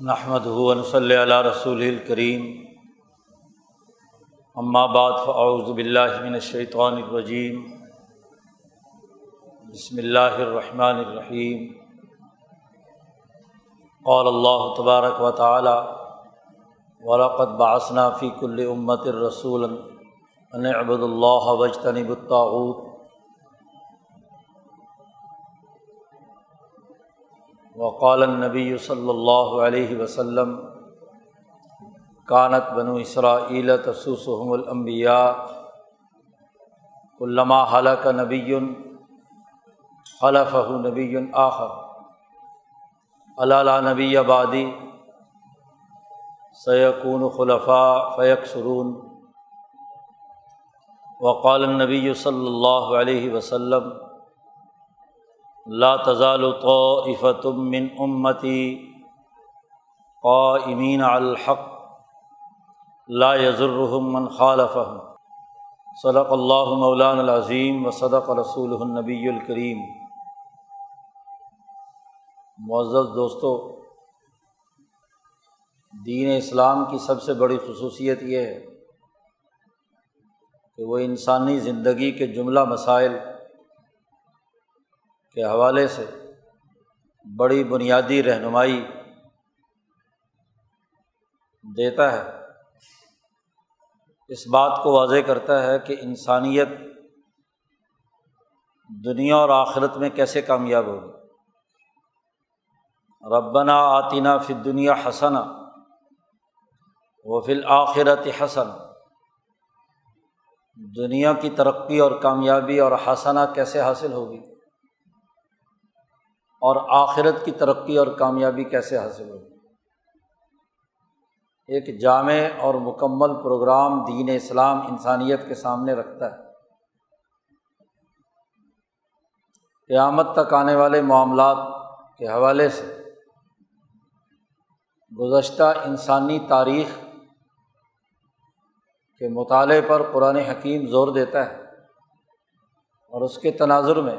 نحمد ہُون صلی اللہ رسول الکریم بعد فاعوذ باللہ من الشیطان الرجیم بسم اللہ الرحمن الرحیم قال اللہ تبارک و تعالی ولقد بعثنا فی کل امت الرسول ان عبد اللہ وجتنب الطاغوت وقال النبی صلی اللہ علیہ وسلم کانت بنو اسرائیل تسوسحم الانبیاء علامہ حلق نبی خلف نبی آخر علّہ نبی آبادی سیقون خلفاء فیق سرون وقال النبی صلی اللہ علیہ وسلم لا تزال طائفة من امتی قائمین الحق، لا يضرهم من خالفهم. صدق اللہ مولان العظیم و صدق رسول النبی الکریم معزز دوستو، دین اسلام کی سب سے بڑی خصوصیت یہ ہے کہ وہ انسانی زندگی کے جملہ مسائل کے حوالے سے بڑی بنیادی رہنمائی دیتا ہے۔ اس بات کو واضح کرتا ہے کہ انسانیت دنیا اور آخرت میں کیسے کامیاب ہوگی۔ ربنا آتینہ فی دنیا حسنا و فی الآخرت حسن دنیا کی ترقی اور کامیابی اور حسنا کیسے حاصل ہوگی؟ اور آخرت کی ترقی اور کامیابی کیسے حاصل ہوگی؟ ایک جامع اور مکمل پروگرام دین اسلام انسانیت کے سامنے رکھتا ہے۔ قیامت تک آنے والے معاملات کے حوالے سے گزشتہ انسانی تاریخ کے مطالعے پر قرآن حکیم زور دیتا ہے اور اس کے تناظر میں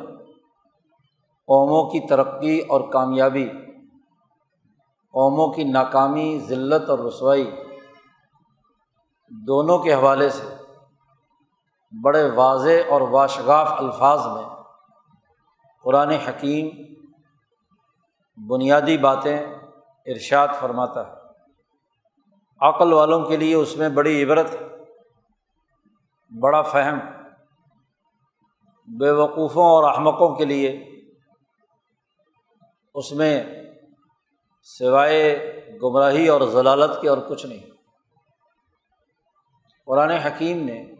قوموں کی ترقی اور کامیابی، قوموں کی ناکامی، ذلت اور رسوائی دونوں کے حوالے سے بڑے واضح اور واشگاف الفاظ میں قرآن حکیم بنیادی باتیں ارشاد فرماتا ہے۔ عقل والوں کے لیے اس میں بڑی عبرت، بڑا فہم، بے وقوفوں اور احمقوں کے لیے اس میں سوائے گمراہی اور ضلالت کے اور کچھ نہیں۔ قرآن حکیم نے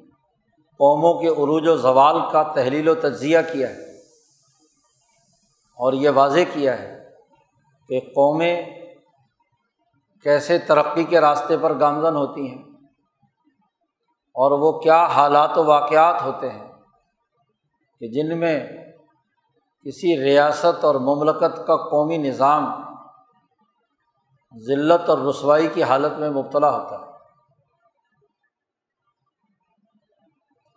قوموں کے عروج و زوال کا تحلیل و تجزیہ کیا ہے اور یہ واضح کیا ہے کہ قومیں کیسے ترقی کے راستے پر گامزن ہوتی ہیں اور وہ کیا حالات و واقعات ہوتے ہیں کہ جن میں کسی ریاست اور مملکت کا قومی نظام ذلت اور رسوائی کی حالت میں مبتلا ہوتا ہے۔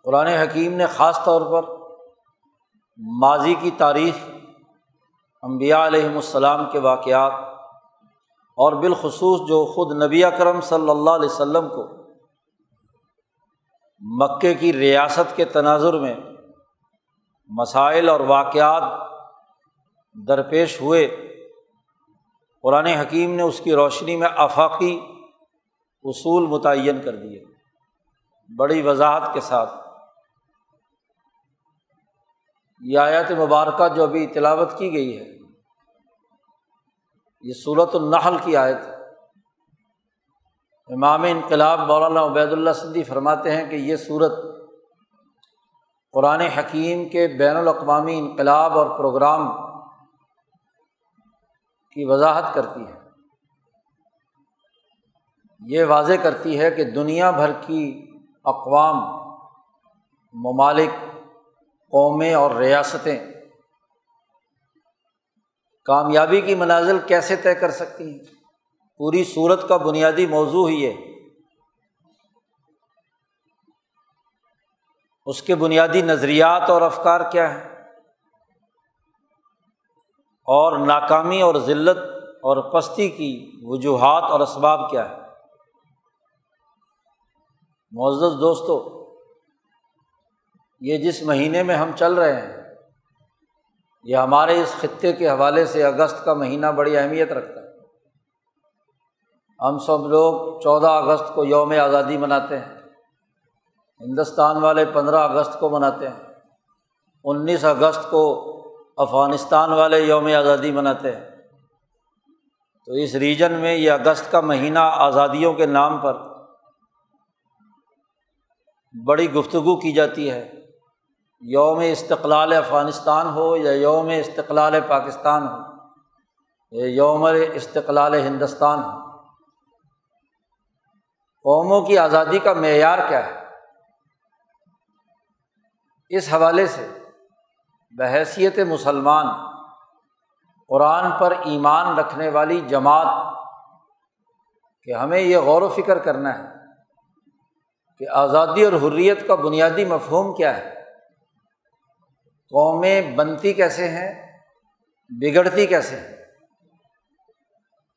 قرآن حکیم نے خاص طور پر ماضی کی تاریخ امبیا علیہم السلام کے واقعات اور بالخصوص جو خود نبی اکرم صلی اللہ علیہ وسلم کو مکے کی ریاست کے تناظر میں مسائل اور واقعات درپیش ہوئے۔ قرآن حکیم نے اس کی روشنی میں آفاقی اصول متعین کر دیے۔ بڑی وضاحت کے ساتھ۔ یہ آیات مبارکہ جو ابھی تلاوت کی گئی ہے، یہ صورت النحل کی آیت ہے۔ امام انقلاب مولانا عبید اللہ سندی فرماتے ہیں کہ یہ صورت قرآن حکیم کے بین الاقوامی انقلاب اور پروگرام کی وضاحت کرتی ہے۔ یہ واضح کرتی ہے کہ دنیا بھر کی اقوام، ممالک، قومیں اور ریاستیں کامیابی کی منازل کیسے طے کر سکتی ہیں؟ پوری صورت کا بنیادی موضوع ہی ہے۔ اس کے بنیادی نظریات اور افکار کیا ہیں؟ اور ناکامی اور ذلت اور پستی کی وجوہات اور اسباب کیا ہے معزز دوستوں یہ جس مہینے میں ہم چل رہے ہیں، یہ ہمارے اس خطے کے حوالے سے اگست کا مہینہ بڑی اہمیت رکھتا ہے۔ ہم سب لوگ چودہ اگست کو یوم آزادی مناتے ہیں۔ ہندوستان والے پندرہ اگست کو مناتے ہیں، انیس اگست کو افغانستان والے یوم آزادی مناتے ہیں۔ تو اس ریجن میں یہ اگست کا مہینہ آزادیوں کے نام پر بڑی گفتگو کی جاتی ہے۔ یوم استقلال افغانستان ہو یا یوم استقلال پاکستان ہو، یا یوم استقلال ہندوستان ہو۔ قوموں کی آزادی کا معیار کیا ہے؟ اس حوالے سے بحیثیت مسلمان قرآن پر ایمان رکھنے والی جماعت کہ ہمیں یہ غور و فکر کرنا ہے کہ آزادی اور حریت کا بنیادی مفہوم کیا ہے۔ قومیں بنتی کیسے ہیں؟ بگڑتی کیسے ہیں؟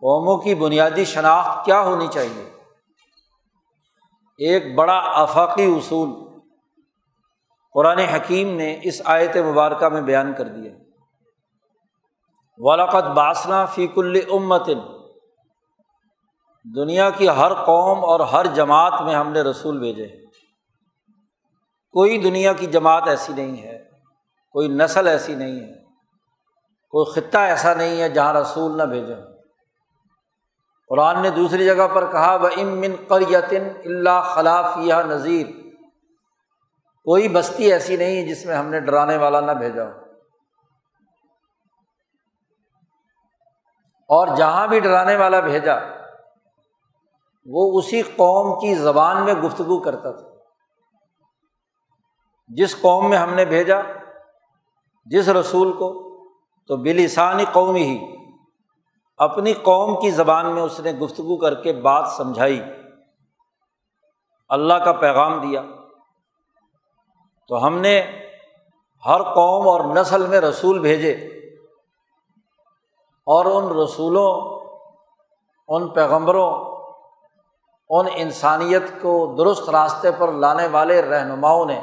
قوموں کی بنیادی شناخت کیا ہونی چاہیے؟ ایک بڑا آفاقی اصول قرآن حکیم نے اس آیت مبارکہ میں بیان کر دیا ولاقت باسنا فیق الامتن دنیا کی ہر قوم اور ہر جماعت میں ہم نے رسول بھیجے کوئی دنیا کی جماعت ایسی نہیں ہے، کوئی نسل ایسی نہیں ہے، کوئی خطہ ایسا نہیں ہے جہاں رسول نہ بھیجے۔ قرآن نے دوسری جگہ پر کہا وہ امن قریتن اللہ خلاف یا نذیر کوئی بستی ایسی نہیں جس میں ہم نے ڈرانے والا نہ بھیجا ہو۔ اور جہاں بھی ڈرانے والا بھیجا، وہ اسی قوم کی زبان میں گفتگو کرتا تھا۔ جس قوم میں ہم نے بھیجا، جس رسول کو، تو بلسانی قوم ہی اپنی قوم کی زبان میں اس نے گفتگو کر کے بات سمجھائی۔ اللہ کا پیغام دیا۔ تو ہم نے ہر قوم اور نسل میں رسول بھیجے اور ان رسولوں، ان پیغمبروں، ان انسانیت کو درست راستے پر لانے والے رہنماؤں نے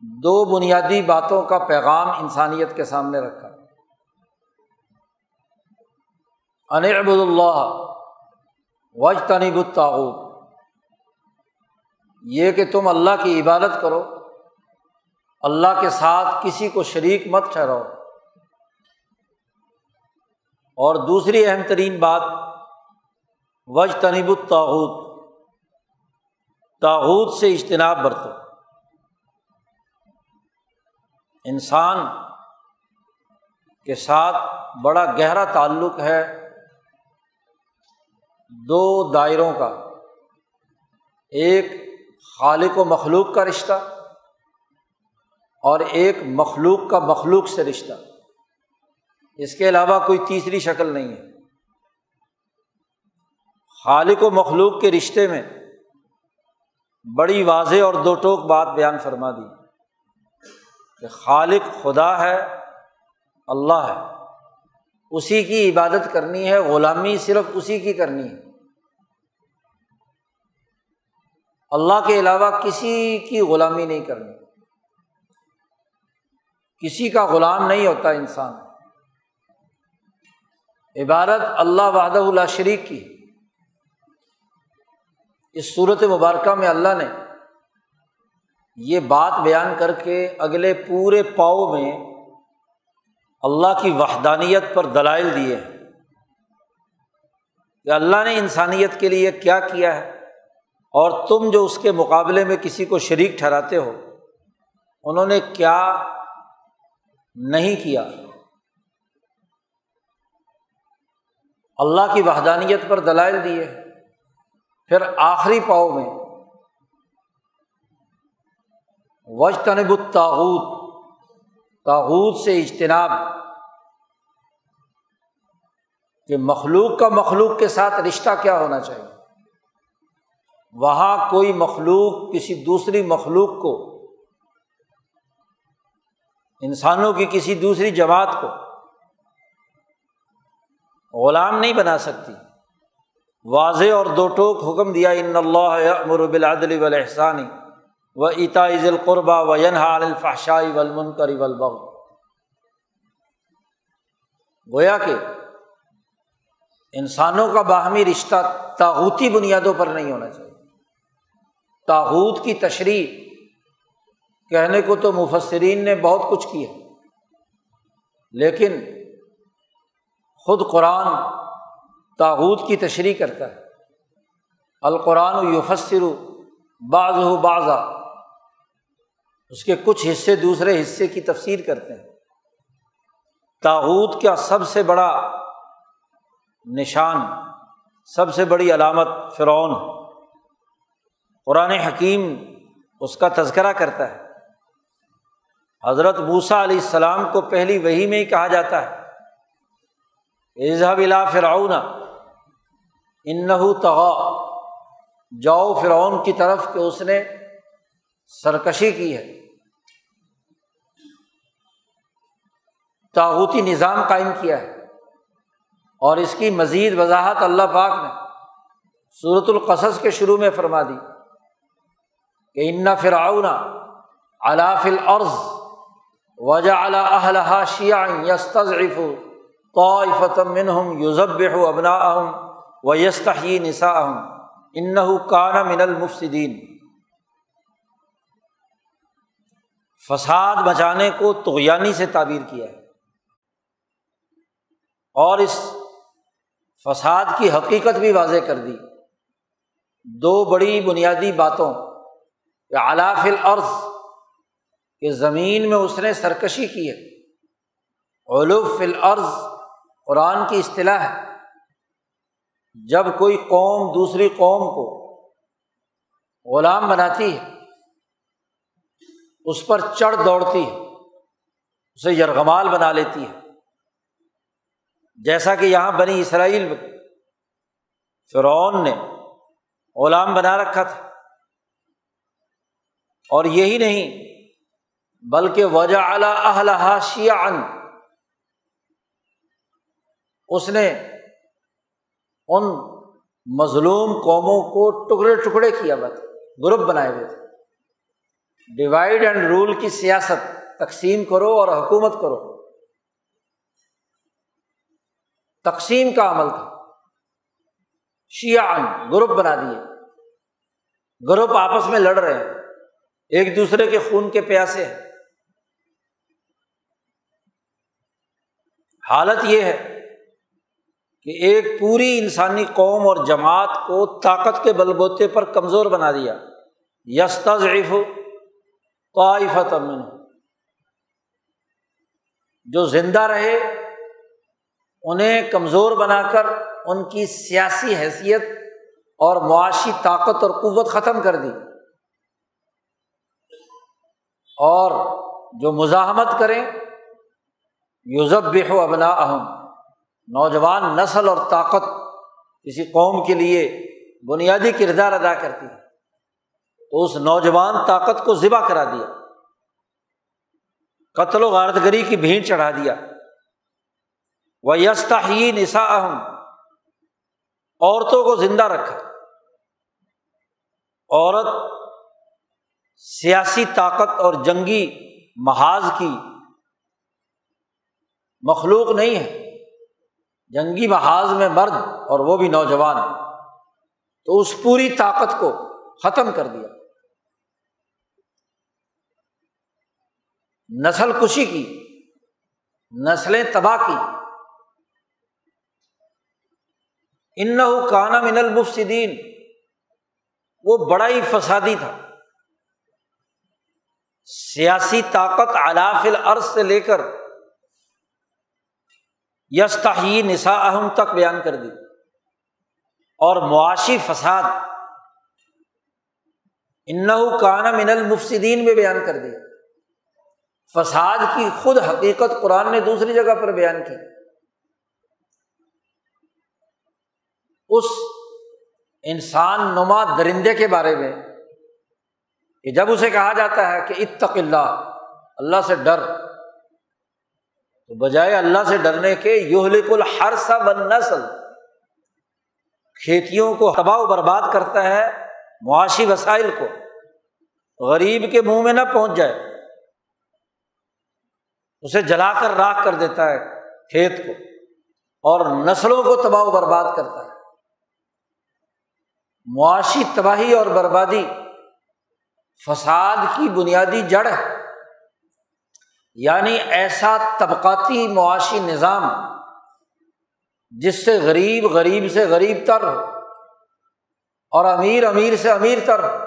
دو بنیادی باتوں کا پیغام انسانیت کے سامنے رکھا۔ انعبد اللہ وج تنیب الطاعود یہ کہ تم اللہ کی عبادت کرو، اللہ کے ساتھ کسی کو شریک مت ٹھہراؤ۔ اور دوسری اہم ترین بات وج تنیب الطاعود تاحود سے اجتناب برتو۔ انسان کے ساتھ بڑا گہرا تعلق ہے دو دائروں کا۔ ایک خالق و مخلوق کا رشتہ اور ایک مخلوق کا مخلوق سے رشتہ۔ اس کے علاوہ کوئی تیسری شکل نہیں ہے۔ خالق و مخلوق کے رشتے میں بڑی واضح اور دو ٹوک بات بیان فرما دی۔ کہ خالق خدا ہے، اللہ ہے۔ اسی کی عبادت کرنی ہے، غلامی صرف اسی کی کرنی ہے۔ اللہ کے علاوہ کسی کی غلامی نہیں کرنی۔ کسی کا غلام نہیں ہوتا انسان۔ عبادت اللہ وحدہ اللہ شریک کی۔ اس صورت مبارکہ میں اللہ نے یہ بات بیان کر کے اگلے پورے پاؤ میں اللہ کی وحدانیت پر دلائل دیے ہیں۔ کہ اللہ نے انسانیت کے لیے کیا کیا ہے؟ اور تم جو اس کے مقابلے میں کسی کو شریک ٹھہراتے ہو، انہوں نے کیا نہیں کیا؟ اللہ کی وحدانیت پر دلائل دیے، پھر آخری پاؤ میں وج تنب الطاحود تاحود سے اجتناب، کہ مخلوق کا مخلوق کے ساتھ رشتہ کیا ہونا چاہیے؟ وہاں کوئی مخلوق، کسی دوسری مخلوق کو، انسانوں کی کسی دوسری جماعت کو غلام نہیں بنا سکتی۔ واضح اور دو ٹوک حکم دیا، ان اللہ امرب العدل ولاحسانی و اتا عز القربہ و ینحا الفاشائی ولمن کری ولبغ گویا کہ انسانوں کا باہمی رشتہ تاغوتی بنیادوں پر نہیں ہونا چاہیے۔ تاغوت کی تشریح کہنے کو تو مفسرین نے بہت کچھ کیا لیکن خود قرآن تاغوت کی تشریح کرتا ہے۔ القرآن و یوفسر بعض ہو بعضا۔ اس کے کچھ حصے دوسرے حصے کی تفسیر کرتے ہیں۔ تاغوت کا سب سے بڑا نشان، سب سے بڑی علامت فرعون۔ قرآن حکیم اس کا تذکرہ کرتا ہے۔ حضرت بوسا علیہ السلام کو پہلی وہی میں ہی کہا جاتا ہے اظہب الا فرعون، انہو کہ اس نے سرکشی کی ہے اللہ پاک نے صورت القصص کے شروع میں فرما دی کہ ان فرعون علاف العرض وجہ اہلہ شیع یستضعف طائفۃ منہم یذبح ابناءہم و یستحیی نساءہم انہ کان من المفسدین۔ فساد بچانے کو تغیانی سے تعبیر کیا ہے۔ اور اس فساد کی حقیقت بھی واضح کر دی۔ دو بڑی بنیادی باتوں یا علاف العرض کہ زمین میں اس نے سرکشی کی ہے۔ علوف العرض قرآن کی اصطلاح ہے۔ جب کوئی قوم دوسری قوم کو غلام بناتی ہے، اس پر چڑھ دوڑتی ہے، اسے یرغمال بنا لیتی ہے۔ جیسا کہ یہاں بنی اسرائیل فرعون نے غلام بنا رکھا تھا۔ اور یہی نہیں، بلکہ وجہ اعلیٰ شیعن اس نے ان مظلوم قوموں کو ٹکڑے ٹکڑے کیا ہوا تھا، گروپ بنائے ہوئے تھے۔ ڈیوائڈ اینڈ رول کی سیاست، تقسیم کرو اور حکومت کرو۔ تقسیم کا عمل تھا۔ شیعن گروپ بنا دیے۔ گروپ آپس میں لڑ رہے۔ ہیں ایک دوسرے کے خون کے پیاسے ہیں۔ حالت یہ ہے کہ ایک پوری انسانی قوم اور جماعت کو طاقت کے بل بوتے پر کمزور بنا دیا۔ یستا ضعیف طائفت امن جو زندہ رہے، انہیں کمزور بنا کر ان کی سیاسی حیثیت اور معاشی طاقت اور قوت ختم کر دی۔ اور جو مزاحمت کریں یوزب بے ابنا اہم نوجوان نسل اور طاقت کسی قوم کے لیے بنیادی کردار ادا کرتی ہے۔ تو اس نوجوان طاقت کو ذبح کرا دیا۔ قتل و غارت گری کی بھیڑ چڑھا دیا۔ وہ یستا ہی نسا اہم عورتوں کو زندہ رکھا۔ عورت سیاسی طاقت اور جنگی محاذ کی مخلوق نہیں ہے۔ جنگی محاذ میں مرد اور وہ بھی نوجوان تو اس پوری طاقت کو ختم کر دیا۔ نسل کشی کی، نسلیں تباہ کی۔ ان کانا من المفسدین۔ وہ بڑا ہی فسادی تھا۔ سیاسی طاقت علاف العرض سے لے کر یستا نسا اہم تک بیان کر دی۔ اور معاشی فساد ان کہ جب اسے کہا جاتا ہے کہ اتق اللہ اللہ سے ڈر، تو بجائے اللہ سے ڈرنے کے یوہلک الحر سا بن نسل کھیتیوں کو تباہ و برباد کرتا ہے معاشی وسائل کو، غریب کے منہ میں نہ پہنچ جائے، اسے جلا کر راکھ کر دیتا ہے کھیت کو، اور نسلوں کو تباہ و برباد کرتا ہے۔ معاشی تباہی اور بربادی فساد کی بنیادی جڑ ہے۔ یعنی ایسا طبقاتی معاشی نظام جس سے غریب غریب سے غریب تر ہو اور امیر امیر سے امیر تر ہو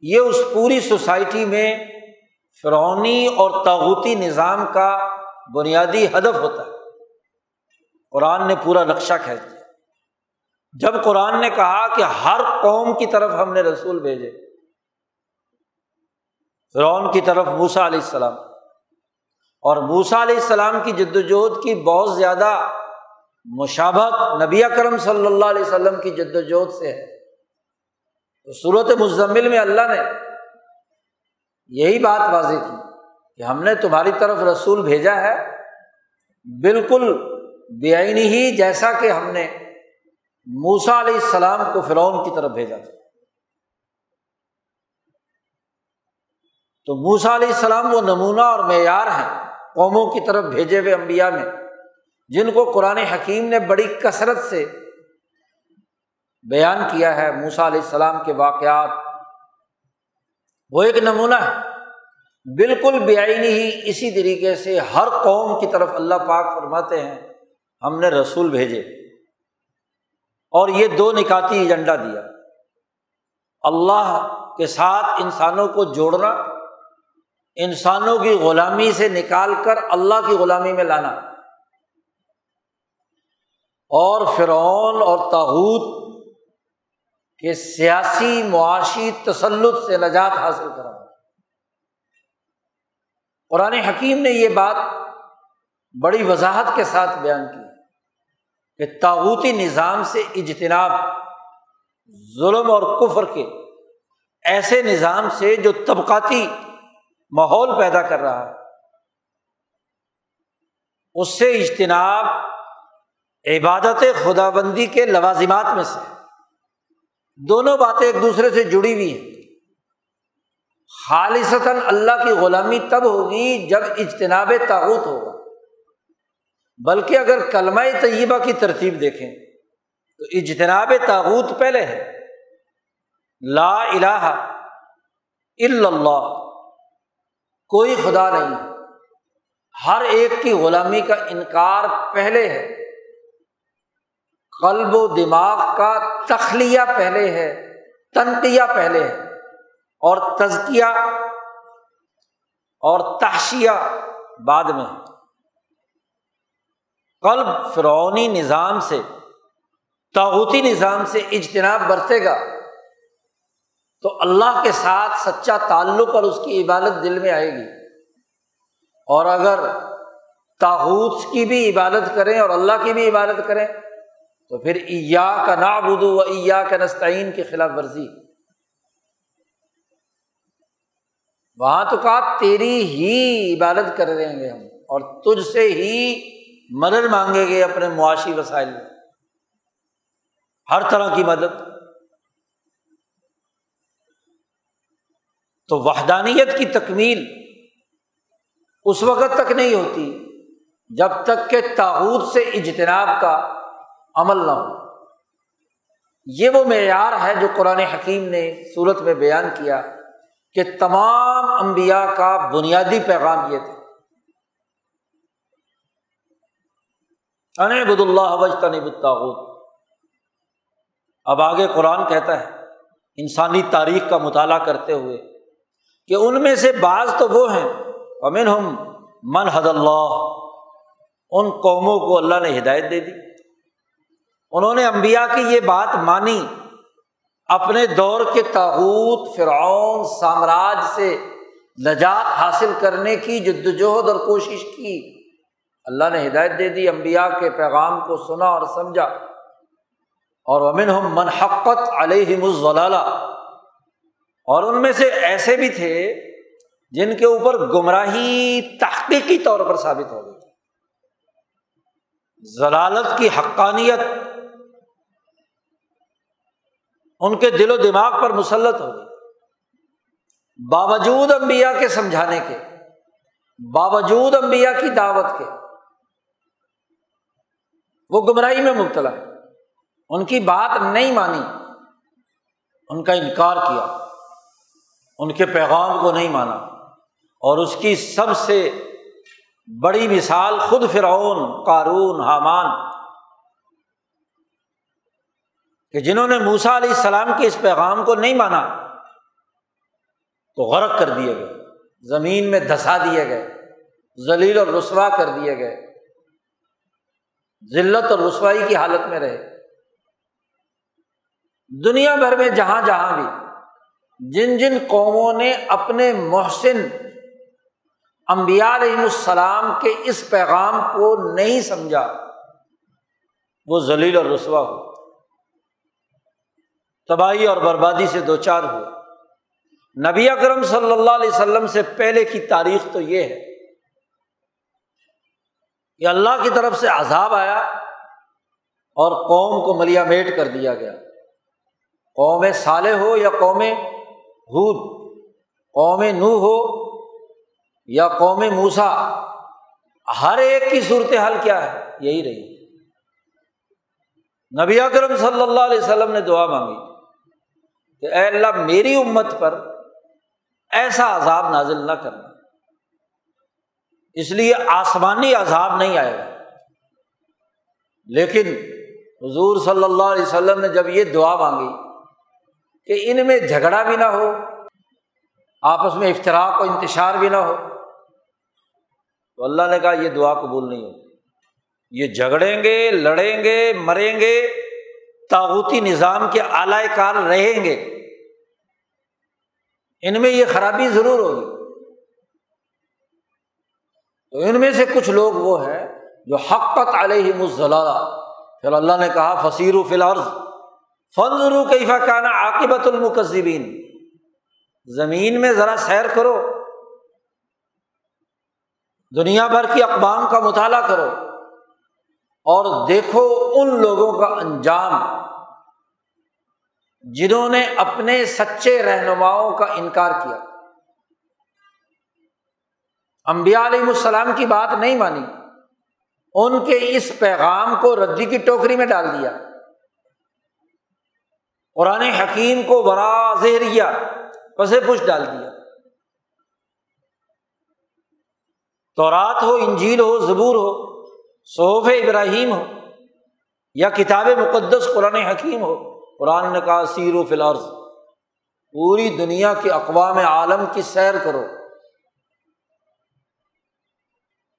یہ اس پوری سوسائٹی میں فرونی اور تاغوتی نظام کا بنیادی ہدف ہوتا ہے۔ قرآن نے پورا نقشہ کھینچ دیا۔ جب قرآن نے کہا کہ ہر قوم کی طرف ہم نے رسول بھیجے، فرعون کی طرف موسا علیہ السلام۔ اور موسا علیہ السلام کی جد وجہد کی بہت زیادہ مشابت نبی کرم صلی اللہ علیہ وسلم کی جد وجہد سے ہے۔ تو صورت مزمل میں اللہ نے یہی بات واضح کی کہ ہم نے تمہاری طرف رسول بھیجا ہے، بالکل بے آئینی ہی جیسا کہ ہم نے موسا علیہ السلام کو فرعون کی طرف بھیجا تھا۔ تو موسا علیہ السلام وہ نمونہ اور معیار ہیں قوموں کی طرف بھیجے ہوئے امبیا میں، جن کو قرآن حکیم نے بڑی کثرت سے بیان کیا ہے موسا علیہ السلام کے واقعات۔ وہ ایک نمونہ ہے۔ بالکل بےآئینی ہی اسی طریقے سے ہر قوم کی طرف اللہ پاک فرماتے ہیں، ہم نے رسول بھیجے۔ اور یہ دو نکاتی ایجنڈا دیا۔ اللہ کے ساتھ انسانوں کو جوڑنا، انسانوں کی غلامی سے نکال کر اللہ کی غلامی میں لانا۔ اور فرعون اور تاحود کے سیاسی معاشی تسلط سے نجات حاصل کرا قرآن حکیم نے یہ بات بڑی وضاحت کے ساتھ بیان کی۔ کہ تاغوتی نظام سے اجتناب، ظلم اور کفر کے ایسے نظام سے جو طبقاتی ماحول پیدا کر رہا ہے، اس سے اجتناب عبادت خدا بندی کے لوازمات میں سے دونوں باتیں ایک دوسرے سے جڑی ہوئی ہیں۔ خالصتاً اللہ کی غلامی تب ہوگی جب اجتناب تعوت ہوگا بلکہ اگر کلمہ طیبہ کی ترتیب دیکھیں، تو اجتناب تعوت پہلے ہے۔ لا الہ الا اللہ، کوئی خدا نہیں۔ ہر ایک کی غلامی کا انکار پہلے ہے۔ قلب و دماغ کا تخلیہ پہلے ہے، تنقیہ پہلے ہے۔ اور تزکیہ اور تحشیہ بعد میں قلب فرونی نظام سے تاغوتی نظام سے اجتناب برتے گا۔ تو اللہ کے ساتھ سچا تعلق اور اس کی عبادت دل میں آئے گی۔ اور اگر تاحوت کی بھی عبادت کریں اور اللہ کی بھی عبادت کریں، تو پھر ایا کا نابودو و ایا کا نستعین کی خلاف ورزی۔ وہاں تو کہا تیری ہی عبادت کر رہیں گے ہم، اور تجھ سے ہی مدد مانگیں گے اپنے معاشی وسائل میں۔ ہر طرح کی مدد۔ تو وحدانیت کی تکمیل اس وقت تک نہیں ہوتی جب تک کہ تاحود سے اجتناب کا عمل نہ ہو۔ یہ وہ معیار ہے جو قرآن حکیم نے صورت میں بیان کیا کہ تمام انبیاء کا بنیادی پیغام یہ تھا۔ بد اللہ وج تنب اب آگے قرآن کہتا ہے، انسانی تاریخ کا مطالعہ کرتے ہوئے کہ ان میں سے بعض تو وہ ہیں امن ہم من حد اللہ، ان قوموں کو اللہ نے ہدایت دے دی۔ انہوں نے امبیا کی یہ بات مانی، اپنے دور کے تاحود فرعون، سامراج سے نجات حاصل کرنے کی جد وجہد اور کوشش کی۔ اللہ نے ہدایت دے دی امبیا کے پیغام کو سنا اور سمجھا۔ اور امن ہم منحقت علیہ الضلالہ۔ اور ان میں سے ایسے بھی تھے جن کے اوپر گمراہی تحقیقی طور پر ثابت ہو گئی۔ ضلالت کی حقانیت، ان کے دل و دماغ پر مسلط ہو گئی۔ باوجود امبیا کے سمجھانے کے، باوجود امبیا کی دعوت کے۔ وہ گمراہی میں مبتلا ہے۔ ان کی بات نہیں مانی، ان کا انکار کیا، ان کے پیغام کو نہیں مانا۔ اور اس کی سب سے بڑی مثال خود فرعون، قارون، حامان، کہ جنہوں نے موسا علیہ السلام کے اس پیغام کو نہیں مانا، تو غرق کر دیے گئے۔ زمین میں دھسا دیے گئے، ذلیل اور رسوا کر دیے گئے۔ ذلت اور رسوائی کی حالت میں رہے۔ دنیا بھر میں جہاں جہاں بھی جن جن قوموں نے اپنے محسن امبیا علیہ السلام کے اس پیغام کو نہیں سمجھا، وہ ذلیل اور رسوا ہو۔ تباہی اور بربادی سے دو چار ہوئے نبی اکرم صلی اللہ علیہ وسلم سے پہلے کی تاریخ تو یہ ہے کہ اللہ کی طرف سے عذاب آیا اور قوم کو ملیا میٹ کر دیا گیا۔ قوم صالح ہو یا قوم حود قوم نو ہو یا قوم موسا ہر ایک کی صورت حال کیا ہے؟ یہی رہی۔ نبی اکرم صلی اللہ علیہ وسلم نے دعا مانگی کہ اے اللہ میری امت پر ایسا عذاب نازل نہ کرنا۔ اس لیے آسمانی عذاب نہیں آئے گا۔ لیکن حضور صلی اللہ علیہ وسلم نے جب یہ دعا مانگی کہ ان میں جھگڑا بھی نہ ہو، آپس میں افطراک و انتشار بھی نہ ہو، تو اللہ نے کہا یہ دعا قبول نہیں ہوگی یہ جھگڑیں گے، لڑیں گے، مریں گے تاغوتی نظام کے اعلی کار رہیں گے۔ ان میں یہ خرابی ضرور ہوگی۔ تو ان میں سے کچھ لوگ وہ ہیں جو حقت علیہ مزلہ پھر اللہ نے کہا فصیر و فلارض فنظرو کیفا کانا عاقبت المکذبین۔ زمین میں ذرا سیر کرو۔ دنیا بھر کی اقبام کا مطالعہ کرو۔ اور دیکھو ان لوگوں کا انجام۔ جنہوں نے اپنے سچے رہنماؤں کا انکار کیا۔ امبیا علیہ السلام کی بات نہیں مانی، ان کے اس پیغام کو ردی کی ٹوکری میں ڈال دیا۔ قرآن حکیم کو برا زہریا پسے پش ڈال دیا۔ تو رات ہو، انجیل ہو، زبور ہو، صحف ابراہیم ہو، یا کتاب مقدس قرآن حکیم ہو، قرآن نے کہا سیر و فلارز پوری دنیا کے اقوام عالم کی سیر کرو۔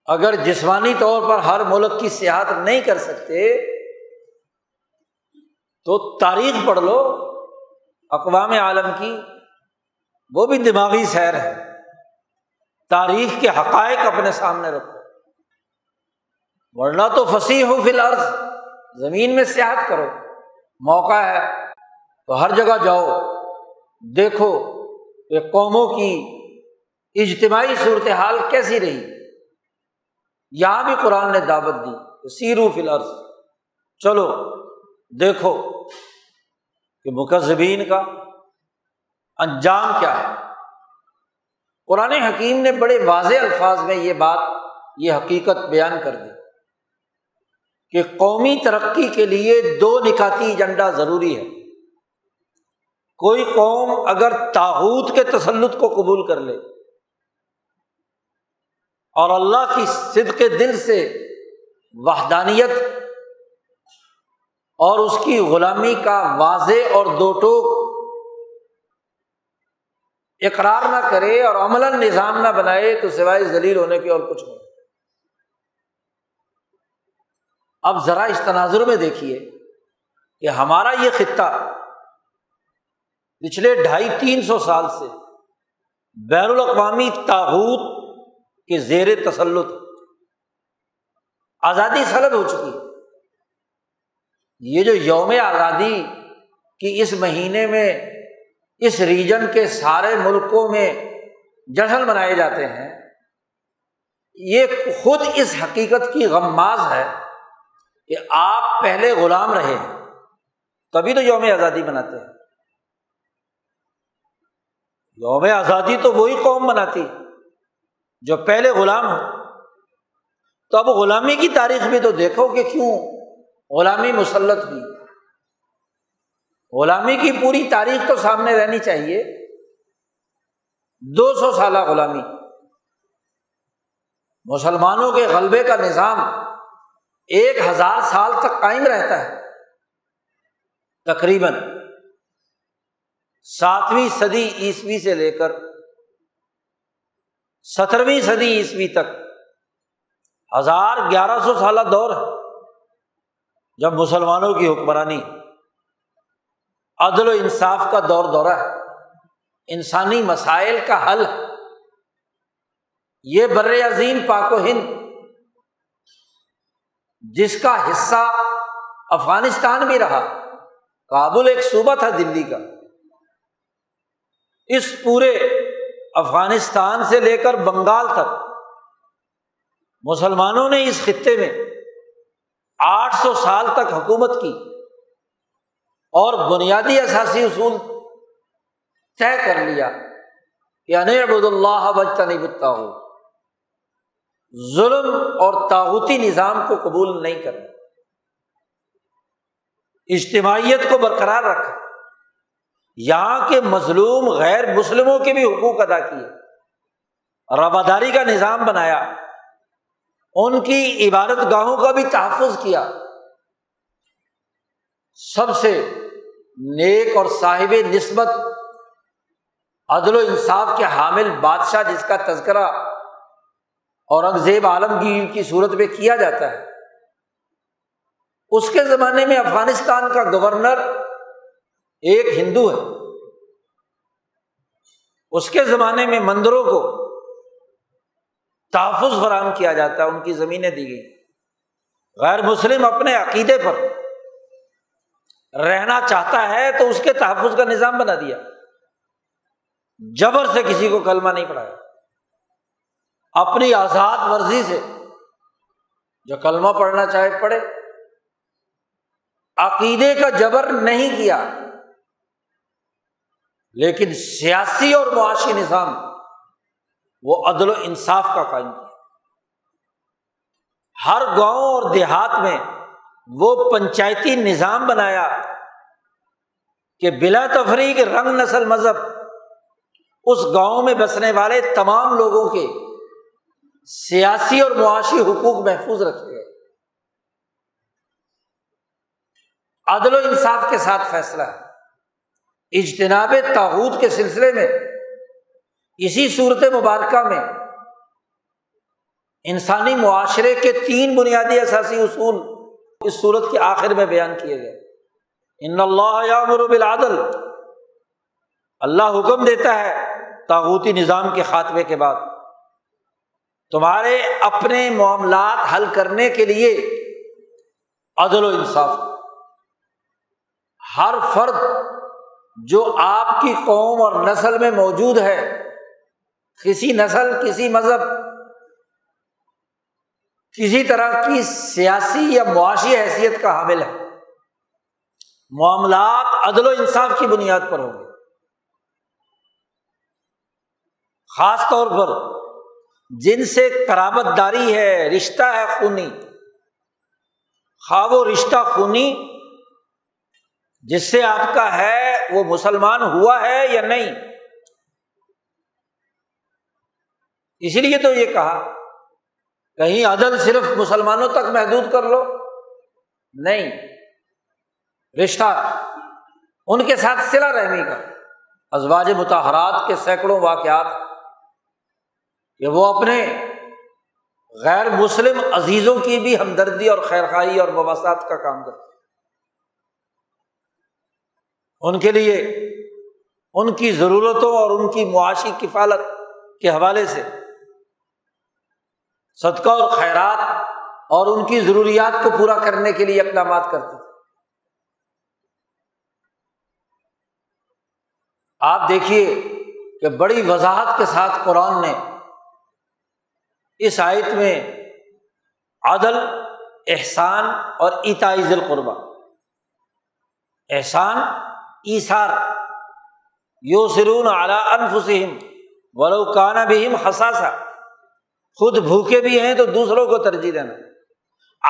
اگر جسمانی طور پر ہر ملک کی سیاحت نہیں کر سکتے، تو تاریخ پڑھ لو، اقوام عالم کی، وہ بھی دماغی سیر ہے۔ تاریخ کے حقائق اپنے سامنے رکھو۔ ورنہ تو فصیح ہو فی الحال زمین میں سیاحت کرو۔ موقع ہے تو ہر جگہ جاؤ۔ دیکھو کہ قوموں کی اجتماعی صورتحال کیسی رہی۔ یہاں بھی قرآن نے دعوت دی سیرو فی چلو، دیکھو کہ مکذبین کا انجام کیا ہے۔ قرآن حکیم نے بڑے واضح الفاظ میں یہ بات، یہ حقیقت بیان کر دی کہ قومی ترقی کے لیے دو نکاتی ایجنڈا ضروری ہے۔ کوئی قوم اگر تاحود کے تسلط کو قبول کر لے اور اللہ کی صدق دل سے وحدانیت اور اس کی غلامی کا واضح اور دو ٹوک اقرار نہ کرے اور عمل نظام نہ بنائے تو سوائے ذلیل ہونے کے اور کچھ نہیں۔ اب ذرا اس تناظر میں دیکھیے کہ ہمارا یہ خطہ پچھلے ڈھائی تین سو سال سے بین الاقوامی تاحود کے زیر تسلط آزادی سلب ہو چکی۔ ہے یہ جو یوم آزادی کی اس مہینے میں اس ریجن کے سارے ملکوں میں جشن منائے جاتے ہیں، یہ خود اس حقیقت کی غماز ہے کہ آپ پہلے غلام رہے ہیں، تبھی تو یوم آزادی مناتے ہیں۔ یوم آزادی تو وہی قوم مناتی۔ جو پہلے غلام ہو۔ تو اب غلامی کی تاریخ بھی تو دیکھو کہ کیوں غلامی مسلط ہوئی۔ غلامی کی پوری تاریخ تو سامنے رہنی چاہیے۔ دو سو سالہ غلامی۔ مسلمانوں کے غلبے کا نظام ایک ہزار سال تک قائم رہتا ہے۔ تقریباً ساتویں صدی عیسوی سے لے کر سترویں صدی عیسوی تک۔ ہزار گیارہ سو سالہ دور ہے۔ جب مسلمانوں کی حکمرانی، عدل و انصاف کا دور دورہ ہے۔ انسانی مسائل کا حل یہ بر عظیم پاک و ہند، جس کا حصہ افغانستان بھی رہا، کابل ایک صوبہ تھا دلی کا۔ اس پورے افغانستان سے لے کر بنگال تک۔ مسلمانوں نے اس خطے میں آٹھ سو سال تک حکومت کی اور بنیادی اثاثی اصول طے کر لیا کہ انبود اللہ بجتا نہیں بتتا ہو ظلم اور تاغوتی نظام کو قبول نہیں کرنا۔ اجتماعیت کو برقرار رکھا یہاں کے مظلوم غیر مسلموں کے بھی حقوق ادا کیے۔ رواداری کا نظام بنایا۔ ان کی عبادت گاہوں کا بھی تحفظ کیا۔ سب سے نیک اور صاحب نسبت عدل و انصاف کے حامل بادشاہ جس کا تذکرہ اورنگزیب عالمگیر کی صورت میں کیا جاتا ہے۔ اس کے زمانے میں افغانستان کا گورنر ایک ہندو ہے۔ اس کے زمانے میں مندروں کو تحفظ فراہم کیا جاتا ہے ان کی زمینیں دی گئی غیر مسلم اپنے عقیدے پر رہنا چاہتا ہے تو اس کے تحفظ کا نظام بنا دیا۔ جبر سے کسی کو کلمہ نہیں پڑھایا۔ اپنی آزاد مرضی سے جو کلمہ پڑھنا چاہے پڑھے۔ عقیدے کا جبر نہیں کیا۔ لیکن سیاسی اور معاشی نظام وہ عدل و انصاف کا قائم کیا ہر گاؤں اور دیہات میں وہ پنچایتی نظام بنایا کہ بلا تفریق رنگ نسل مذہب اس گاؤں میں بسنے والے تمام لوگوں کے سیاسی اور معاشی حقوق محفوظ رکھے گئے۔ عدل و انصاف کے ساتھ فیصلہ ہے۔ اجتناب تاحود کے سلسلے میں، اسی صورت مبارکہ میں، انسانی معاشرے کے تین بنیادی اثاثی اصول اس صورت کے آخر میں بیان کیے گئے۔ ان اللہ بالعدل، اللہ حکم دیتا ہے تاغوتی نظام کے خاتمے کے بعد۔ تمہارے اپنے معاملات حل کرنے کے لیے عدل و انصاف۔ ہر فرد جو آپ کی قوم اور نسل میں موجود ہے، کسی نسل، کسی مذہب، کسی طرح کی سیاسی یا معاشی حیثیت کا حامل ہے۔ معاملات عدل و انصاف کی بنیاد پر ہوں گے۔ خاص طور پر جن سے کرابت داری ہے، رشتہ ہے خونی۔ خواب و رشتہ خونی جس سے آپ کا ہے وہ مسلمان ہوا ہے یا نہیں؟ اس لیے تو یہ کہا، کہیں عدل صرف مسلمانوں تک محدود کر لو؟ نہیں۔ رشتہ ان کے ساتھ سلا رحمی کا، ازواج متحرات کے سینکڑوں واقعات۔ کہ وہ اپنے غیر مسلم عزیزوں کی بھی ہمدردی اور خیر خائی اور مواصلات کا کام کرتے۔ ان کے لیے ان کی ضرورتوں اور ان کی معاشی کفالت کے حوالے سے صدقہ اور خیرات اور ان کی ضروریات کو پورا کرنے کے لیے اقدامات کرتے تھے۔ آپ دیکھیے کہ بڑی وضاحت کے ساتھ قرآن نے اس آیت میں عدل، احسان اور ذی القربہ احسان ایسار یو سرون اعلیٰ انفسم ولو کانا بہم حساسا خود بھوکے بھی ہیں تو دوسروں کو ترجیح دینا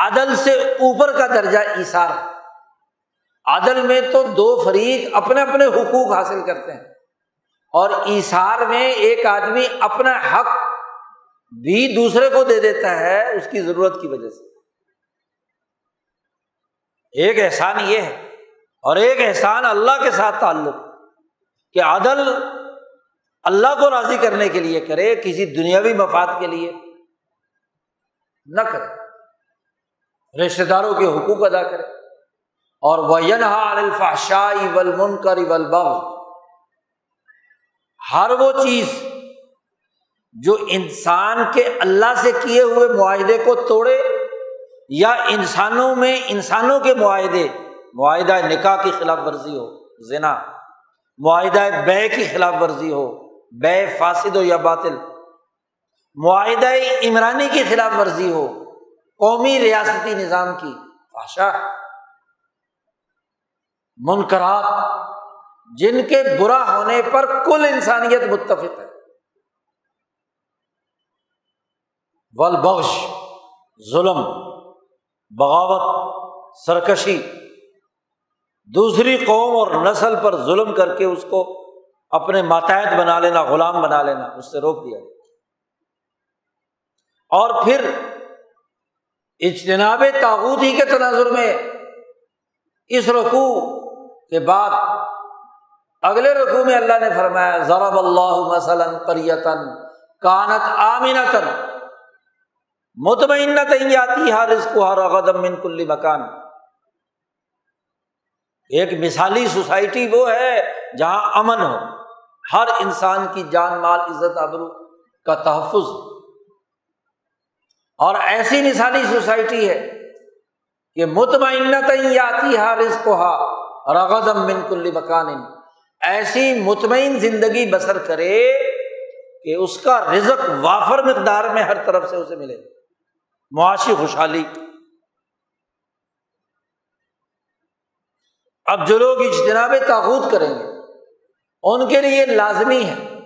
عدل سے اوپر کا درجہ ایسار ہے عدل میں تو دو فریق اپنے اپنے حقوق حاصل کرتے ہیں اور ایسار میں ایک آدمی اپنا حق بھی دوسرے کو دے دیتا ہے اس کی ضرورت کی وجہ سے۔ ایک احسان یہ ہے اور ایک احسان اللہ کے ساتھ تعلق کہ عدل اللہ کو راضی کرنے کے لیے کرے، کسی دنیاوی مفاد کے لیے نہ کرے۔ رشتے داروں کے حقوق ادا کرے۔ اور وہ الفاشائی ولمن کر ہر وہ چیز جو انسان کے اللہ سے کیے ہوئے معاہدے کو توڑے یا انسانوں میں انسانوں کے معاہدے معاہدہ نکاح کی خلاف ورزی ہو، زنا۔ معاہدہ بے کی خلاف ورزی ہو، بے، فاسد ہو یا باطل۔ معاہدہ عمرانی کی خلاف ورزی ہو، قومی ریاستی نظام کی۔ بادشاہ منقرات جن کے برا ہونے پر کل انسانیت متفق ہے۔ ولبش ظلم، بغاوت، سرکشی۔ دوسری قوم اور نسل پر ظلم کر کے اس کو اپنے ماتحت بنا لینا، غلام بنا لینا، اس سے روک دیا اور پھر اجتناب تاغت ہی کے تناظر میں اس رقو کے بعد اگلے رقو میں اللہ نے فرمایا، ضرب اللہ مثلاً قریتن کانت آمینتن مطمئن آتی ہر اس کو ہر غدم من کلی مکان۔ ایک مثالی سوسائٹی وہ ہے جہاں امن ہو۔ ہر انسان کی جان، مال، عزت، ابرو کا تحفظ۔ اور ایسی مثالی سوسائٹی ہے کہ مطمئن آتی ہر اس کو ہا رغدم من کلی مکان۔ ایسی مطمئن زندگی بسر کرے کہ اس کا رزق وافر مقدار میں ہر طرف سے اسے ملے۔ معاشی خوشحالی۔ اب جو لوگ اجتناب تاخود کریں گے، ان کے لیے لازمی ہے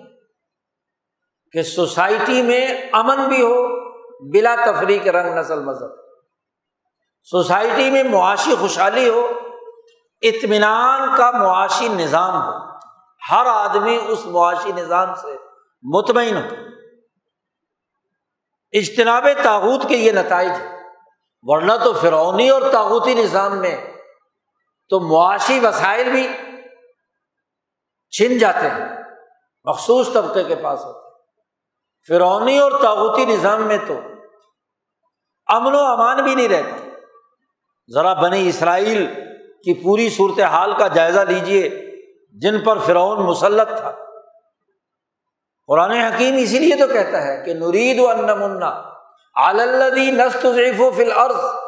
کہ سوسائٹی میں امن بھی ہو، بلا تفریق رنگ، نسل، مذہب۔ سوسائٹی میں معاشی خوشحالی ہو، اطمینان کا معاشی نظام ہو۔ ہر آدمی اس معاشی نظام سے مطمئن ہو۔ اجتناب تاغوت کے یہ نتائج ورنہ تو فرونی اور تاغوتی نظام میں تو معاشی وسائل بھی چھن جاتے ہیں، مخصوص طبقے کے پاس ہوتے فرونی اور تاغوتی نظام میں تو امن و امان بھی نہیں رہتا۔ ذرا بنی اسرائیل کی پوری صورت حال کا جائزہ لیجیے جن پر فرعون مسلط تھا۔ قرآن حکیم اسی لیے تو کہتا ہے کہ نرید و انمنا عالدی نست و فل عرض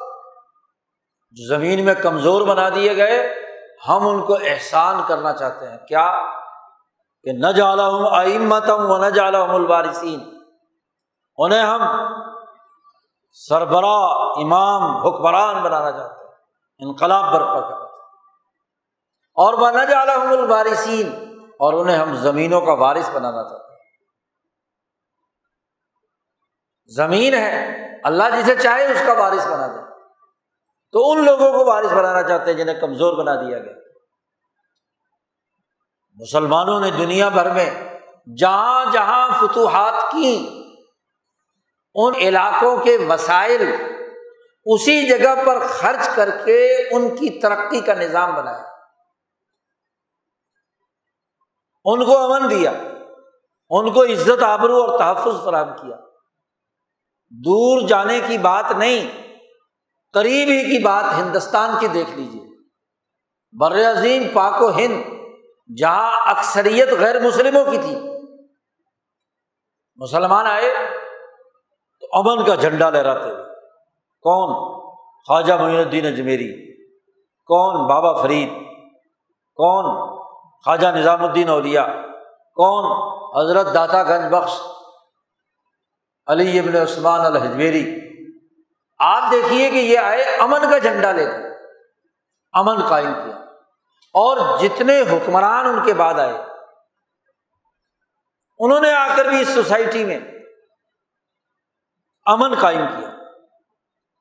زمین میں کمزور بنا دیے گئے، ہم ان کو احسان کرنا چاہتے ہیں۔ کیا؟ کہ نہ جالا ہوں آئمتم و نہ جالا ہوں الوارثین۔ انہیں ہم سربراہ، امام، حکمران بنانا چاہتے ہیں۔ انقلاب برپا کرنا اور وہ نہ جالا ہوں الوارثین۔ اور انہیں ہم زمینوں کا وارث بنانا چاہتے ہیں۔ زمین ہے، اللہ جسے چاہے اس کا وارث بنا دے۔ تو ان لوگوں کو وارث بنانا چاہتے ہیں جنہیں کمزور بنا دیا گیا۔ مسلمانوں نے دنیا بھر میں جہاں جہاں فتوحات کی، ان علاقوں کے وسائل اسی جگہ پر خرچ کر کے ان کی ترقی کا نظام بنایا۔ ان کو امن دیا، ان کو عزت آبرو اور تحفظ فراہم کیا۔ دور جانے کی بات نہیں قریب ہی کی بات ہندوستان کی دیکھ لیجیے بر عظیم پاک و ہند، جہاں اکثریت غیر مسلموں کی تھی۔ مسلمان آئے تو امن کا جھنڈا لہراتے ہوئے۔ کون؟ خواجہ معین الدین اجمیری۔ کون؟ بابا فرید۔ کون؟ خواجہ نظام الدین اولیا کون؟ حضرت داتا گنج بخش۔ علی ابن عثمان الحجویری۔ آپ دیکھیے کہ یہ آئے امن کا جھنڈا لے کر، امن قائم کیا۔ اور جتنے حکمران ان کے بعد آئے، انہوں نے آ کر بھی اس سوسائٹی میں امن قائم کیا۔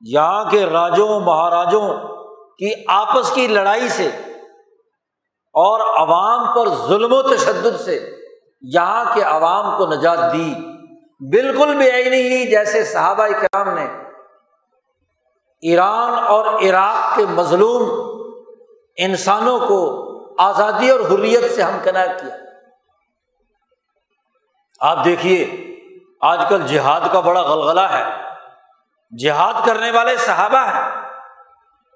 یہاں کے راجوں، مہاراجوں کی آپس کی لڑائی سے اور عوام پر ظلم و تشدد سے یہاں کے عوام کو نجات دی۔ بالکل بھی آئی نہیں جیسے صحابہ کرام نے ایران اور عراق کے مظلوم انسانوں کو آزادی اور حریت سے ہمکنار کیا۔ آپ دیکھیے، آج کل جہاد کا بڑا غلغلہ ہے۔ جہاد کرنے والے صحابہ ہیں۔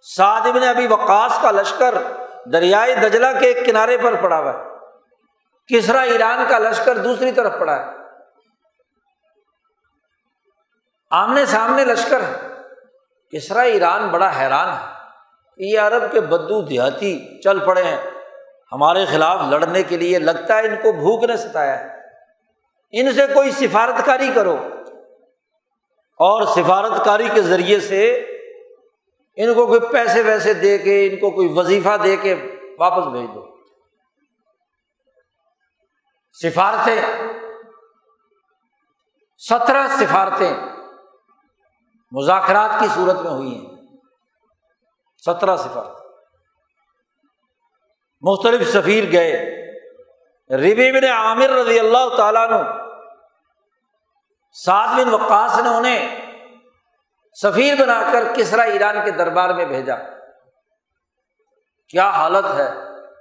سعد ابن ابھی وقاص کا لشکر دریائے دجلہ کے ایک کنارے پر پڑا ہوا ہے۔ کسرا ایران کا لشکر دوسری طرف پڑا ہے۔ آمنے سامنے لشکر ہے کسرا ایران بڑا حیران ہے یہ عرب کے بدو دیہاتی چل پڑے ہیں۔ ہمارے خلاف لڑنے کے لیے لگتا ہے ان کو بھوک نے ستایا ہے۔ ان سے کوئی سفارت کاری کرو۔ اور سفارت کاری کے ذریعے سے ان کو کوئی پیسے ویسے دے کے، ان کو کوئی وظیفہ دے کے واپس بھیج دو۔ سفارتیں، سترہ سفارتیں۔ مذاکرات کی صورت میں ہوئی ہیں۔ سترہ سفارت مختلف سفیر گئے۔ ربی بن عامر رضی اللہ تعالیٰ نے سات بن وقاص نے انہیں سفیر بنا کر کسرا ایران کے دربار میں بھیجا۔ کیا حالت ہے؟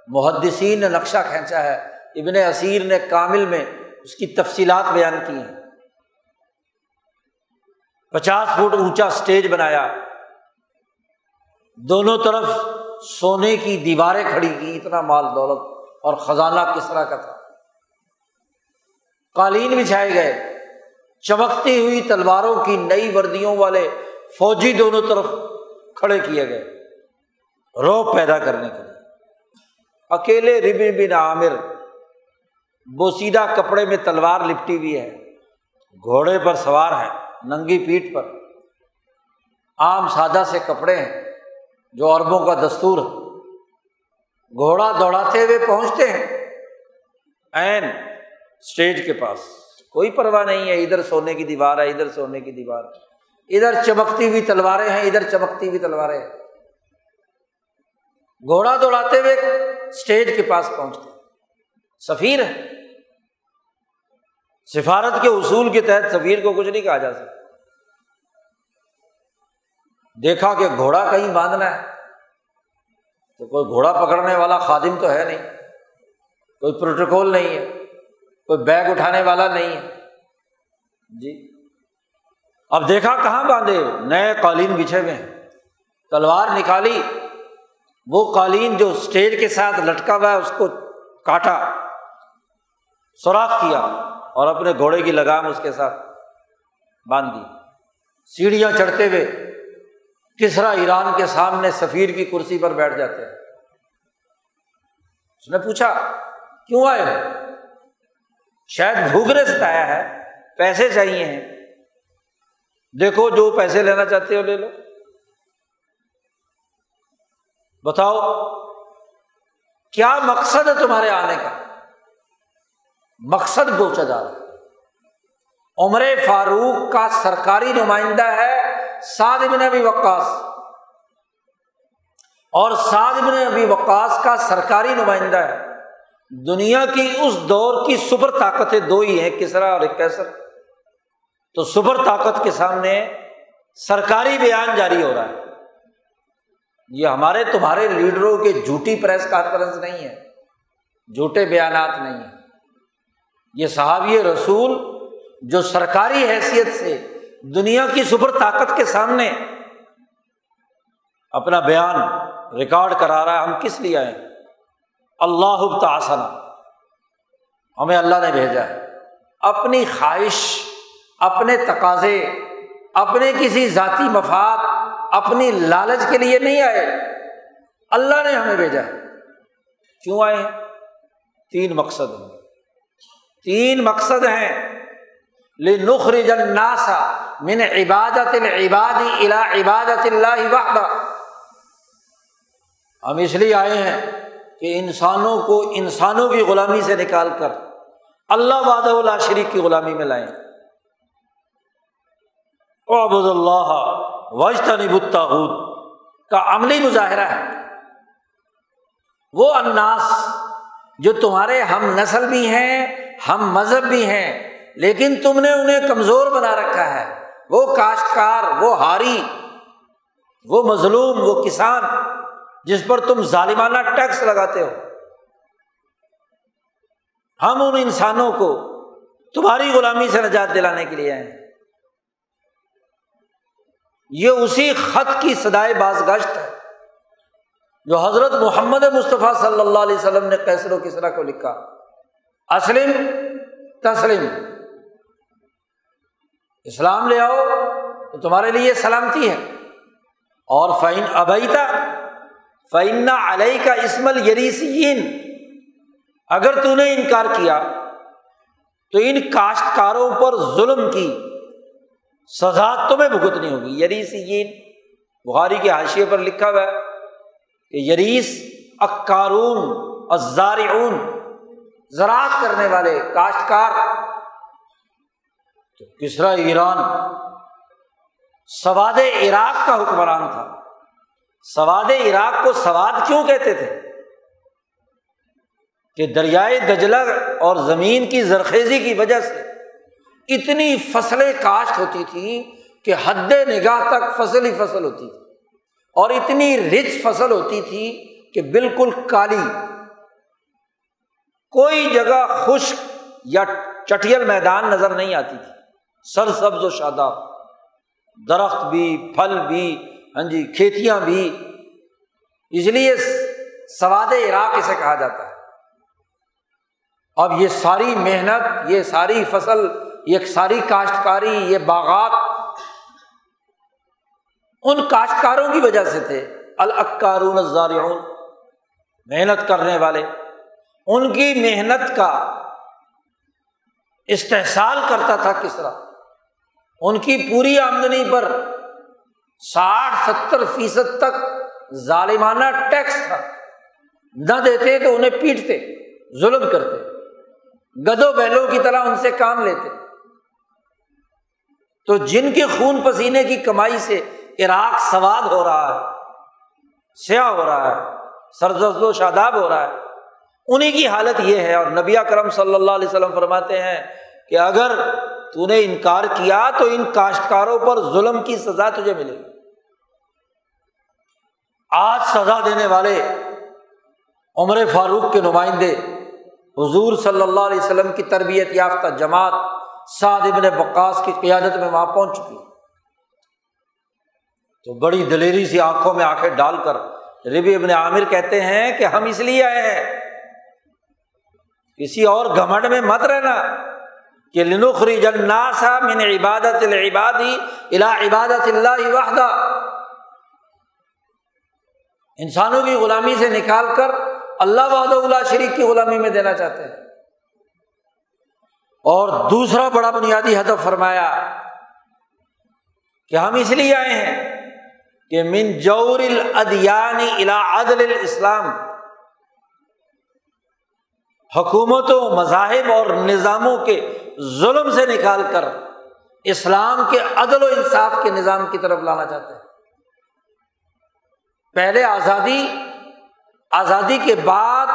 محدثین نے نقشہ کھینچا ہے۔ ابن اسیر نے کامل میں اس کی تفصیلات بیان کی ہیں۔ پچاس فٹ اونچا اسٹیج بنایا۔ دونوں طرف سونے کی دیواریں کھڑی کی، اتنا مال دولت اور خزانہ کس طرح کا تھا۔ قالین بچھائے گئے۔ چمکتی ہوئی تلواروں کی نئی وردیوں والے فوجی دونوں طرف کھڑے کیے گئے۔ روب پیدا کرنے کے لیے۔ اکیلے ربن بن عامر بوسیدہ کپڑے میں تلوار لپٹی ہوئی ہے۔ گھوڑے پر سوار ہے۔ ننگی پیٹ پر۔ عام سادہ سے کپڑے ہیں جو عربوں کا دستور ہے۔ گھوڑا دوڑاتے ہوئے پہنچتے ہیں۔ این اسٹیج کے پاس۔ کوئی پرواہ نہیں ہے، ادھر سونے کی دیوار ہے، ادھر سونے کی دیوار ادھر چمکتی ہوئی تلواریں ہیں، ادھر چمکتی ہوئی تلواریں ہیں۔ گھوڑا دوڑاتے ہوئے اسٹیج کے پاس پہنچتے سفیر ہے سفارت کے اصول کے تحت سفیر کو کچھ نہیں کہا جا سکتا۔ دیکھا کہ گھوڑا کہیں باندھنا ہے، تو کوئی گھوڑا پکڑنے والا خادم تو ہے نہیں۔ کوئی پروٹوکول نہیں ہے، کوئی بیگ اٹھانے والا نہیں ہے۔ جی۔ اب دیکھا کہاں باندھے، نئے قالین بچھے ہوئے ہیں۔ تلوار نکالی، وہ قالین جو اسٹیج کے ساتھ لٹکا ہوا ہے، اس کو کاٹا، سوراخ کیا۔ اور اپنے گھوڑے کی لگام اس کے ساتھ باندھ دی سیڑھیاں چڑھتے ہوئے کسرا ایران کے سامنے سفیر کی کرسی پر بیٹھ جاتے ہیں۔ اس نے پوچھا، کیوں آئے ہو؟ شاید بھوگرے ستایا ہے، پیسے چاہیے ہیں۔ دیکھو جو پیسے لینا چاہتے ہو لے لو۔ بتاؤ، کیا مقصد ہے تمہارے آنے کا؟ مقصد پوچھا جا رہا عمر فاروق کا سرکاری نمائندہ ہے سعد بن ابی وقاص۔ اور سعد بن ابی وقاص کا سرکاری نمائندہ ہے۔ دنیا کی اس دور کی سپر طاقتیں دو ہی ہیں، کسرا اور کیسر تو سپر طاقت کے سامنے سرکاری بیان جاری ہو رہا ہے۔ یہ ہمارے، تمہارے لیڈروں کے جھوٹی پریس کانفرنس نہیں ہے۔ جھوٹے بیانات نہیں ہیں۔ یہ صحابی رسول جو سرکاری حیثیت سے دنیا کی سپر طاقت کے سامنے اپنا بیان ریکارڈ کرا رہا ہے، ہم کس لیے آئے اللہ تاسنا ہمیں اللہ نے بھیجا ہے۔ اپنی خواہش، اپنے تقاضے، اپنے کسی ذاتی مفاد، اپنی لالچ کے لیے نہیں آئے۔ اللہ نے ہمیں بھیجا ہے۔ کیوں آئے ہیں؟ تین مقصد ہیں۔ تین مقصد ہیں۔ لنخرج الناس من عبادت العباد الى عبادت اللہ وحدہ ہم اس لیے آئے ہیں کہ انسانوں کو انسانوں کی غلامی سے نکال کر اللہ واد اللہ شریف کی غلامی میں لائیں۔ عبد اللہ وجتنب الطاغوت۔ کا عملی مظاہرہ ہے۔ وہ اناس جو تمہارے ہم نسل بھی ہیں ہم مذہب بھی ہیں، لیکن تم نے انہیں کمزور بنا رکھا ہے۔ وہ کاشتکار، وہ ہاری، وہ مظلوم، وہ کسان جس پر تم ظالمانہ ٹیکس لگاتے ہو۔ ہم ان انسانوں کو تمہاری غلامی سے نجات دلانے کے لیے آئے ہیں۔ یہ اسی خط کی سدائے باز گشت ہے جو حضرت محمد مصطفیٰ صلی اللہ علیہ وسلم نے کیسر و کسرا کو لکھا۔ اسلم تسلم اسلام لے آؤ تو تمہارے لیے سلامتی ہے۔ اور فائن ابیتا فعن علیہ کا اسمل یریسین اگر تو نے انکار کیا تو ان کاشتکاروں پر ظلم کی۔ سزا تمہیں بھگتنی ہوگی۔ یریسین بخاری کے حاشیے پر لکھا ہوا ہے کہ یریس، اکارون ازارعون زراعت کرنے والے کاشتکار۔ تو کسرا ایران سواد عراق کا حکمران تھا؟ سواد عراق کو سواد کیوں کہتے تھے؟ کہ دریائے دجلہ اور زمین کی زرخیزی کی وجہ سے اتنی فصلیں کاشت ہوتی تھی کہ حد نگاہ تک فصل ہی فصل ہوتی تھی اور اتنی رچ فصل ہوتی تھی کہ بالکل کالی۔ کوئی جگہ خشک یا چٹیل میدان نظر نہیں آتی تھی۔ سر سبز و شاداب، درخت بھی، پھل بھی ہاں جی کھیتیاں بھی۔ اس لیے سواد عراق اسے کہا جاتا ہے۔ اب یہ ساری محنت، یہ ساری فصل، یہ ساری کاشتکاری، یہ باغات ان کاشتکاروں کی وجہ سے تھے۔ الکارون الزارعون، محنت کرنے والے۔ ان کی محنت کا استحصال کرتا تھا کس طرح؟ ان کی پوری آمدنی پر ساٹھ ستر فیصد تک ظالمانہ ٹیکس تھا۔ نہ دیتے تو انہیں پیٹتے، ظلم کرتے۔ گدو بیلوں کی طرح ان سے کام لیتے۔ تو جن کے خون پسینے کی کمائی سے عراق سواد ہو رہا ہے، سیاہ ہو رہا ہے، سرزد و شاداب ہو رہا ہے انہیں کی حالت یہ ہے اور نبی کرم صلی اللہ علیہ وسلم فرماتے ہیں کہ اگر تو نے انکار کیا تو ان کاشتکاروں پر ظلم کی سزا تجھے ملے گی۔ آج سزا دینے والے عمر فاروق کے نمائندے حضور صلی اللہ علیہ وسلم کی تربیت یافتہ جماعت سعد ابن بقاس کی قیادت میں وہاں پہنچ چکی۔ تو بڑی دلیری سی آنکھوں میں آنکھیں ڈال کر ربی ابن عامر کہتے ہیں کہ ہم اس لیے آئے ہیں کسی اور گھمنڈ میں مت رہنا کہ لنخری جناسا من عبادت العبادی الا عبادت اللہ وحدہ۔ انسانوں کی غلامی سے نکال کر اللہ وحد اللہ شریف کی غلامی میں دینا چاہتے ہیں۔ اور دوسرا بڑا بنیادی ہدف فرمایا کہ ہم اس لیے آئے ہیں کہ من جور الادیانی الا عدل الاسلام۔ حکومتوں، مذاہب اور نظاموں کے ظلم سے نکال کر اسلام کے عدل و انصاف کے نظام کی طرف لانا چاہتے ہیں۔ پہلے آزادی آزادی کے بعد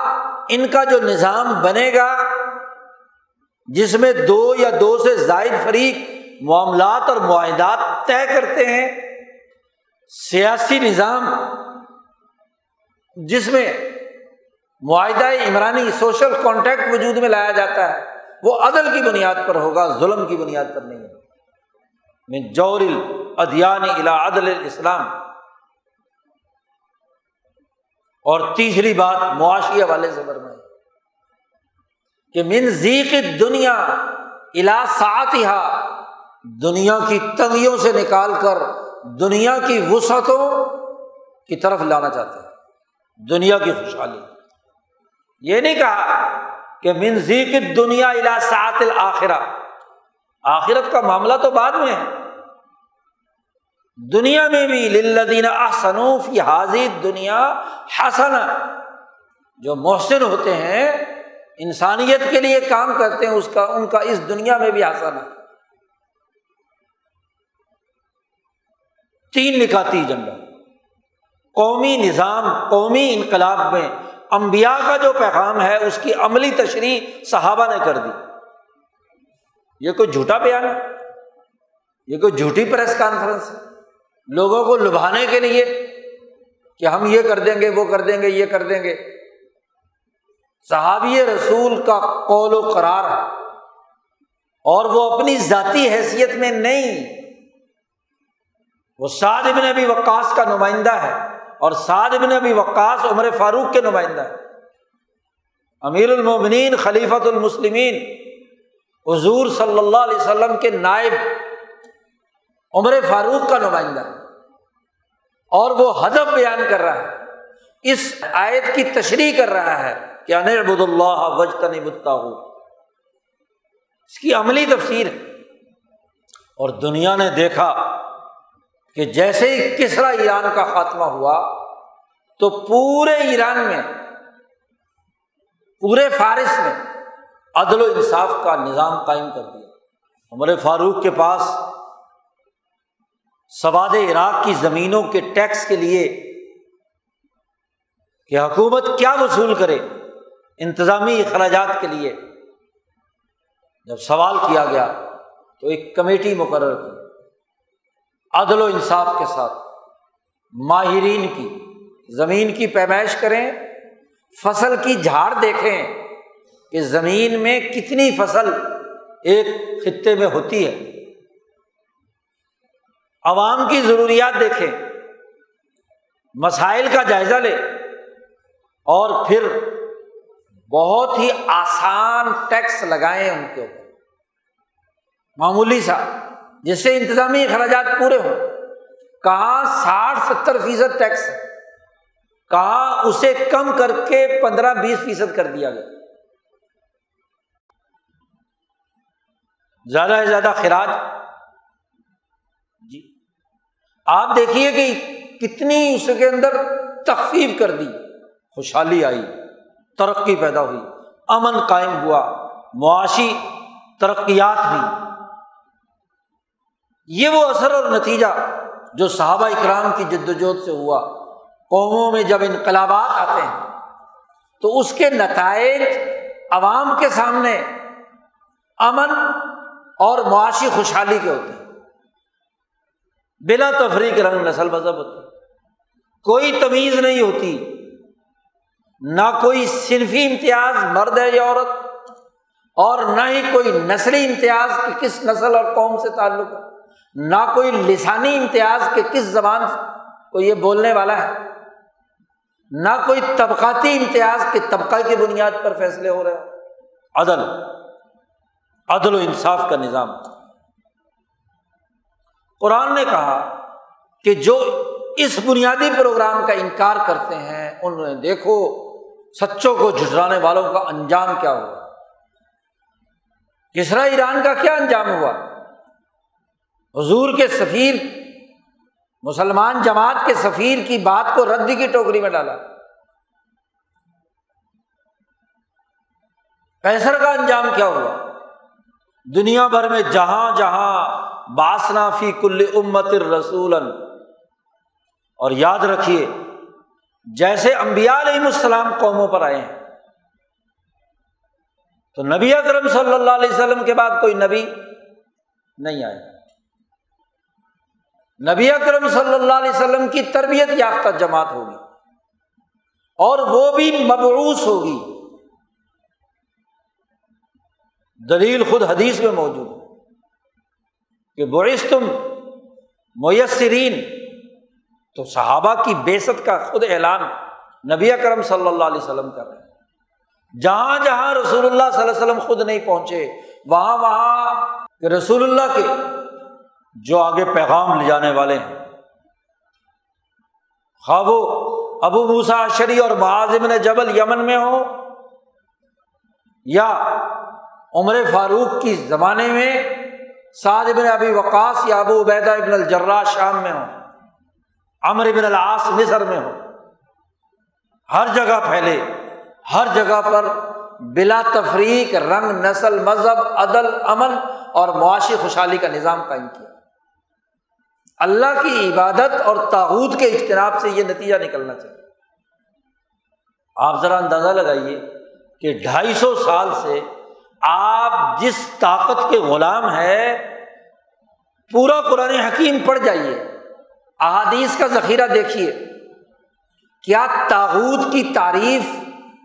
ان کا جو نظام بنے گا، جس میں دو یا دو سے زائد فریق معاملات اور معاہدات طے کرتے ہیں، سیاسی نظام، جس میں معاہدہ عمرانی سوشل کانٹیکٹ وجود میں لایا جاتا ہے۔ وہ عدل کی بنیاد پر ہوگا، ظلم کی بنیاد پر نہیں ہوگا۔ میں جور ادیانی الا عدل اسلام اور تیسری بات معاشی حوالے سے برمائے۔ کہ من ذیق دنیا الا ساتھا دنیا کی تنگیوں سے نکال کر دنیا کی وسعتوں کی طرف لانا چاہتے ہیں دنیا کی خوشحالی۔ یہ نہیں کہا کہ منزی کی دنیا الا سات الآخرہ آخرت کا معاملہ تو بعد میں ہے۔ دنیا میں بھی للدین احسنوف کی حاضر دنیا حسن جو محسن ہوتے ہیں، انسانیت کے لیے کام کرتے ہیں، اس کا، ان کا اس دنیا میں بھی حسن ہے تین نکاتی جنگل قومی نظام، قومی انقلاب میں امبیا کا جو پیغام ہے، اس کی عملی تشریح صحابہ نے کر دی۔ یہ کوئی جھوٹا بیان ہے؟ یہ کوئی جھوٹی پریس کانفرنس ہے؟ لوگوں کو لبھانے کے لیے کہ ہم یہ کر دیں گے، وہ کر دیں گے، یہ کر دیں گے۔ صحابی رسول کا قول و قرار ہے۔ اور وہ اپنی ذاتی حیثیت میں نہیں۔ وہ سعد ابن ابی وقاص کا نمائندہ ہے۔ اور سعد ابن ابی وقاص عمر فاروق کے نمائندہ ہے امیر المومنین، خلیفۃ المسلمین، حضور صلی اللہ علیہ وسلم کے نائب عمر فاروق کا نمائندہ اور وہ ہدف بیان کر رہا ہے۔ اس آیت کی تشریح کر رہا ہے کہ انبد اللہ وجتنی بتا ہو اس کی عملی تفسیر ہے۔ اور دنیا نے دیکھا کہ جیسے ہی کسرا ایران کا خاتمہ ہوا تو پورے ایران میں، پورے فارس میں عدل و انصاف کا نظام قائم کر دیا۔ عمر فاروق کے پاس سواد عراق کی زمینوں کے ٹیکس کے لیے کہ حکومت کیا وصول کرے انتظامی اخراجات کے لیے جب سوال کیا گیا تو ایک کمیٹی مقرر کی۔ عدل و انصاف کے ساتھ۔ ماہرین کی، زمین کی پیمائش کریں، فصل کی جھاڑ دیکھیں کہ زمین میں کتنی فصل ایک خطے میں ہوتی ہے۔ عوام کی ضروریات دیکھیں، مسائل کا جائزہ لے اور پھر بہت ہی آسان ٹیکس لگائیں ان کے اوپر۔ معمولی سا۔ جس سے انتظامی اخراجات پورے ہوں۔ کہاں ساٹھ ستر فیصد ٹیکس کہاں اسے کم کر کے پندرہ بیس فیصد کر دیا گیا۔ زیادہ سے زیادہ خراج۔ جی۔ آپ دیکھیے کہ کتنی اس کے اندر تخفیف کر دی۔ خوشحالی آئی، ترقی پیدا ہوئی، امن قائم ہوا، معاشی ترقیات ہوئی یہ وہ اثر اور نتیجہ جو صحابہ اکرام کی جد وجہد سے ہوا، قوموں میں جب انقلابات آتے ہیں، تو اس کے نتائج عوام کے سامنے امن اور معاشی خوشحالی کے ہوتے ہیں۔ بلا تفریق رنگ نسل مذہب ہوتے کوئی تمیز نہیں ہوتی، نہ کوئی صنفی امتیاز مرد ہے یا عورت، اور نہ ہی کوئی نسلی امتیاز کہ کس نسل اور قوم سے تعلق۔ ہے نہ کوئی لسانی امتیاز کہ کس زبان کو یہ بولنے والا ہے، نہ کوئی طبقاتی امتیاز کہ طبقہ کی بنیاد پر فیصلے ہو رہے عدل عدل و انصاف کا نظام۔ قرآن نے کہا کہ جو اس بنیادی پروگرام کا انکار کرتے ہیں، انہوں نے دیکھو سچوں کو جھٹرانے والوں کا انجام کیا ہوا۔ کسرا ایران کا کیا انجام ہوا؟ حضور کے سفیر، مسلمان جماعت کے سفیر کی بات کو رد کی ٹوکری میں ڈالا۔ کیسر کا انجام کیا ہوا؟ دنیا بھر میں جہاں جہاں باسنا فی کل امت رسول اور یاد رکھیے، جیسے امبیا علیہ السلام قوموں پر آئے ہیں، تو نبی اکرم صلی اللہ علیہ وسلم کے بعد کوئی نبی نہیں آئے۔ نبی اکرم صلی اللہ علیہ وسلم کی تربیت یافتہ جماعت ہوگی اور وہ بھی مبعوث ہوگی۔ دلیل خود حدیث میں موجود کہ بوئس تم میسرین، تو صحابہ کی بےست کا خود اعلان نبی اکرم صلی اللہ علیہ وسلم کر رہے ہیں۔ جہاں جہاں رسول اللہ صلی اللہ علیہ وسلم خود نہیں پہنچے، وہاں وہاں رسول اللہ کے جو آگے پیغام لے جانے والے ہیں۔ خواب ابو موسا شری اور معاذم نے جبل یمن میں ہو یا عمر فاروق کی زمانے میں سعد ابن ابی وقاص یا ابو عبیدہ ابن الجرا شام میں ہو امر ابن العاص مصر میں ہو ہر جگہ پھیلے، ہر جگہ پر بلا تفریق، رنگ، نسل، مذہب، عدل، امن اور معاشی خوشحالی کا نظام قائم کیا۔ اللہ کی عبادت اور تاحود کے اجتناب سے یہ نتیجہ نکلنا چاہیے۔ آپ ذرا اندازہ لگائیے کہ ڈھائی سو سال سے آپ جس طاقت کے غلام ہے پورا قرآن حکیم پڑ جائیے۔ احادیث کا ذخیرہ دیکھیے۔ کیا تاحود کی تعریف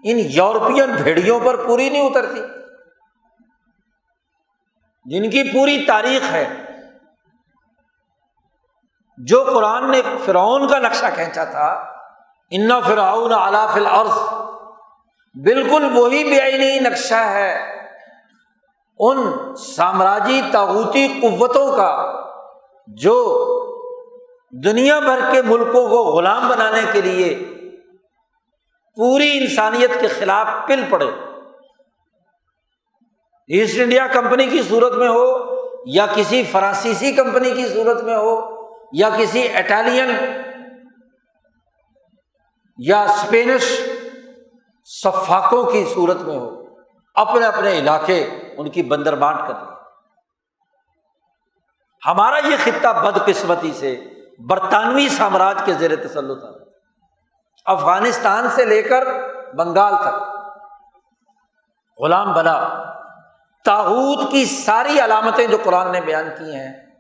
ان یورپین بھیڑیوں پر پوری نہیں اترتی؟ جن کی پوری تاریخ ہے۔ جو قرآن نے فرعون کا نقشہ کھینچا تھا، ان فرعون علاف العرض بالکل وہی بے آئی نقشہ ہے۔ ان سامراجی تاغوتی قوتوں کا جو دنیا بھر کے ملکوں کو غلام بنانے کے لیے پوری انسانیت کے خلاف پل پڑے۔ ایسٹ انڈیا کمپنی کی صورت میں ہو یا کسی فرانسیسی کمپنی کی صورت میں ہو یا کسی اٹالین یا اسپینش صفاقوں کی صورت میں ہو، اپنے اپنے علاقے ان کی بندر بانٹ کر ہمارا یہ خطہ بد قسمتی سے، برطانوی سامراج کے زیر تسلط افغانستان سے لے کر بنگال تک۔ غلام بنا تاحود کی ساری علامتیں جو قرآن نے بیان کی ہیں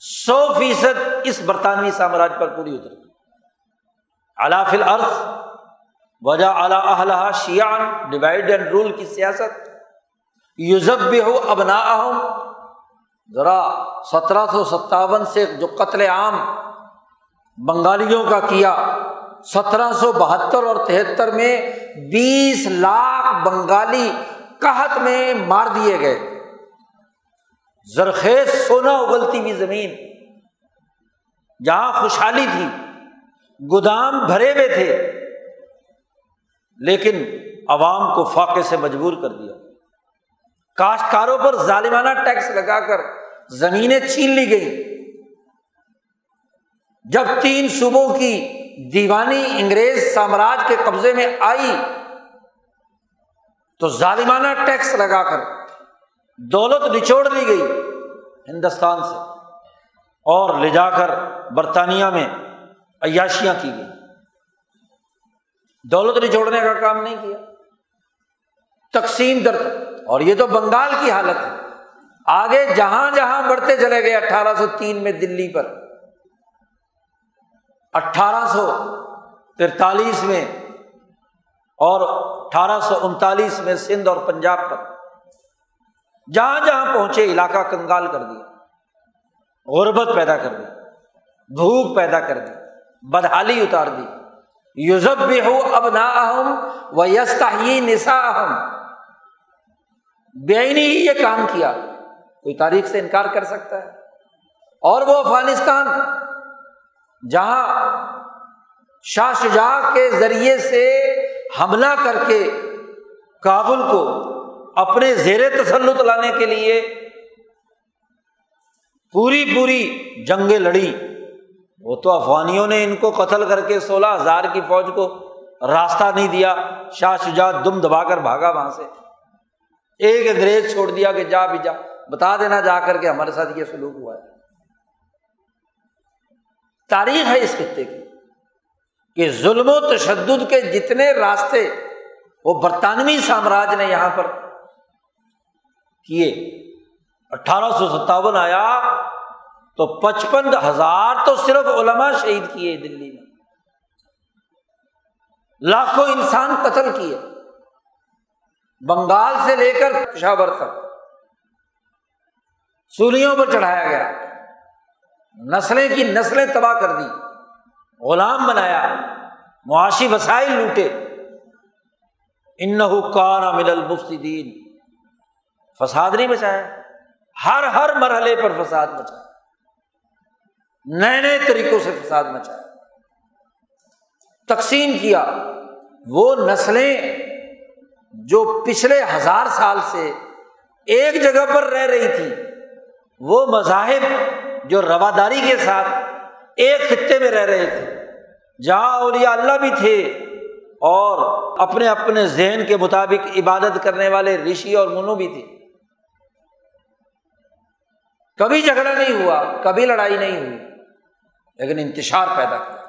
سو فیصد اس برطانوی سامراج پر پوری اتر علاف العرض وجہ اعلیٰ شیان ڈیوائڈ اینڈ رول کی سیاست۔ یوزب بھی ہو ابنا ذرا سترہ سو ستاون سے جو قتل عام بنگالیوں کا کیا، سترہ سو بہتر اور تہتر میں بیس لاکھ بنگالی قحط میں مار دیے گئے۔ زرخیز سونا اگلتی ہوئی زمین۔ جہاں خوشحالی تھی، گودام بھرے ہوئے تھے، لیکن عوام کو فاقے سے مجبور کر دیا۔ کاشتکاروں پر ظالمانہ ٹیکس لگا کر زمینیں چھین لی گئی جب تین صوبوں کی دیوانی انگریز سامراج کے قبضے میں آئی، تو ظالمانہ ٹیکس لگا کر دولت نچوڑ لی گئی ہندوستان سے اور لے جا کر برطانیہ میں عیاشیاں کی گئی دولت نچوڑنے کا کام نہیں کیا۔ تقسیم در اور یہ تو بنگال کی حالت ہے۔ آگے جہاں جہاں بڑھتے چلے گئے اٹھارہ سو تین میں دلی پر۔ اٹھارہ سو ترتالیس میں اور اٹھارہ سو انتالیس میں سندھ اور پنجاب پر۔ جہاں جہاں پہنچے، علاقہ کنگال کر دیا، غربت پیدا کر دی، بھوک پیدا کر دی، بدحالی اتار دی۔ یوزب بھی ہو اب نہ اہم و یستا ہی نسا اہم بے ہی یہ کام کیا، کوئی تاریخ سے انکار کر سکتا ہے۔ اور وہ افغانستان، جہاں شاہ شجاع کے ذریعے سے حملہ کر کے کابل کو اپنے زیر تسلط لانے کے لیے پوری پوری جنگیں لڑی وہ تو افغانیوں نے ان کو قتل کر کے سولہ ہزار کی فوج کو راستہ نہیں دیا، شاہ شجاع دم دبا کر بھاگا وہاں سے۔ ایک انگریز چھوڑ دیا کہ جا بھی جا۔ بتا دینا جا کر کے ہمارے ساتھ یہ سلوک ہوا ہے۔ تاریخ ہے اس خطے کی کہ ظلم و تشدد کے جتنے راستے وہ برطانوی سامراج نے یہاں پر کیے۔ اٹھارہ سو ستاون آیا تو پچپن ہزار تو صرف علما شہید کیے دلی میں۔ لاکھوں انسان قتل کیے۔ بنگال سے لے کر پشاور تک۔ سولیوں پر چڑھایا گیا۔ نسلیں کی نسلیں تباہ کر دی۔ غلام بنایا۔ معاشی وسائل لوٹے۔ ان کان مل المفصدین فساد نہیں بچایا ہر ہر مرحلے پر فساد بچایا نئے نئے طریقوں سے فساد مچایا۔ تقسیم کیا۔ وہ نسلیں جو پچھلے ہزار سال سے ایک جگہ پر رہ رہی تھی وہ مذاہب جو رواداری کے ساتھ ایک خطے میں رہ رہے تھے، جہاں اولیاء اللہ بھی تھے اور اپنے اپنے ذہن کے مطابق عبادت کرنے والے رشی اور منو بھی تھے۔ کبھی جھگڑا نہیں ہوا، کبھی لڑائی نہیں ہوئی، لیکن انتشار پیدا کیا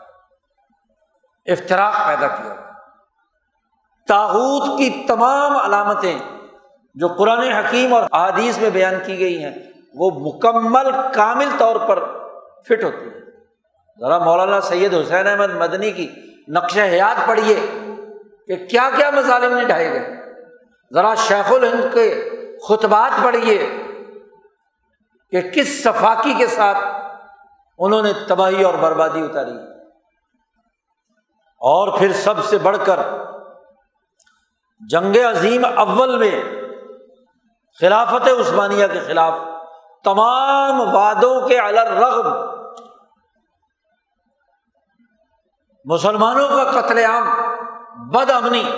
افطراک پیدا کیا۔ تاحود کی تمام علامتیں جو قرآن حکیم اور احادیث میں بیان کی گئی ہیں، وہ مکمل کامل طور پر فٹ ہوتی ہے ذرا مولانا سید حسین احمد مدنی کی نقش حیات پڑھیے کہ کیا کیا مظالم نہیں ڈھائے گئے۔ ذرا شیخ الہند کے خطبات پڑھیے۔ کہ کس صفاقی کے ساتھ انہوں نے تباہی اور بربادی اتاری۔ اور پھر سب سے بڑھ کر جنگ عظیم اول میں خلافت عثمانیہ کے خلاف تمام وادوں کے الرغم مسلمانوں کا قتل عام، بد امنی۔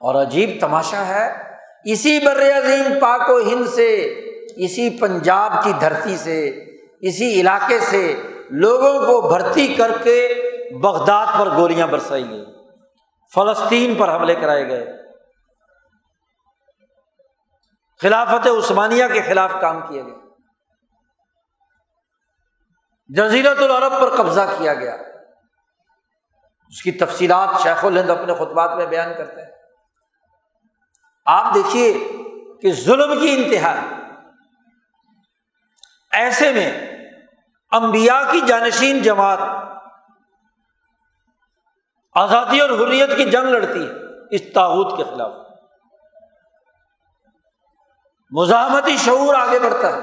اور عجیب تماشا ہے، اسی بر عظیم پاک و ہند سے اسی پنجاب کی دھرتی سے، اسی علاقے سے لوگوں کو بھرتی کر کے بغداد پر گولیاں برسائی گئی فلسطین پر حملے کرائے گئے۔ خلافت عثمانیہ کے خلاف کام کیا گیا جزیرت العرب پر قبضہ کیا گیا۔ اس کی تفصیلات شیخ الہند اپنے خطبات میں بیان کرتے ہیں۔ آپ دیکھیے کہ ظلم کی انتہا ایسے میں امبیا کی جانشین جماعت آزادی اور حریت کی جنگ لڑتی ہے، اس تاحود کے خلاف۔ مزاحمتی شعور آگے بڑھتا ہے۔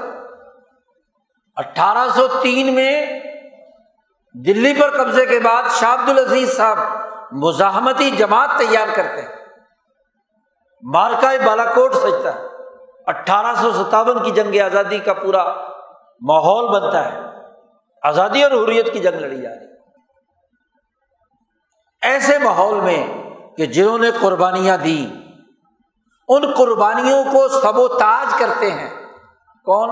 اٹھارہ سو تین میں دلی پر قبضے کے بعد شاہد العزیز صاحب مزاحمتی جماعت تیار کرتے ہیں۔ مارکا بالا کوٹ سجتا ہے۔ اٹھارہ سو ستاون کی جنگ آزادی کا پورا ماحول بنتا ہے۔ آزادی اور حریت کی جنگ لڑی جا رہی ایسے ماحول میں کہ جنہوں نے قربانیاں دی ان قربانیوں کو سب و تاج کرتے ہیں۔ کون؟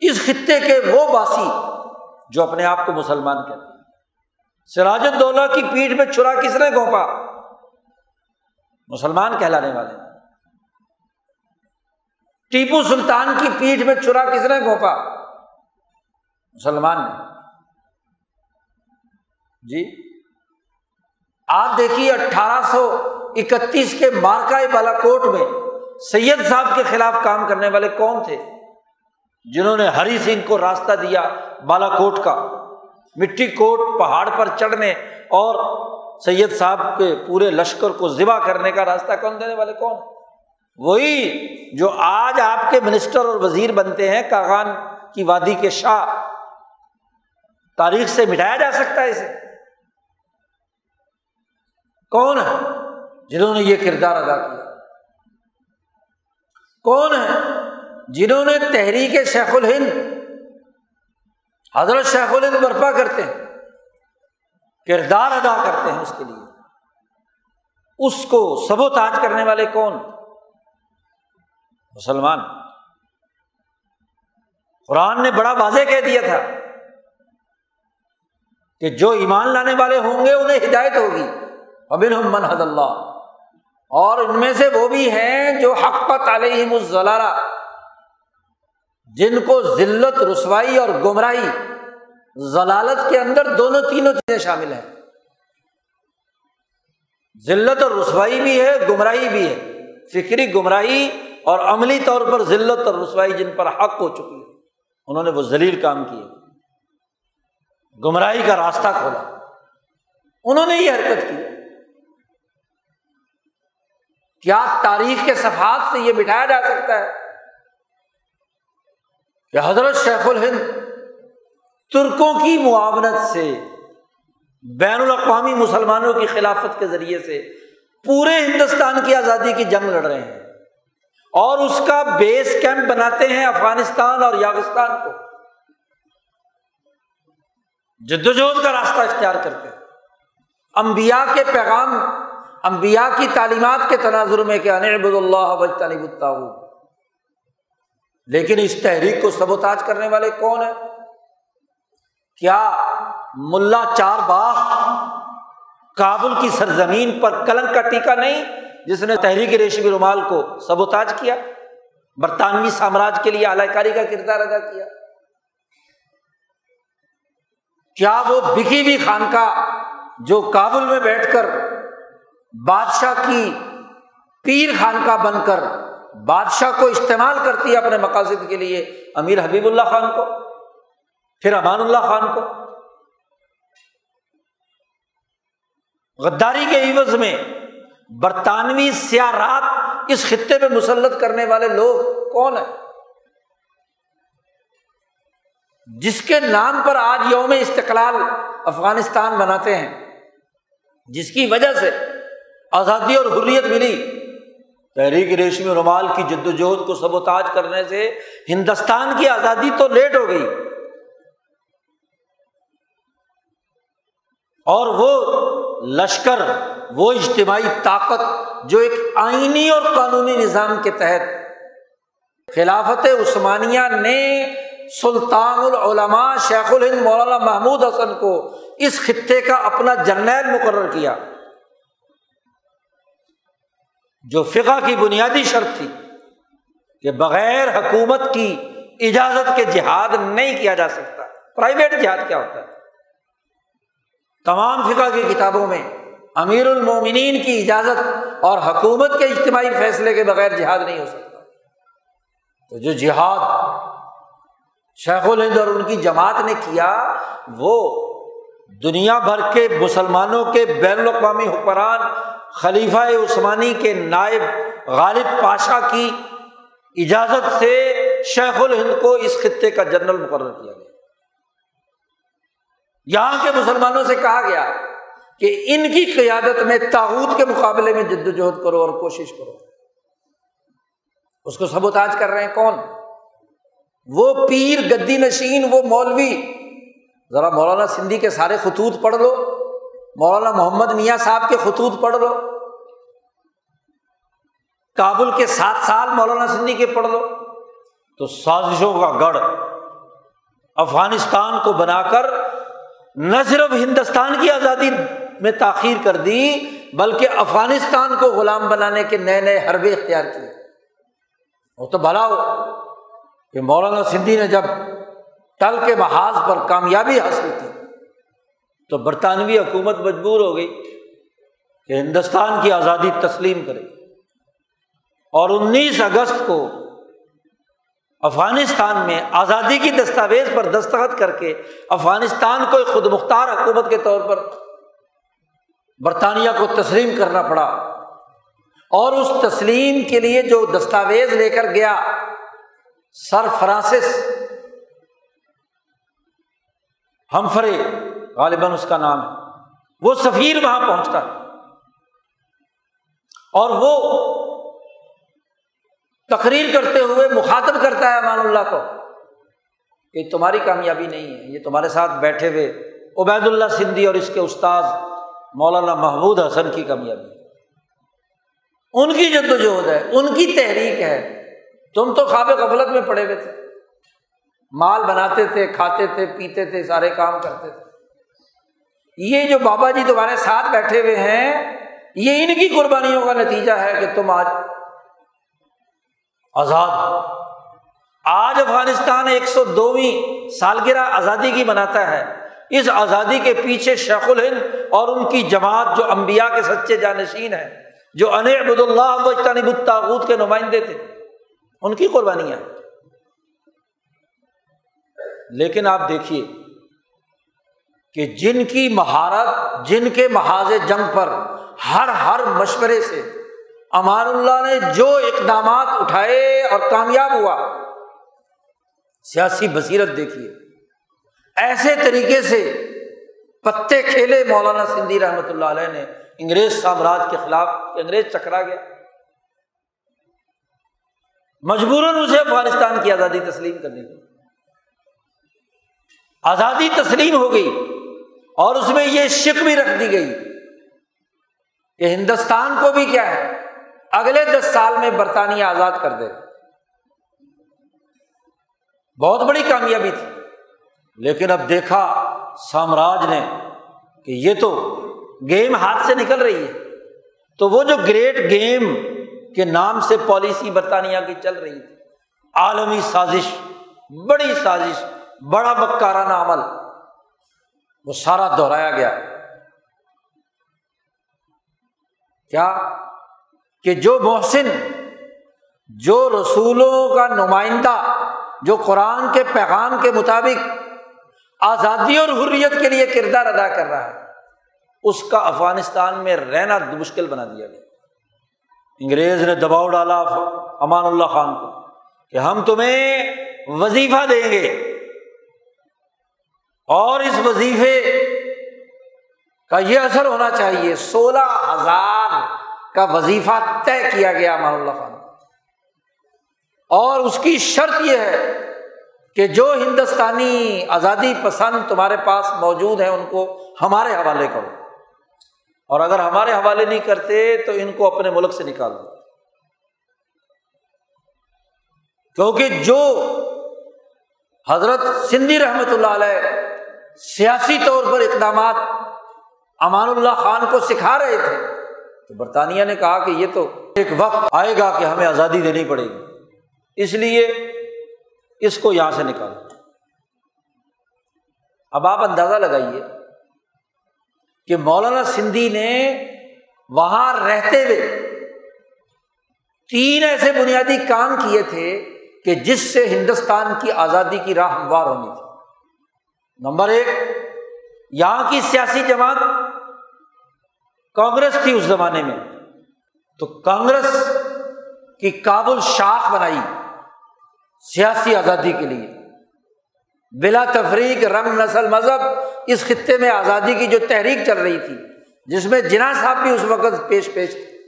اس خطے کے وہ باسی جو اپنے آپ کو مسلمان کہتے ہیں۔ سراج الدولہ کی پیٹھ میں چھرا کس نے گھونپا؟ مسلمان کہلانے والے۔ ٹیپو سلطان کی پیٹھ میں چھرا کس نے گھونپا؟ مسلمان نے۔ جی۔ آپ دیکھیے اٹھارہ سو اکتیس کے مارکا بالا کوٹ میں سید صاحب کے خلاف کام کرنے والے کون تھے؟ جنہوں نے ہری سنگھ کو راستہ دیا بالا کوٹ کا۔ مٹی کوٹ پہاڑ پر چڑھنے اور سید صاحب کے پورے لشکر کو ذبح کرنے کا راستہ کون دینے والے کون؟ وہی جو آج آپ کے منسٹر اور وزیر بنتے ہیں، کاغان کی وادی کے شاہ۔ تاریخ سے مٹایا جا سکتا ہے اسے۔ کون ہے جنہوں نے یہ کردار ادا کیا؟ کون ہے جنہوں نے تحریک شیخ الہند، حضرت شیخ الہند برپا کرتے ہیں، کردار ادا کرتے ہیں اس کے لیے؟ اس کو سب و تاج کرنے والے کون؟ مسلمان۔ قرآن نے بڑا واضح کہہ دیا تھا کہ جو ایمان لانے والے ہوں گے انہیں ہدایت ہوگی۔ ابن من حد اللہ۔ اور ان میں سے وہ بھی ہیں جو حقت علیہم الزلالہ، جن کو ذلت، رسوائی اور گمراہی ضلالت کے اندر دونوں تینوں چیزیں شامل ہیں۔ ذلت اور رسوائی بھی ہے، گمراہی بھی ہے۔ فکری گمراہی اور عملی طور پر ذلت اور رسوائی جن پر حق ہو چکی ہے، انہوں نے وہ ذلیل کام کیے۔ گمراہی کا راستہ کھولا۔ انہوں نے یہ حرکت کی۔ کیا تاریخ کے صفحات سے یہ بٹھایا جا سکتا ہے کہ حضرت شیخ الہند ترکوں کی معاونت سے، بین الاقوامی مسلمانوں کی خلافت کے ذریعے سے پورے ہندوستان کی آزادی کی جنگ لڑ رہے ہیں؟ اور اس کا بیس کیمپ بناتے ہیں افغانستان اور یاگستان کو۔ جدوجہد کا راستہ اختیار کرتے ہیں۔ امبیا کے پیغام امبیا کی تعلیمات کے تناظر میں کہ انبد اللہ بجتا لیکن اس تحریک کو سبوتاج کرنے والے کون ہیں؟ کیا ملا چار باغ کابل کی سرزمین پر کلنگ کا ٹیکا نہیں؟ جس نے تحریک ریشمی رومال کو سبوتاج کیا، برطانوی سامراج کے لیے اعلی کاری کا کردار ادا کیا۔ کیا وہ بکی ہوئی خانقاہ جو کابل میں بیٹھ کر بادشاہ کی پیر خانقاہ بن کر بادشاہ کو استعمال کرتی ہے اپنے مقاصد کے لیے امیر حبیب اللہ خان کو، پھر امان اللہ خان کو؟ غداری کے عوض میں برطانوی سیارات اس خطے پہ مسلط کرنے والے لوگ کون ہیں؟ جس کے نام پر آج یوم استقلال افغانستان بناتے ہیں، جس کی وجہ سے آزادی اور حریت ملی۔ تحریک ریشمی رومال کی جد وجہد کو سب و تاج کرنے سے ہندوستان کی آزادی تو لیٹ ہو گئی۔ اور وہ لشکر، وہ اجتماعی طاقت جو ایک آئینی اور قانونی نظام کے تحت خلافت عثمانیہ نے سلطان العلماء شیخ الہند مولانا محمود حسن کو اس خطے کا اپنا جرنیل مقرر کیا، جو فقہ کی بنیادی شرط تھی کہ بغیر حکومت کی اجازت کے جہاد نہیں کیا جا سکتا۔ پرائیویٹ جہاد کیا ہوتا ہے؟ تمام فقہ کی کتابوں میں امیر المومنین کی اجازت اور حکومت کے اجتماعی فیصلے کے بغیر جہاد نہیں ہو سکتا۔ تو جو جہاد شیخ الہند اور ان کی جماعت نے کیا، وہ دنیا بھر کے مسلمانوں کے بین الاقوامی حکمران خلیفہ عثمانی کے نائب غالب پاشا کی اجازت سے شیخ الہند کو اس خطے کا جنرل مقرر کیا گیا۔ یہاں کے مسلمانوں سے کہا گیا کہ ان کی قیادت میں تاوت کے مقابلے میں جد وجہد کرو اور کوشش کرو۔ اس کو سبوتاج کر رہے ہیں کون؟ وہ پیر گدی نشین، وہ مولوی۔ ذرا مولانا سندھی کے سارے خطوط پڑھ لو، مولانا محمد میاں صاحب کے خطوط پڑھ لو۔ کابل کے سات سال مولانا سندھی کے پڑھ لو۔ تو سازشوں کا گڑھ افغانستان کو بنا کر نہ صرف ہندوستان کی آزادی میں تاخیر کر دی، بلکہ افغانستان کو غلام بنانے کے نئے نئے حربے اختیار کیے۔ وہ تو بھلا ہو کہ مولانا سندھی نے جب ٹل کے محاذ پر کامیابی حاصل کی، تو برطانوی حکومت مجبور ہو گئی کہ ہندوستان کی آزادی تسلیم کرے۔ اور انیس اگست کو افغانستان میں آزادی کی دستاویز پر دستخط کر کے افغانستان کو ایک خود مختار حکومت کے طور پر برطانیہ کو تسلیم کرنا پڑا اور اس تسلیم کے لیے جو دستاویز لے کر گیا، سر فرانسس۔ ہمفرے غالباً اس کا نام ہے۔ وہ سفیر وہاں پہنچتا ہے۔ اور وہ تقریر کرتے ہوئے مخاطب کرتا ہے امان اللہ کو کہ تمہاری کامیابی نہیں ہے، یہ تمہارے ساتھ بیٹھے ہوئے عبید اللہ سندھی اور اس کے استاذ مولانا محمود حسن کی کامیابی ان کی جدوجہد ہے، ان کی تحریک ہے۔ تم تو خواب غفلت میں پڑے ہوئے تھے۔ مال بناتے تھے، کھاتے تھے، پیتے تھے، سارے کام کرتے تھے۔ یہ جو بابا جی تمہارے ساتھ بیٹھے ہوئے ہیں، یہ ان کی قربانیوں کا نتیجہ ہے کہ تم آج آزاد۔ آج افغانستان ایک سو دوویں سالگرہ آزادی کی مناتا ہے۔ اس آزادی کے پیچھے شیخ الہند اور ان کی جماعت جو امبیا کے سچے جانشین ہیں، جو ان عبد اللہ الطاغت کے نمائندے تھے، ان کی قربانیاں لیکن آپ دیکھیے کہ جن کی مہارت، جن کے محاذ جنگ پر ہر ہر مشورے سے امان اللہ نے جو اقدامات اٹھائے اور کامیاب ہوا، سیاسی بصیرت دیکھیے۔ ایسے طریقے سے پتے کھیلے مولانا سندھی رحمۃ اللہ علیہ نے، انگریز سامراج کے خلاف انگریز چکرا گیا۔ مجبوراً اسے افغانستان کی آزادی تسلیم کرنی تھی آزادی تسلیم ہو گئی اور اس میں یہ شک بھی رکھ دی گئی کہ ہندوستان کو بھی کیا ہے؟ اگلے دس سال میں برطانیہ آزاد کر دے۔ بہت بڑی کامیابی تھی۔ لیکن اب دیکھا سامراج نے کہ یہ تو گیم ہاتھ سے نکل رہی ہے۔ تو وہ جو گریٹ گیم کے نام سے پالیسی برطانیہ کی چل رہی تھی، عالمی سازش، بڑی سازش، بڑا بکارانہ عمل، وہ سارا دہرایا گیا۔ کیا؟ کہ جو محسن، جو رسولوں کا نمائندہ، جو قرآن کے پیغام کے مطابق آزادی اور حریت کے لیے کردار ادا کر رہا ہے، اس کا افغانستان میں رہنا مشکل بنا دیا گیا۔ انگریز نے دباؤ ڈالا امان اللہ خان کو کہ ہم تمہیں وظیفہ دیں گے۔ اور اس وظیفے کا یہ اثر ہونا چاہیے۔ سولہ ہزار کا وظیفہ طے کیا گیا امان اللہ خان اور اس کی شرط یہ ہے کہ جو ہندوستانی آزادی پسند تمہارے پاس موجود ہیں ان کو ہمارے حوالے کرو۔ اور اگر ہمارے حوالے نہیں کرتے تو ان کو اپنے ملک سے نکال دو کیونکہ جو حضرت سندھی رحمت اللہ علیہ سیاسی طور پر اقدامات امان اللہ خان کو سکھا رہے تھے تو برطانیہ نے کہا کہ یہ تو ایک وقت آئے گا کہ ہمیں آزادی دینی پڑے گی۔ اس لیے اس کو یہاں سے نکالو۔ اب آپ اندازہ لگائیے کہ مولانا سندھی نے وہاں رہتے ہوئے تین ایسے بنیادی کام کیے تھے کہ جس سے ہندوستان کی آزادی کی راہ ہموار ہونی تھی۔ نمبر ایک، یہاں کی سیاسی جماعت کانگریس تھی اس زمانے میں۔ تو کانگریس کی کابل شاخ بنائی سیاسی آزادی کے لیے۔ بلا تفریق، رنگ نسل، مذہب اس خطے میں آزادی کی جو تحریک چل رہی تھی، جس میں جنا صاحب بھی اس وقت پیش پیش تھے۔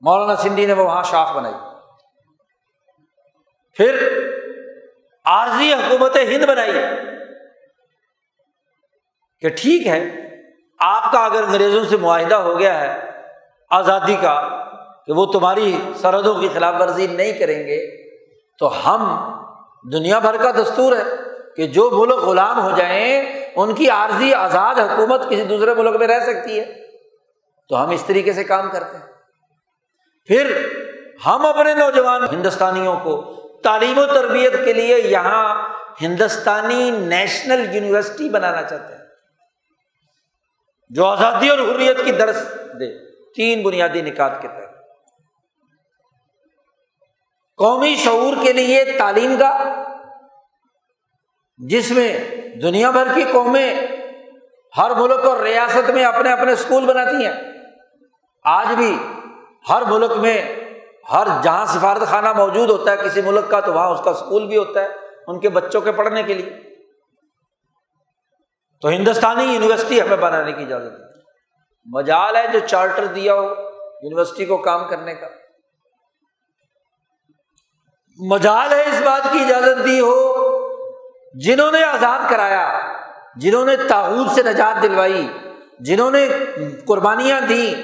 مولانا سندھی نے وہاں شاخ بنائی۔ پھر عارضی حکومت ہند بنائی۔ کہ ٹھیک ہے آپ کا اگر انگریزوں سے معاہدہ ہو گیا ہے، آزادی کا، کہ وہ تمہاری سرحدوں کی خلاف ورزی نہیں کریں گے، تو ہم دنیا بھر کا دستور ہے کہ جو ملک غلام ہو جائیں، ان کی عارضی آزاد حکومت کسی دوسرے ملک میں رہ سکتی ہے۔ تو ہم اس طریقے سے کام کرتے ہیں۔ پھر ہم اپنے نوجوان ہندوستانیوں کو تعلیم و تربیت کے لیے یہاں ہندوستانی نیشنل یونیورسٹی بنانا چاہتے ہیں۔ جو آزادی اور حریت کی درس دے، تین بنیادی نکات کے تحت۔ قومی شعور کے لیے تعلیم کا جس میں دنیا بھر کی قومیں ہر ملک اور ریاست میں اپنے اپنے اسکول بناتی ہیں۔ آج بھی ہر ملک میں ہر جہاں سفارت خانہ موجود ہوتا ہے، کسی ملک کا تو وہاں اس کا اسکول بھی ہوتا ہے، ان کے بچوں کے پڑھنے کے لیے۔ تو ہندوستانی یونیورسٹی ہمیں بنانے کی اجازت ہے مجال ہے جو چارٹر دیا ہو یونیورسٹی کو کام کرنے کا۔ مجال ہے اس بات کی اجازت دی ہو جنہوں نے آزاد کرایا، جنہوں نے تاحود سے نجات دلوائی، جنہوں نے قربانیاں دی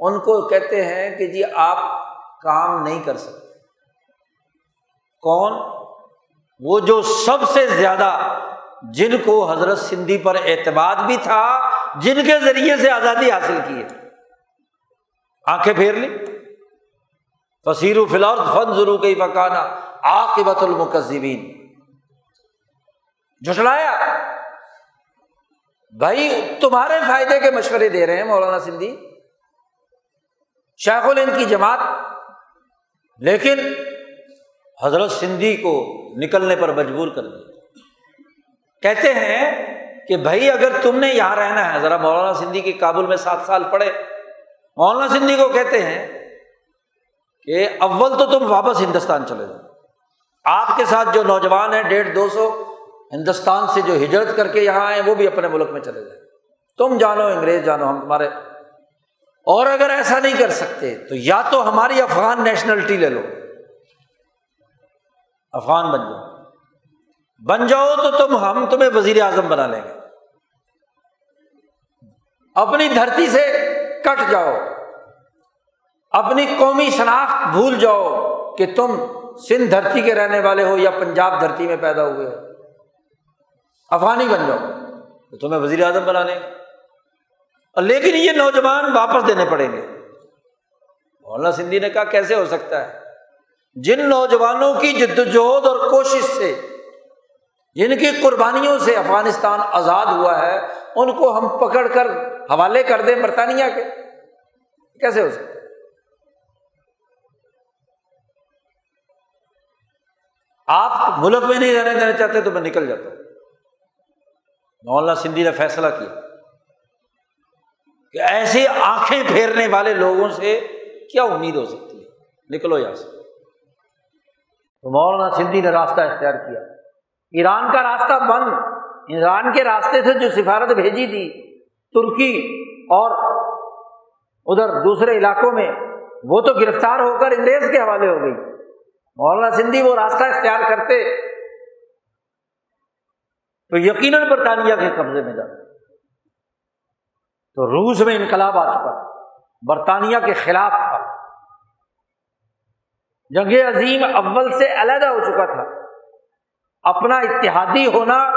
ان کو کہتے ہیں کہ جی آپ کام نہیں کر سکتے۔ کون؟ وہ جو سب سے زیادہ جن کو حضرت سندھی پر اعتماد بھی تھا، جن کے ذریعے سے آزادی حاصل کی ہے۔ آنکھیں پھیر لی فصیر و فلور فن ضرور گئی پکانا عاقبت المکذبین۔ جھٹلایا۔ بھائی، تمہارے فائدے کے مشورے دے رہے ہیں مولانا سندھی۔ شیخ الند کی جماعت۔ لیکن حضرت سندھی کو نکلنے پر مجبور کر دیا۔ کہتے ہیں کہ بھائی اگر تم نے یہاں رہنا ہے، ذرا مولانا سندھی کی کابل میں سات سال پڑھے۔ مولانا سندھی کو کہتے ہیں کہ اول تو تم واپس ہندوستان چلے جاؤ۔ آپ کے ساتھ جو نوجوان ہیں، ڈیڑھ دو سو، ہندوستان سے جو ہجرت کر کے یہاں آئے، وہ بھی اپنے ملک میں چلے جائیں۔ تم جانو انگریز، جانو ہم تمہارے۔ اور اگر ایسا نہیں کر سکتے، تو یا تو ہماری افغان نیشنلٹی لے لو۔ افغان بن جاؤ۔ بن جاؤ تو تم ہم تمہیں وزیر اعظم بنا لیں گے۔ اپنی دھرتی سے کٹ جاؤ۔ اپنی قومی شناخت بھول جاؤ کہ تم سندھ دھرتی کے رہنے والے ہو یا پنجاب دھرتی میں پیدا ہوئے ہو۔ افغانی بن جاؤ تو تمہیں وزیر اعظم بنانے لیکن یہ نوجوان واپس دینے پڑیں گے۔ مولانا سندھی نے کہا، کیسے ہو سکتا ہے؟ جن نوجوانوں کی جدوجہد اور کوشش سے یعنی جن کی قربانیوں سے افغانستان آزاد ہوا ہے، ان کو ہم پکڑ کر حوالے کر دیں برطانیہ کے۔ کیسے ہو سکتا؟ آپ ملک میں نہیں رہنے دینا چاہتے تو میں نکل جاتا۔ ہوں مولانا سندھی نے فیصلہ کیا کہ ایسے آنکھیں پھیرنے والے لوگوں سے کیا امید ہو سکتی ہے؟ نکلو یہاں سے۔ تو مولانا سندھی نے راستہ اختیار کیا۔ ایران کا راستہ بند۔ ایران کے راستے سے جو سفارت بھیجی تھی ترکی اور ادھر دوسرے علاقوں میں، وہ تو گرفتار ہو کر انگریز کے حوالے ہو گئی۔ مولانا سندھی وہ راستہ اختیار کرتے۔ تو یقیناً برطانیہ کے قبضے میں جاتے۔ تو روس میں انقلاب آ چکا تھا۔ برطانیہ کے خلاف تھا۔ جنگ عظیم اول سے علیحدہ ہو چکا تھا۔ اپنا اتحادی ہونا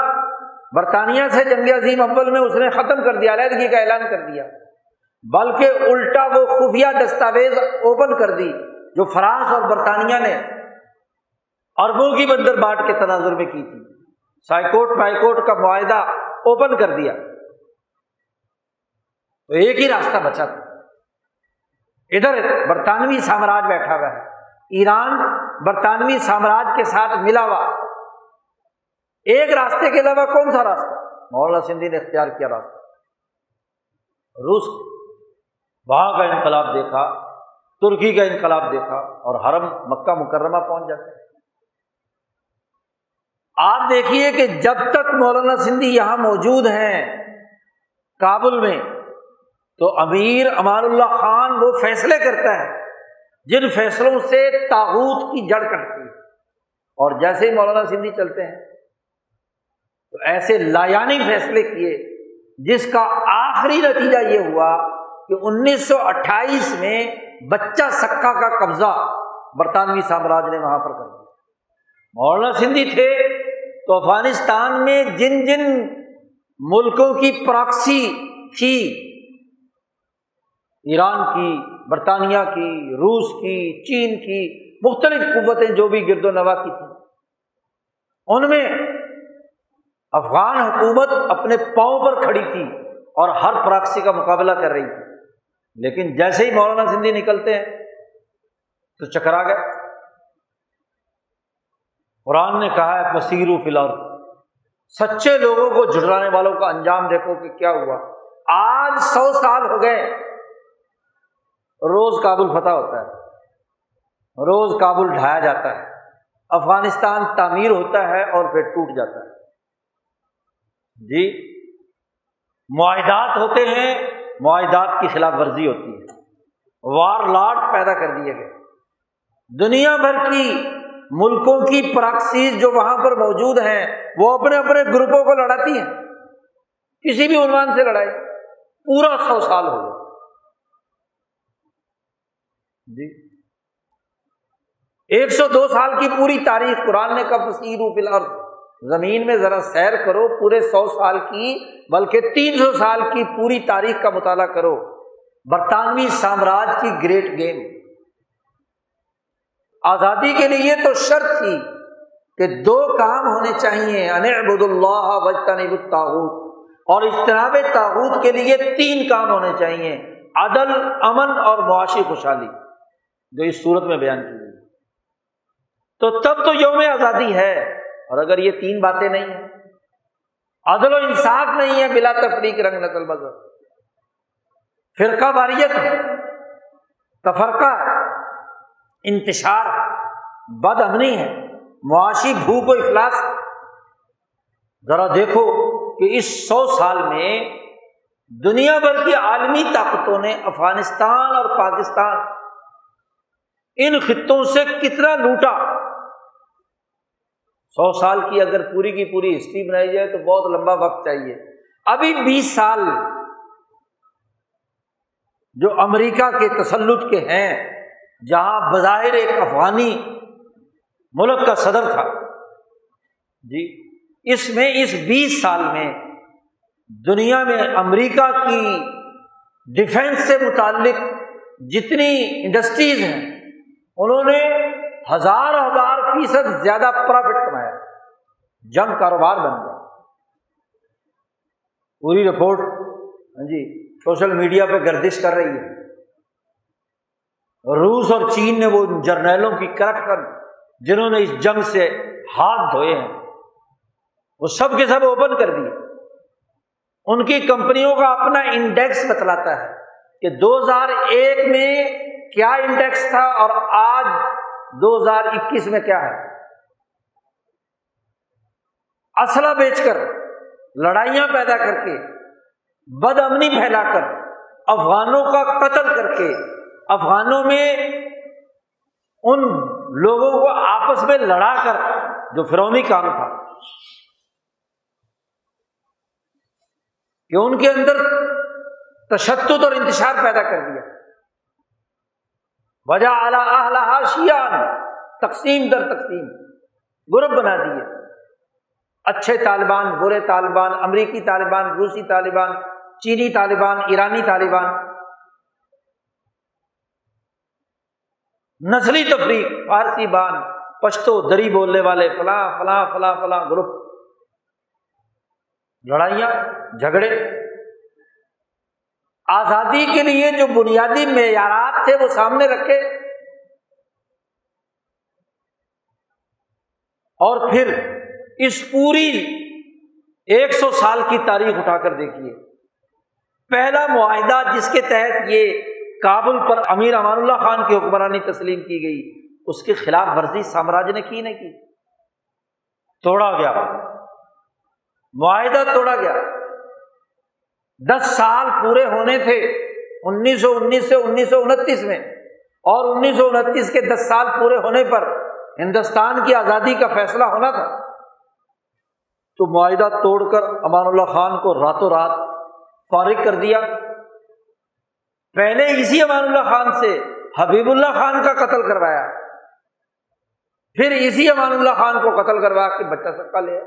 برطانیہ سے جنگ عظیم اول میں اس نے ختم کر دیا، علیحدگی کا اعلان کر دیا۔ بلکہ الٹا وہ خفیہ دستاویز اوپن کر دی جو فرانس اور برطانیہ نے اربوں کی بندر باٹ کے تناظر میں کی تھی۔ سائیکوٹ پائیکوٹ کا معاہدہ اوپن کر دیا۔ تو ایک ہی راستہ بچا۔ تھا ادھر برطانوی سامراج بیٹھا ہوا ہے۔ ایران برطانوی سامراج کے ساتھ ملا ہوا۔ ایک راستے کے علاوہ کون سا راستہ؟ مولانا سندھی نے اختیار کیا راستہ۔ روس وہاں کا انقلاب دیکھا، ترکی کا انقلاب دیکھا اور حرم مکہ مکرمہ پہنچ جاتے آپ دیکھیے کہ جب تک مولانا سندھی یہاں موجود ہیں کابل میں، تو امیر امان اللہ خان وہ فیصلے کرتا ہے جن فیصلوں سے تاحت کی جڑ کٹتی ہے۔ اور جیسے ہی مولانا سندھی چلتے ہیں تو ایسے لایانی فیصلے کیے جس کا آخری نتیجہ یہ ہوا کہ انیس سو اٹھائیس میں بچہ سکا کا قبضہ برطانوی سامراج نے وہاں پر کر دیا۔ مولانا سندھی تھے تو افغانستان میں جن جن ملکوں کی پراکسی تھی، ایران کی، برطانیہ کی، روس کی، چین کی، مختلف قوتیں جو بھی گرد و نوا کی تھیں، ان میں افغان حکومت اپنے پاؤں پر کھڑی تھی اور ہر پراکسی کا مقابلہ کر رہی تھی۔ لیکن جیسے ہی مولانا سندھی نکلتے ہیں، تو چکرا گئے۔ قرآن نے کہا ہے فصیر و فلار سچے لوگوں کو جھٹلانے والوں کا انجام دیکھو کہ کیا ہوا۔ آج سو سال ہو گئے، روز کابل فتح ہوتا ہے۔ روز کابل ڈھایا جاتا ہے۔ افغانستان تعمیر ہوتا ہے اور پھر ٹوٹ جاتا ہے۔ جی معاہدات ہوتے ہیں، معاہدات کی خلاف ورزی ہوتی ہے۔ وار لاٹ پیدا کر دیے گئے۔ دنیا بھر کی ملکوں کی پراکسیز جو وہاں پر موجود ہیں، وہ اپنے اپنے گروپوں کو لڑاتی ہیں۔ کسی بھی عنوان سے لڑائی، پورا سو سال ہو گیا۔ جی۔ ایک سو دو سال کی پوری تاریخ قرآن نے کب سیر فی الحال زمین میں ذرا سیر کرو، پورے سو سال کی، بلکہ تین سو سال کی پوری تاریخ کا مطالعہ کرو۔ برطانوی سامراج کی گریٹ گیم۔ آزادی کے لیے تو شرط تھی کہ دو کام ہونے چاہیے انبد اللہ وجتنب الطاغوت۔ اور اجتناب تاغوت کے لیے تین کام ہونے چاہیے، عدل، امن اور معاشی خوشحالی۔ جو اس صورت میں بیان کی گئی۔ تو تب تو یوم آزادی ہے۔ اور اگر یہ تین باتیں نہیں ہیں، عدل و انصاف نہیں ہے بلا تفریق رنگ نسل مذہب۔ فرقہ واریت، تفرقہ، انتشار بد امنی ہے، معاشی بھوک و افلاس۔ ذرا دیکھو کہ اس سو سال میں دنیا بھر کی عالمی طاقتوں نے افغانستان اور پاکستان ان خطوں سے کتنا لوٹا۔ سو سال کی اگر پوری کی پوری ہسٹری بنائی جائے تو بہت لمبا وقت چاہیے۔ ابھی بیس سال جو امریکہ کے تسلط کے ہیں، جہاں بظاہر ایک افغانی ملک کا صدر تھا۔ جی اس میں، اس بیس سال میں دنیا میں امریکہ کی ڈفینس سے متعلق جتنی انڈسٹریز ہیں، انہوں نے ہزار ہزار فیصد زیادہ پرافٹ کمایا جنگ کاروبار بن گیا۔ پوری رپورٹ ہاں جی سوشل میڈیا پہ گردش کر رہی ہے۔ روس اور چین نے وہ جرنیلوں کی کرٹ کر جنہوں نے اس جنگ سے ہاتھ دھوئے ہیں، وہ سب کے سب اوپن کر دیے۔ ان کی کمپنیوں کا اپنا انڈیکس بتلاتا ہے کہ دو ہزار ایک میں کیا انڈیکس تھا اور آج دو ہزار اکیس میں کیا ہے۔ اسلحہ بیچ کر، لڑائیاں پیدا کر کے بد امنی پھیلا کر، افغانوں کا قتل کر کے، افغانوں میں ان لوگوں کو آپس میں لڑا کر جو فرونی کام تھا۔ کہ ان کے اندر تشدد اور انتشار پیدا کر دیا۔ وجہ اعلیٰ شیان تقسیم در تقسیم، گروپ بنا دیے۔ اچھے طالبان، برے طالبان، امریکی طالبان، روسی طالبان، چینی طالبان، ایرانی طالبان۔ نسلی تفریق فارسی بان، پشتو دری بولنے والے، فلاں فلاں فلاں فلاں گروپ۔ لڑائیاں، جھگڑے۔ آزادی کے لیے جو بنیادی معیارات تھے وہ سامنے رکھے۔ اور پھر اس پوری ایک سو سال کی تاریخ اٹھا کر دیکھیے۔ پہلا معاہدہ جس کے تحت یہ کابل پر امیر امان اللہ خان کی حکمرانی تسلیم کی گئی، اس کے خلاف ورزی سامراج نے کی نہیں کی۔ توڑا گیا۔ معاہدہ توڑا گیا۔ دس سال پورے ہونے تھے، انیس سو انیس سے انیس سو انتیس میں۔ اور انیس سو انتیس کے دس سال پورے ہونے پر ہندوستان کی آزادی کا فیصلہ ہونا تھا۔ تو معاہدہ توڑ کر امان اللہ خان کو راتوں رات فارغ کر دیا۔ پہلے اسی امان اللہ خان سے حبیب اللہ خان کا قتل کروایا۔ پھر اسی امان اللہ خان کو قتل کروا کے بچہ سکا لیا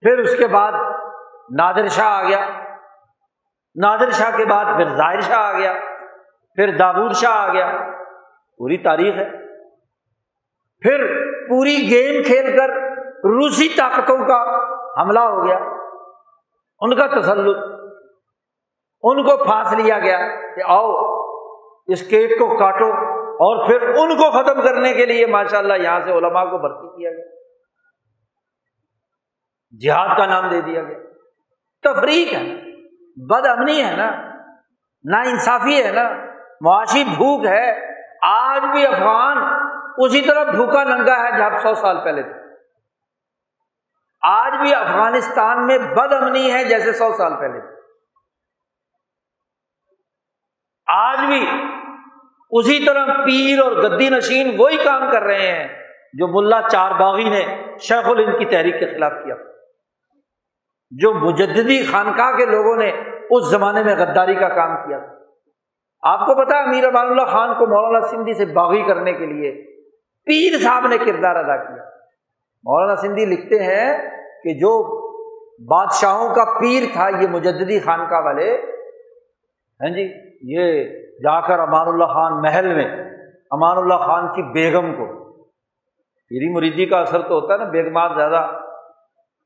پھر اس کے بعد نادر شاہ آ گیا۔ نادر شاہ کے بعد پھر ظاہر شاہ آ گیا۔ پھر دابود شاہ آ گیا۔ پوری تاریخ ہے۔ پھر پوری گیم کھیل کر روسی طاقتوں کا حملہ ہو گیا۔ ان کا تسلط، ان کو پھانس لیا گیا کہ آؤ، اس کیک کو کاٹو اور پھر ان کو ختم کرنے کے لیے ماشاء اللہ یہاں سے علماء کو بھرتی کیا گیا۔ جہاد کا نام دے دیا گیا۔ تفریق ہے بد امنی ہے نا نا انصافی ہے نا، معاشی بھوک ہے۔ آج بھی افغان اسی طرح بھوکا ننگا ہے جب سو سال پہلے تھے۔ آج بھی افغانستان میں بد امنی ہے جیسے سو سال پہلے۔ آج بھی اسی طرح پیر اور گدی نشین وہی کام کر رہے ہیں جو ملا چار باغی نے شیخ الند کی تحریک کے خلاف کیا۔ جو مجددی خانقاہ کے لوگوں نے اس زمانے میں غداری کا کام کیا۔ تھا آپ کو پتا امیر امان اللہ خان کو مولانا سندھی سے باغی کرنے کے لیے پیر صاحب نے کردار ادا کیا۔ مولانا سندھی لکھتے ہیں کہ جو بادشاہوں کا پیر تھا، یہ مجددی خانقاہ والے ہیں جی یہ جا کر امان اللہ خان محل میں، امان اللہ خان کی بیگم کو، پیری مریدی کا اثر تو ہوتا ہے نا، بیگمات زیادہ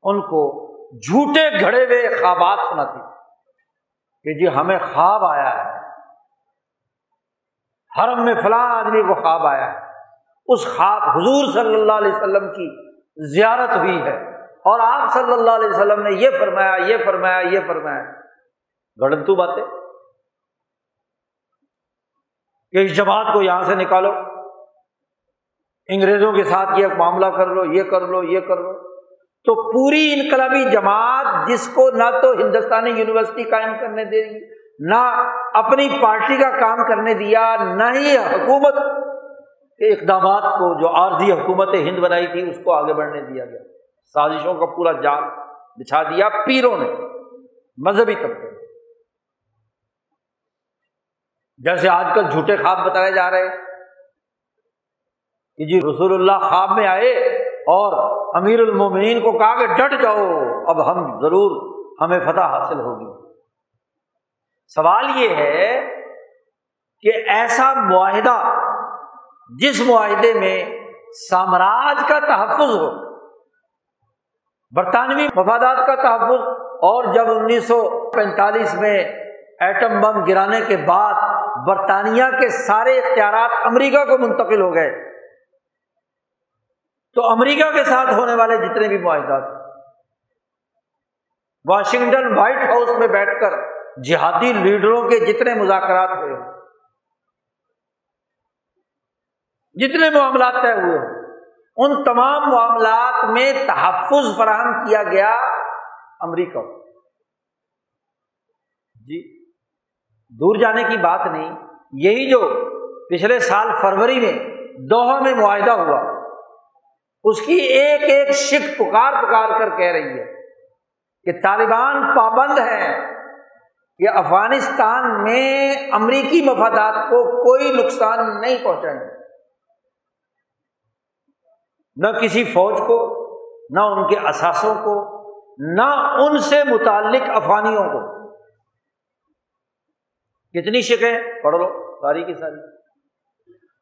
ان کو جھوٹے گھڑے ہوئے خوابات سناتی۔ کہ جی ہمیں خواب آیا ہے۔ حرم میں فلاں آدمی کو خواب آیا ہے۔ اس خواب، حضور صلی اللہ علیہ وسلم کی زیارت ہوئی ہے۔ اور آپ صلی اللہ علیہ وسلم نے یہ فرمایا یہ فرمایا یہ فرمایا۔ گڑنتو باتیں۔ کہ اس جماعت کو یہاں سے نکالو۔ انگریزوں کے ساتھ یہ معاملہ کر لو، یہ کر لو، یہ کر لو۔ تو پوری انقلابی جماعت جس کو نہ تو ہندوستانی یونیورسٹی قائم کرنے دے دی نہ اپنی پارٹی کا کام کرنے دیا، نہ ہی حکومت کے اقدامات کو جو عارضی حکومت ہند بنائی تھی، اس کو آگے بڑھنے دیا گیا۔ سازشوں کا پورا جال بچھا دیا، پیروں نے، مذہبی طبقے جیسے آج کل جھوٹے خواب بتائے جا رہے کہ جی رسول اللہ خواب میں آئے اور امیر المومنین کو کہا کہ ڈٹ جاؤ، اب ہم ضرور ہمیں فتح حاصل ہوگی۔ سوال یہ ہے کہ ایسا معاہدہ جس معاہدے میں سامراج کا تحفظ ہو، برطانوی مفادات کا تحفظ، اور جب انیس سو پینتالیس میں ایٹم بم گرانے کے بعد برطانیہ کے سارے اختیارات امریکہ کو منتقل ہو گئے، تو امریکہ کے ساتھ ہونے والے جتنے بھی معاہدات واشنگٹن وائٹ ہاؤس میں بیٹھ کر جہادی لیڈروں کے جتنے مذاکرات ہوئے جتنے معاملات طے ہوئے ان تمام معاملات میں تحفظ فراہم کیا گیا امریکہ جی دور جانے کی بات نہیں، یہی جو پچھلے سال فروری میں دوہا میں معاہدہ ہوا، اس کی ایک ایک شک پکار پکار کر کہہ رہی ہے کہ طالبان پابند ہے کہ افغانستان میں امریکی مفادات کو کوئی نقصان نہیں پہنچائیں گے۔ نہ کسی فوج کو، نہ ان کے اثاثوں کو، نہ ان سے متعلق افغانیوں کو۔ کتنی شکیں پڑھ لو، ساری کی ساری۔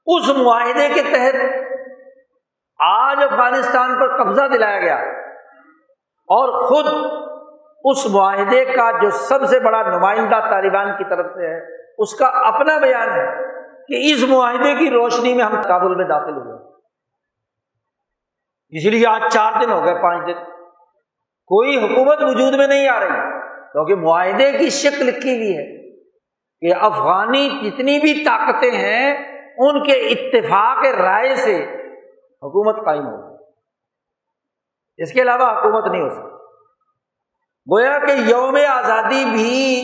اس معاہدے کے تحت آج افغانستان پر قبضہ دلایا گیا۔ اور خود اس معاہدے کا جو سب سے بڑا نمائندہ طالبان کی طرف سے ہے، اس کا اپنا بیان ہے کہ اس معاہدے کی روشنی میں ہم کابل میں داخل ہوئے۔ اس لیے آج چار دن ہو گئے، پانچ دن۔ کوئی حکومت وجود میں نہیں آ رہی، کیونکہ معاہدے کی شک لکھی ہوئی ہے کہ افغانی جتنی بھی طاقتیں ہیں، ان کے اتفاق رائے سے حکومت قائم ہو اس کے علاوہ حکومت نہیں ہو سکتی۔ گویا کہ یوم آزادی بھی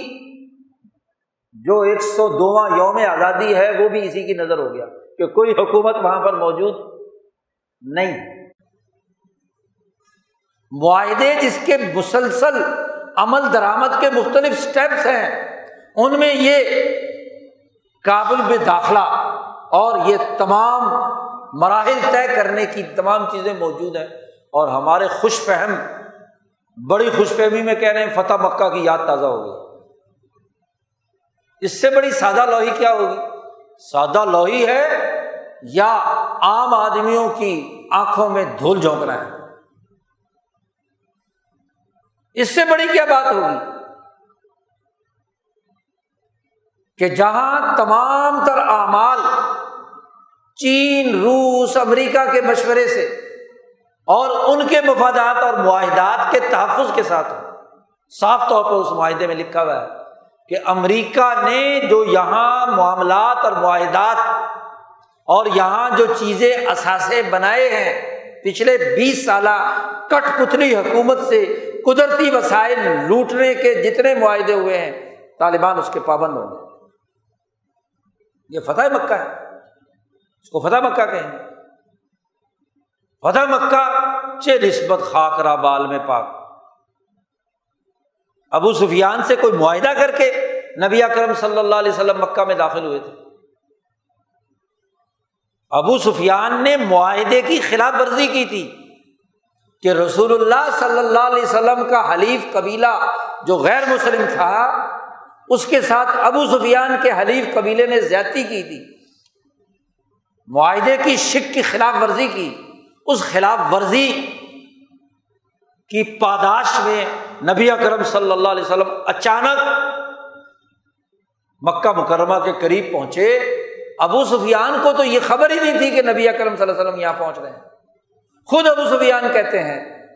جو ایک سو دواں یوم آزادی ہے، وہ بھی اسی کی نظر ہو گیا کہ کوئی حکومت وہاں پر موجود نہیں۔ معاہدے جس کے مسلسل عمل درآمد کے مختلف اسٹیپس ہیں، ان میں یہ کابل میں داخلہ اور یہ تمام مراحل طے کرنے کی تمام چیزیں موجود ہیں۔ اور ہمارے خوش فہم، بڑی خوش فہمی میں کہہ رہے ہیں، فتح مکہ کی یاد تازہ ہوگی۔ اس سے بڑی سادہ لوہی کیا ہوگی؟ سادہ لوہی ہے یا عام آدمیوں کی آنکھوں میں دھول جھونکنا ہے؟ اس سے بڑی کیا بات ہوگی کہ جہاں تمام تر اعمال چین، روس، امریکہ کے مشورے سے اور ان کے مفادات اور معاہدات کے تحفظ کے ساتھ ہو صاف طور پر اس معاہدے میں لکھا ہوا ہے کہ امریکہ نے جو یہاں معاملات اور معاہدات اور یہاں جو چیزیں اثاثے بنائے ہیں، پچھلے بیس سالہ کٹ پتلی حکومت سے قدرتی وسائل لوٹنے کے جتنے معاہدے ہوئے ہیں، طالبان اس کے پابند ہوں گے۔ یہ فتح مکہ ہے۔ اس کو فتح مکہ کہیں گے۔ فتح مکہ چے نسبت خاکرا بال میں پاک۔ ابو سفیان سے کوئی معاہدہ کر کے نبی اکرم صلی اللہ علیہ وسلم مکہ میں داخل ہوئے تھے۔ ابو سفیان نے معاہدے کی خلاف ورزی کی تھی۔ کہ رسول اللہ صلی اللہ علیہ وسلم کا حلیف قبیلہ جو غیر مسلم تھا، اس کے ساتھ ابو سفیان کے حلیف قبیلے نے زیادتی کی تھی۔ معاہدے کی شک کی خلاف ورزی کی۔ اس خلاف ورزی کی پاداش میں نبی اکرم صلی اللہ علیہ وسلم اچانک مکہ مکرمہ کے قریب پہنچے۔ ابو سفیان کو تو یہ خبر ہی نہیں تھی کہ نبی اکرم صلی اللہ علیہ وسلم یہاں پہنچ رہے ہیں۔ خود ابو سفیان کہتے ہیں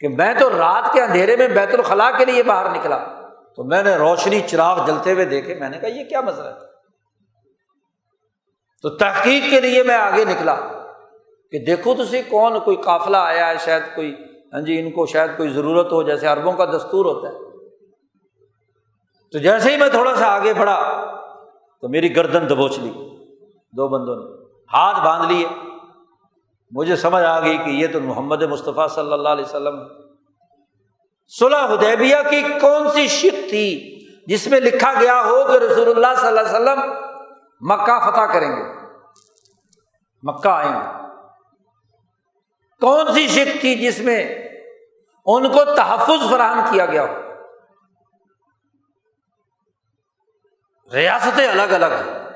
کہ میں تو رات کے اندھیرے میں بیت الخلاء کے لیے باہر نکلا تو میں نے روشنی چراغ جلتے ہوئے دیکھے میں نے کہا یہ کیا مسئلہ ہے؟ تو تحقیق کے لیے میں آگے نکلا کہ دیکھو تو سی کون کوئی قافلہ آیا ہے، شاید کوئی ہاں جی ان کو شاید کوئی ضرورت ہو، جیسے اربوں کا دستور ہوتا ہے۔ تو جیسے ہی میں تھوڑا سا آگے بڑھا تو میری گردن دبوچ لی، دو بندوں نے ہاتھ باندھ لیے۔ مجھے سمجھ آ گئی کہ یہ تو محمد مصطفیٰ صلی اللہ علیہ وسلم صلح حدیبیہ کی کون سی شک تھی جس میں لکھا گیا ہو کہ رسول اللہ صلی اللہ علیہ وسلم مکہ فتح کریں گے؟ مکہ آئیں گے۔ کون سی شک تھی جس میں ان کو تحفظ فراہم کیا گیا ہو؟ ریاستیں الگ الگ ہیں۔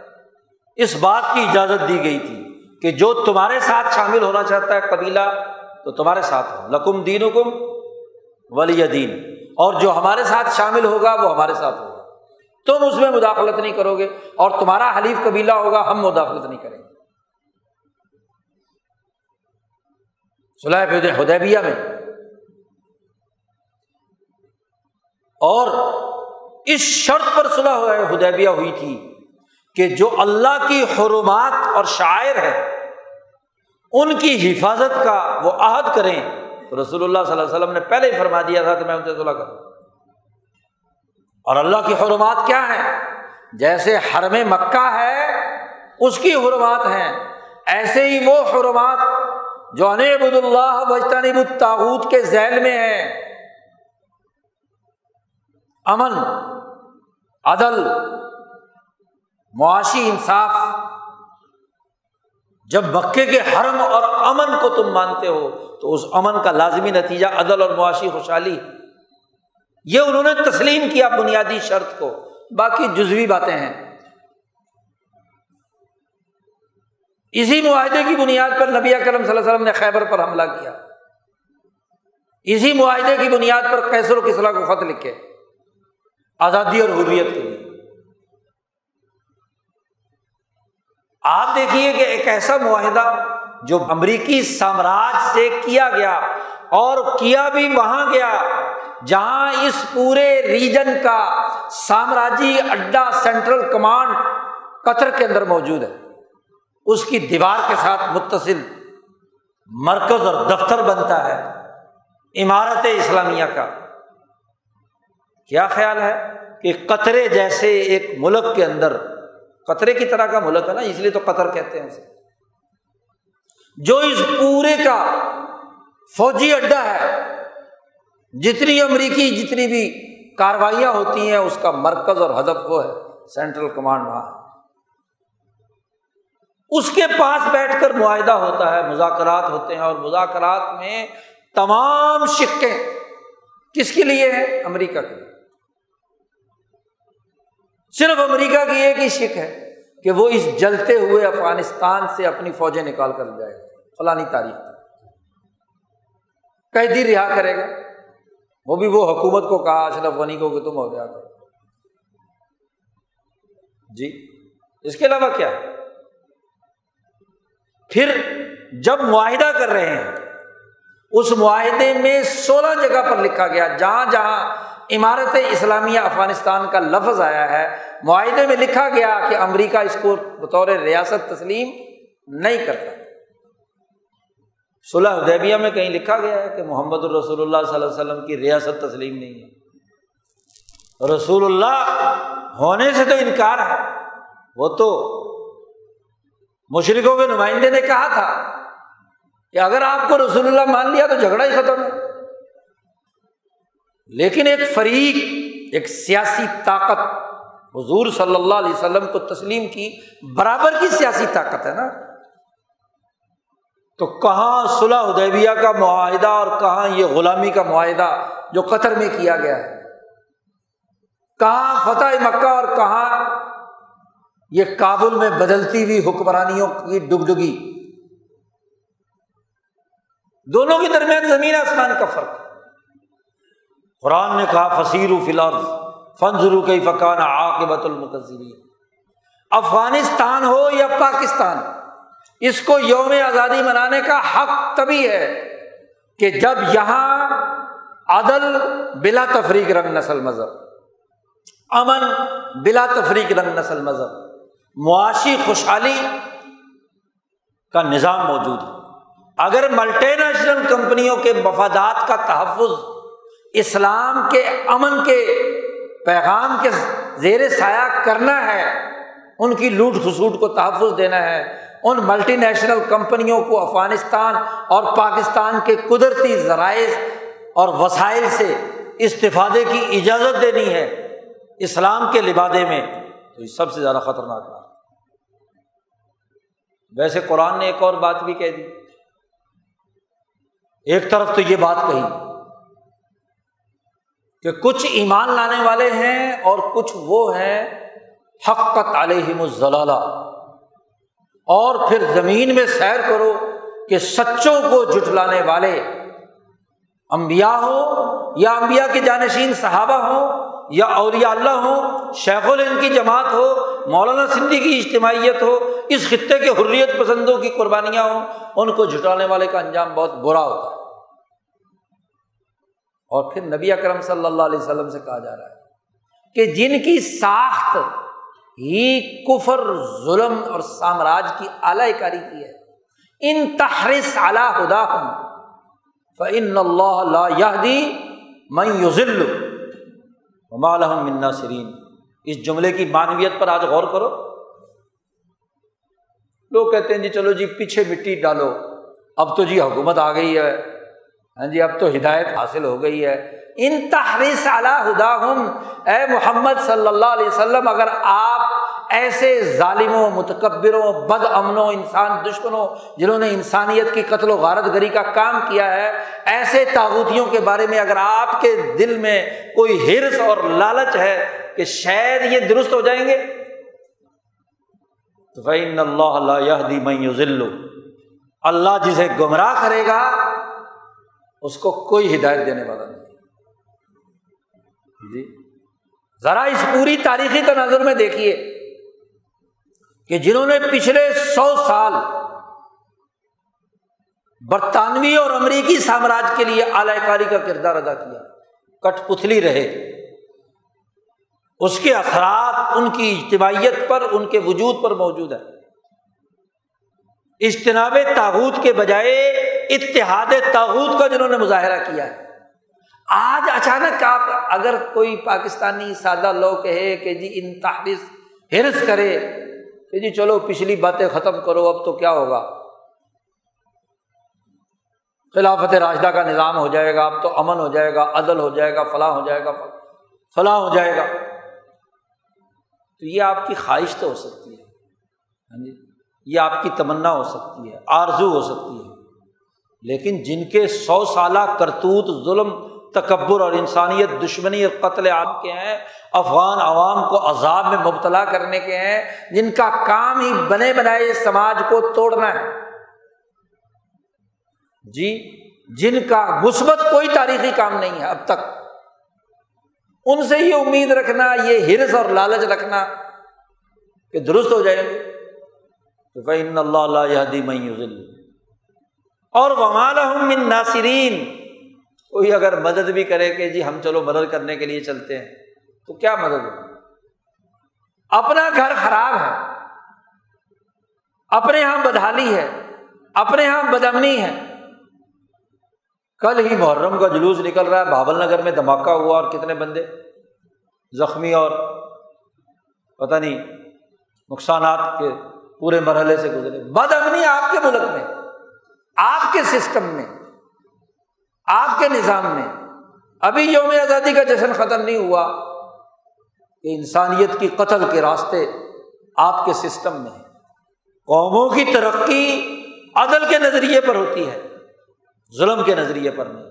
اس بات کی اجازت دی گئی تھی۔ کہ جو تمہارے ساتھ شامل ہونا چاہتا ہے قبیلہ، تو تمہارے ساتھ ہو۔ لکم دین حکم ولی دین۔ اور جو ہمارے ساتھ شامل ہوگا، وہ ہمارے ساتھ ہوگا۔ تم اس میں مداخلت نہیں کرو گے، اور تمہارا حلیف قبیلہ ہوگا، ہم مداخلت نہیں کریں گے۔ صلاح ہدیبیہ میں۔ اور اس شرط پر صلاح ہدیبیہ ہوئی تھی کہ جو اللہ کی حرمات اور شاعر ہے ان کی حفاظت کا وہ عہد کریں۔ تو رسول اللہ صلی اللہ علیہ وسلم نے پہلے ہی فرما دیا تھا کہ میں ان سے صلاح کروں۔ اور اللہ کی حرمات کیا ہے جیسے حرم مکہ ہے، اس کی حرمات ہیں۔ ایسے ہی وہ حرمات جو انبود اللہ بجتانب الطاحود کے ذیل میں ہے امن، عدل معاشی انصاف، جب مکے کے حرم اور امن کو تم مانتے ہو، تو اس امن کا لازمی نتیجہ عدل اور معاشی خوشحالی یہ انہوں نے تسلیم کیا بنیادی شرط کو۔ باقی جزوی باتیں ہیں۔ اسی معاہدے کی بنیاد پر نبی کرم صلی اللہ علیہ وسلم نے خیبر پر حملہ کیا۔ اسی معاہدے کی بنیاد پر کیسر و کسلا کو خط لکھے۔ آزادی اور حریت کے لیے۔ آپ دیکھیے کہ ایک ایسا معاہدہ جو امریکی سامراج سے کیا گیا اور کیا بھی وہاں گیا، جہاں اس پورے ریجن کا سامراجی اڈا سینٹرل کمانڈ قطر کے اندر موجود ہے۔ اس کی دیوار کے ساتھ متصل مرکز اور دفتر بنتا ہے عمارت اسلامیہ کا۔ کیا خیال ہے کہ قطرے جیسے ایک ملک کے اندر قطرے کی طرح کا ملک ہے نا، اس لیے تو قطر کہتے ہیں اسے۔ جو اس پورے کا فوجی اڈا ہے، جتنی امریکی، جتنی بھی کاروائیاں ہوتی ہیں، اس کا مرکز اور ہدف وہ ہے، سینٹرل کمانڈ وہاں اس کے پاس بیٹھ کر معاہدہ ہوتا ہے، مذاکرات ہوتے ہیں، اور مذاکرات میں تمام شکیں کس کے لیے ہیں؟ امریکہ کے لیے۔ صرف امریکہ کی ایک ہی شک ہے کہ وہ اس جلتے ہوئے افغانستان سے اپنی فوجیں نکال کر جائے گا فلانی تاریخ تک قیدی رہا کرے گا۔ وہ بھی وہ حکومت کو کہا، اشرف غنی کو کہ تم ہو گیا جی اس کے علاوہ کیا؟ پھر جب معاہدہ کر رہے ہیں، اس معاہدے میں سولہ جگہ پر لکھا گیا، جہاں جہاں عمارت اسلامیہ افغانستان کا لفظ آیا ہے معاہدے میں لکھا گیا کہ امریکہ اس کو بطور ریاست تسلیم نہیں کرتا۔ صلح ادیبیہ میں کہیں لکھا گیا ہے کہ محمد الرسول اللہ صلی اللہ علیہ وسلم کی ریاست تسلیم نہیں ہے۔ رسول اللہ ہونے سے تو انکار ہے۔ وہ تو مشرقوں کے نمائندے نے کہا تھا کہ اگر آپ کو رسول اللہ مان لیا تو جھگڑا ہی ختم ہے۔ لیکن ایک فریق، ایک سیاسی طاقت حضور صلی اللہ علیہ وسلم کو تسلیم کی، برابر کی سیاسی طاقت ہے نا۔ تو کہاں صلح ادیبیہ کا معاہدہ اور کہاں یہ غلامی کا معاہدہ جو قطر میں کیا گیا ہے؟ کہاں فتح مکہ اور کہاں یہ کابل میں بدلتی ہوئی حکمرانیوں کی ڈگڈگی؟ دونوں کے درمیان زمین آسمان کا فرق۔ قرآن نے کہا فصیر و فلار فنزرو کئی فقان عاقبت المقزری افغانستان ہو یا پاکستان؟ اس کو یوم آزادی منانے کا حق تبھی ہے کہ جب یہاں عدل بلا تفریق رنگ نسل مذہب، امن بلا تفریق رنگ نسل مذہب، معاشی خوشحالی کا نظام موجود ہے۔ اگر ملٹی نیشنل کمپنیوں کے مفادات کا تحفظ اسلام کے امن کے پیغام کے زیر سایہ کرنا ہے، ان کی لوٹ خسوٹ کو تحفظ دینا ہے۔ ان ملٹی نیشنل کمپنیوں کو افغانستان اور پاکستان کے قدرتی ذرائع اور وسائل سے استفادے کی اجازت دینی ہے اسلام کے لبادے میں۔ تو یہ سب سے زیادہ خطرناک بات۔ ویسے قرآن نے ایک اور بات بھی کہہ دی۔ ایک طرف تو یہ بات کہی۔ کہ کچھ ایمان لانے والے ہیں اور کچھ وہ ہیں، حقت علیہم الزلالہ اور پھر زمین میں سیر کرو کہ سچوں کو جٹلانے والے۔ امبیا ہو یا امبیا کے جانشین صحابہ ہوں یا اولیاء اللہ ہوں، شیخ الہند کی جماعت ہو، مولانا سندھی کی اجتماعیت ہو، اس خطے کے حریت پسندوں کی قربانیاں ہوں، ان کو جھٹانے والے کا انجام بہت برا ہوتا ہے۔ اور پھر نبی اکرم صلی اللہ علیہ وسلم سے کہا جا رہا ہے کہ جن کی ساخت ہی کفر، ظلم اور سامراج کی اعلی کاری کی ہے۔ ان تحرس اعلیٰ خدا ہوں فن اللہ دی میں یوزل منا سرین اس جملے کی معنویت پر آج غور کرو۔ لوگ کہتے ہیں جی چلو جی پیچھے مٹی ڈالو۔ اب تو جی حکومت آ گئی ہے۔ ہاں جی اب تو ہدایت حاصل ہو گئی ہے۔ ان تحریس اعلیٰ ہدا ہم اے محمد صلی اللہ علیہ وسلم، اگر آپ ایسے ظالموں، متکبروں بد امنوں انسان دشمنوں، جنہوں نے انسانیت کی قتل و غارت گری کا کام کیا ہے، ایسے تاغوتیوں کے بارے میں اگر آپ کے دل میں کوئی ہرس اور لالچ ہے کہ شاید یہ درست ہو جائیں گے، تو فعین اللہ اللہ دی میں ذلو اللہ جسے گمراہ کرے گا اس کو کوئی ہدایت دینے والا نہیں جی۔ ذرا اس پوری تاریخی تناظر میں دیکھیے کہ جنہوں نے پچھلے سو سال برطانوی اور امریکی سامراج کے لیے اعلی کاری کا کردار ادا کیا، کٹ پتلی رہے۔ اس کے اثرات، ان کی اجتماعیت پر، ان کے وجود پر موجود ہے اجتناب تاحود کے بجائے اتحاد تاحود کا جنہوں نے مظاہرہ کیا ہے۔ آج اچانک آپ اگر کوئی پاکستانی سادہ لوگ کہے کہ جی ان تحرس ہرس کرے کہ جی چلو پچھلی باتیں ختم کرو، اب تو کیا ہوگا؟ خلافت راشدہ کا نظام ہو جائے گا، اب تو امن ہو جائے گا، عدل ہو جائے گا فلاں ہو جائے گا فلاں ہو جائے گا۔ تو یہ آپ کی خواہش تو ہو سکتی ہے۔ ہاں جی؟ یہ آپ کی تمنا ہو سکتی ہے، آرزو ہو سکتی ہے۔ لیکن جن کے سو سالہ کرتوت، ظلم، تکبر اور انسانیت، دشمنی اور قتل عام کے ہیں، افغان عوام کو عذاب میں مبتلا کرنے کے ہیں، جن کا کام ہی بنے بنائے سماج کو توڑنا ہے۔ جی جن کا مثبت کوئی تاریخی کام نہیں ہے اب تک۔ ان سے یہ امید رکھنا، یہ ہرس اور لالچ رکھنا کہ درست ہو جائیں گے۔ تو اللہ اللہ دی اور من ناصرین کوئی اگر مدد بھی کرے کہ جی ہم چلو مدد کرنے کے لیے چلتے ہیں، تو کیا مدد ہو اپنا گھر خراب ہے، اپنے یہاں بدحالی ہے، اپنے یہاں بدمنی ہے۔ کل ہی محرم کا جلوس نکل رہا ہے بابل نگر میں دھماکہ ہوا اور کتنے بندے؟ زخمی اور پتہ نہیں نقصانات کے پورے مرحلے سے گزرے۔ بد امنی آپ کے ملک میں، آپ کے سسٹم میں، آپ کے نظام میں۔ ابھی یوم آزادی کا جشن ختم نہیں ہوا۔ کہ انسانیت کی قتل کے راستے آپ کے سسٹم میں قوموں کی ترقی عدل کے نظریے پر ہوتی ہے، ظلم کے نظریے پر نہیں۔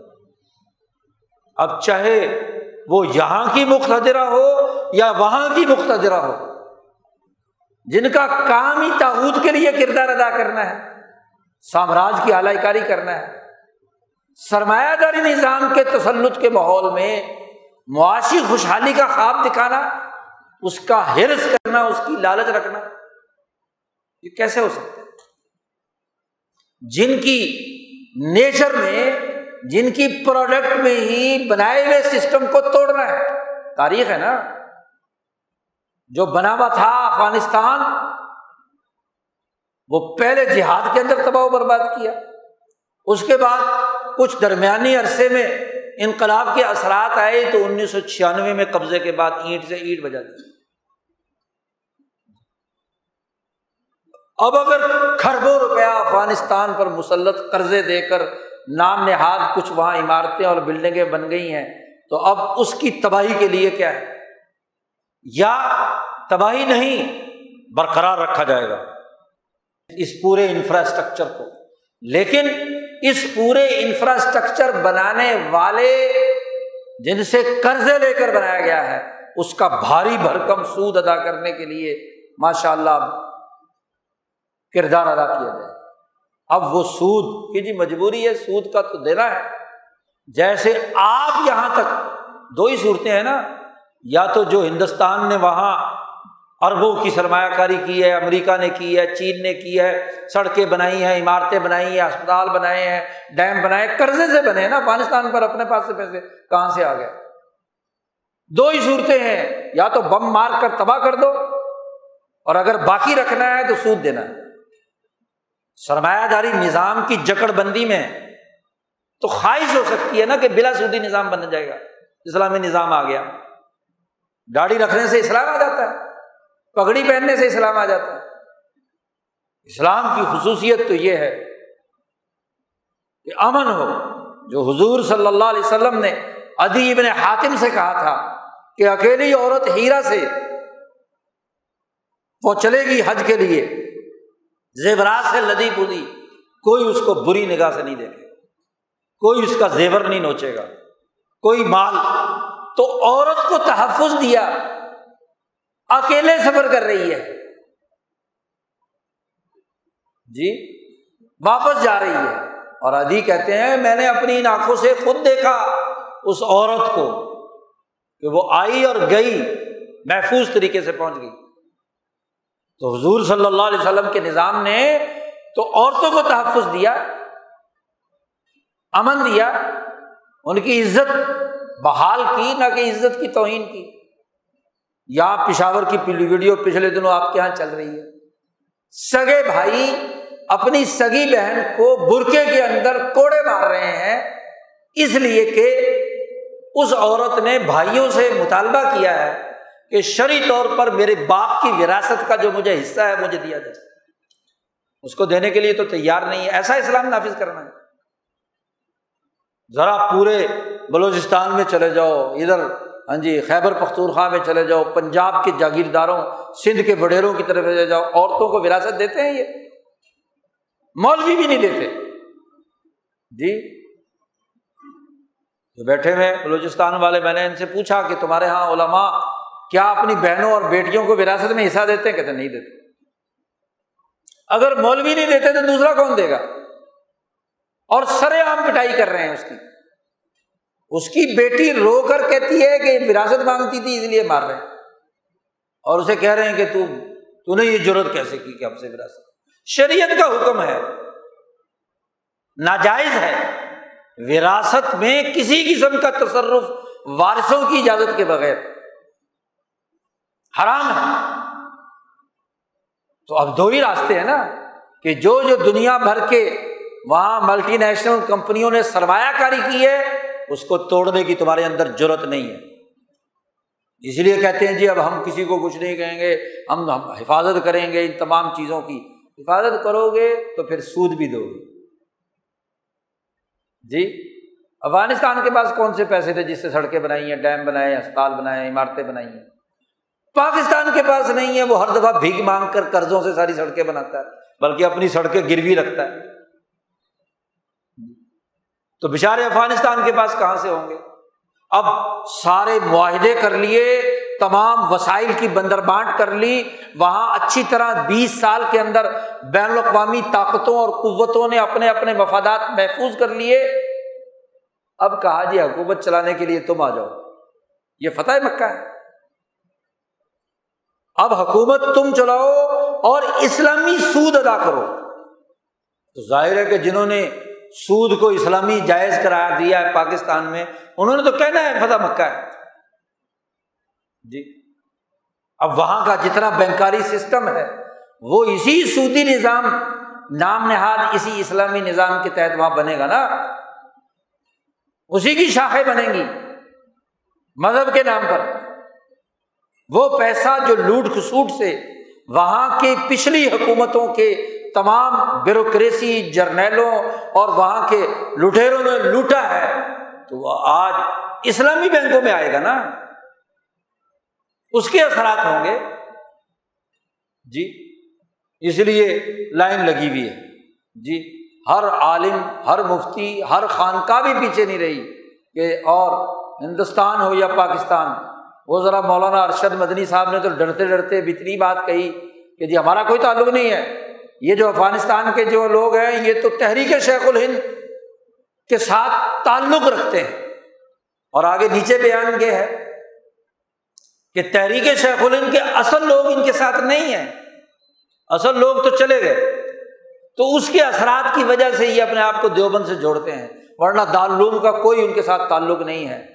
اب چاہے وہ یہاں کی مقتدرہ ہو یا وہاں کی مقتدرہ ہو جن کا کام ہی تاحود کے لیے کردار ادا کرنا ہے، سامراج کی اعلی کاری کرنا ہے۔ سرمایہ داری نظام کے تسلط کے ماحول میں معاشی خوشحالی کا خواب دکھانا، اس کا ہرس کرنا، اس کی لالچ رکھنا، یہ کیسے ہو سکتا ہے؟ جن کی نیچر میں، جن کی پروڈکٹ میں ہی بنائے ہوئے سسٹم کو توڑنا ہے۔ تاریخ ہے نا۔ جو بنا ہوا تھا افغانستان، وہ پہلے جہاد کے اندر تباہ و برباد کیا۔ اس کے بعد کچھ درمیانی عرصے میں انقلاب کے اثرات آئے تو انیس سو چھیانوے میں قبضے کے بعد اینٹ سے اینٹ بجا دی اب اگر کھربوں روپیہ افغانستان پر مسلط قرضے دے کر نام نہاد کچھ وہاں عمارتیں اور بلڈنگیں بن گئی ہیں، تو اب اس کی تباہی کے لیے کیا ہے؟ یا تباہی نہیں، برقرار رکھا جائے گا۔ اس پورے انفراسٹرکچر کو۔ لیکن اس پورے انفراسٹرکچر بنانے والے جن سے قرضے لے کر بنایا گیا ہے، اس کا بھاری بھرکم سود ادا کرنے کے لیے ماشاء اللہ کردار ادا کیا جائے۔ اب وہ سود کی جی مجبوری ہے، سود کا تو دینا ہے۔ جیسے آپ یہاں تک، دو ہی صورتیں ہیں نا۔ یا تو جو ہندوستان نے وہاں اربوں کی سرمایہ کاری کی ہے، امریکہ نے کی ہے، چین نے کی ہے، سڑکیں بنائی ہیں، عمارتیں بنائی ہیں اسپتال بنائے ہیں، ڈیم بنائے، قرضے سے بنے نا، افغانستان پر اپنے پاس سے پیسے کہاں سے آ گئے؟ دو ہی صورتیں ہیں، یا تو بم مار کر تباہ کر دو اور اگر باقی رکھنا ہے تو سود دینا ہے۔ سرمایہ داری نظام کی جکڑ بندی میں تو خواہش ہو سکتی ہے نا کہ بلا سودی نظام بن جائے گا۔ اسلامی نظام آ گیا۔ گاڑی رکھنے سے اسلام آ جاتا ہے، پگڑی پہننے سے اسلام آ جاتا ہے۔ اسلام کی خصوصیت تو یہ ہے کہ امن ہو، جو حضور صلی اللہ علیہ وسلم نے ادی ابن حاتم سے کہا تھا کہ اکیلی عورت ہیرا سے وہ چلے گی حج کے لیے، زیورات سے لدی بدی کوئی اس کو بری نگاہ سے نہیں دیکھے، کوئی اس کا زیور نہیں نوچے گا۔ کوئی مال تو عورت کو تحفظ دیا، اکیلے سفر کر رہی ہے۔ جی واپس جا رہی ہے۔ اور ادھی کہتے ہیں، میں نے اپنی ان آنکھوں سے خود دیکھا اس عورت کو کہ وہ آئی اور گئی، محفوظ طریقے سے پہنچ گئی۔ تو حضور صلی اللہ علیہ وسلم کے نظام نے تو عورتوں کو تحفظ دیا، امن دیا۔ ان کی عزت، بحال کی، نہ کہ عزت کی، توہین کی۔ یا پشاور کی ویڈیو پچھلے دنوں آپ کے یہاں چل رہی ہے۔ سگے بھائی اپنی سگی بہن کو برقے کے اندر کوڑے مار رہے ہیں۔ اس لیے کہ اس عورت نے بھائیوں سے مطالبہ کیا ہے کہ شری طور پر میرے باپ کی وراثت کا جو مجھے حصہ ہے، مجھے دیا جائے اس کو دینے کے لیے تو تیار نہیں ہے۔ ایسا اسلام نافذ کرنا ہے۔ ذرا پورے بلوچستان میں چلے جاؤ، ادھر ہاں جی خیبر پختونخوا میں چلے جاؤ، پنجاب کے جاگیرداروں، سندھ کے وڈیروں کی طرف چلے جاؤ، عورتوں کو وراثت دیتے ہیں یہ؟ مولوی بھی نہیں دیتے۔ جی جو بیٹھے ہوئے بلوچستان والے، میں نے ان سے پوچھا کہ تمہارے یہاں علماء کیا اپنی بہنوں اور بیٹیوں کو وراثت میں حصہ دیتے ہیں؟ کہتے نہیں دیتے۔ اگر مولوی نہیں دیتے تو دوسرا کون دے گا؟ اور سرے عام پٹائی کر رہے ہیں اس کی۔ اس کی بیٹی رو کر کہتی ہے کہ وراثت مانگتی تھی، اس لیے مار رہے ہیں۔ اور اسے کہہ رہے ہیں کہ تو تو نے یہ ضرورت کیسے کی کہ ہم سے وراثت؟ شریعت کا حکم ہے۔ ناجائز ہے۔ وراثت میں کسی قسم کا تصرف وارثوں کی اجازت کے بغیر۔ حرام ہے۔ تو اب دو ہی راستے ہیں نا کہ جو جو دنیا بھر کے وہاں ملٹی نیشنل کمپنیوں نے سرمایہ کاری کی ہے، اس کو توڑنے کی تمہارے اندر ضرورت نہیں ہے۔ اس لیے کہتے ہیں جی اب ہم کسی کو کچھ نہیں کہیں گے، ہم حفاظت کریں گے ان تمام چیزوں کی۔ حفاظت کرو گے تو پھر سود بھی دو گے۔ جی؟ افغانستان کے پاس کون سے پیسے تھے جس سے سڑکیں بنائی ہیں، ڈیم بنائے ہیں، اسپتال بنائے ہیں، عمارتیں بنائی ہیں؟ پاکستان کے پاس نہیں ہے، وہ ہر دفعہ بھیگ مانگ کر قرضوں سے ساری سڑکیں بناتا ہے، بلکہ اپنی سڑکیں گروی رکھتا ہے۔ تو بچارے افغانستان کے پاس کہاں سے ہوں گے؟ اب سارے معاہدے کر لیے، تمام وسائل کی بندر بانٹ کر لی، وہاں اچھی طرح بیس سال کے اندر بین الاقوامی طاقتوں اور قوتوں نے اپنے اپنے مفادات محفوظ کر لیے۔ اب کہا جی حکومت چلانے کے لیے تم آ جاؤ۔ یہ فتح مکہ ہے۔ اب حکومت تم چلاؤ اور اسلامی سود ادا کرو۔ تو ظاہر ہے کہ جنہوں نے سود کو اسلامی جائز قرار دیا ہے پاکستان میں، انہوں نے تو کہنا ہے فتح مکہ ہے۔ جی۔ اب وہاں کا جتنا بینکاری سسٹم ہے، وہ اسی سودی نظام، نام نہاد اسی اسلامی نظام کے تحت وہاں بنے گا نا۔ اسی کی شاخیں بنیں گی، مذہب کے نام پر۔ وہ پیسہ جو لوٹ کھسوٹ سے وہاں کی پچھلی حکومتوں کے تمام بیوروکریسی جرنیلوں اور وہاں کے لٹیروں نے لوٹا ہے، تو وہ آج اسلامی بینکوں میں آئے گا نا۔ اس کے اثرات ہوں گے۔ جی اس لیے لائن لگی ہوئی ہے۔ جی ہر عالم، ہر مفتی، ہر خانقاہ بھی پیچھے نہیں رہی کہ اور ہندوستان ہو یا پاکستان۔ وہ ذرا مولانا ارشد مدنی صاحب نے تو ڈرتے ڈرتے اتنی بات کہی کہ جی ہمارا کوئی تعلق نہیں ہے۔ یہ جو افغانستان کے جو لوگ ہیں، یہ تو تحریک شیخ الہند کے ساتھ تعلق رکھتے ہیں۔ اور آگے نیچے بیان یہ ہے کہ تحریک شیخ الہند کے اصل لوگ ان کے ساتھ نہیں ہیں۔ اصل لوگ تو چلے گئے۔ تو اس کے اثرات کی وجہ سے یہ اپنے آپ کو دیوبند سے جوڑتے ہیں۔ ورنہ دارالعلوم کا کوئی ان کے ساتھ تعلق نہیں ہے۔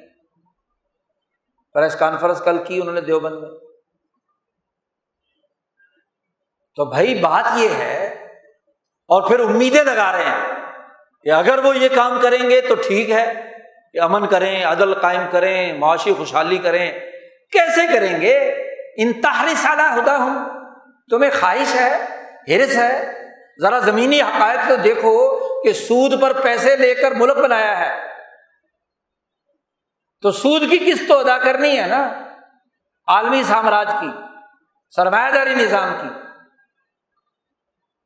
پریس کانفرنس کل کی انہوں نے دیوبند میں۔ تو بھائی بات یہ ہے اور پھر امیدیں لگا رہے ہیں کہ اگر وہ یہ کام کریں گے تو ٹھیک ہے کہ امن کریں، عدل قائم کریں، معاشی خوشحالی کریں۔ کیسے کریں گے؟ انتہاری سادہ ہوتا ہوں تمہیں خواہش ہے ہرس ہے۔ ذرا زمینی حقائق تو دیکھو کہ سود پر پیسے لے کر ملک بنایا ہے۔ تو سود کی قسط تو ادا کرنی ہے نا، عالمی سامراج کی، سرمایہ داری نظام کی۔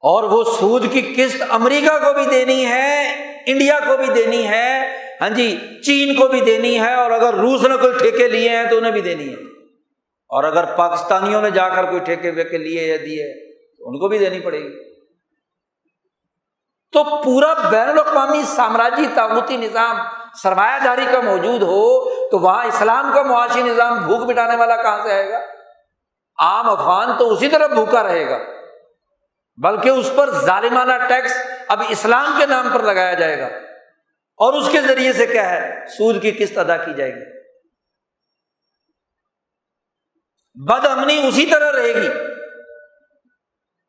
اور وہ سود کی قسط امریکہ کو بھی دینی ہے، انڈیا کو بھی دینی ہے ہاں جی چین کو بھی دینی ہے، اور اگر روس نے کوئی ٹھیکے لیے ہیں تو انہیں بھی دینی ہے۔ اور اگر پاکستانیوں نے جا کر کوئی ٹھیکے ویکے لیے یا دیے، تو ان کو بھی دینی پڑے گی۔ تو پورا بین الاقوامی سامراجی تعبتی نظام سرمایہ داری کا موجود ہو، تو وہاں اسلام کا معاشی نظام بھوک مٹانے والا کہاں سے آئے گا؟ عام افغان تو اسی طرح بھوکا رہے گا۔ بلکہ اس پر ظالمانہ ٹیکس اب اسلام کے نام پر لگایا جائے گا اور اس کے ذریعے سے کیا ہے؟ سود کی قسط ادا کی جائے گی۔ بد امنی اسی طرح رہے گی۔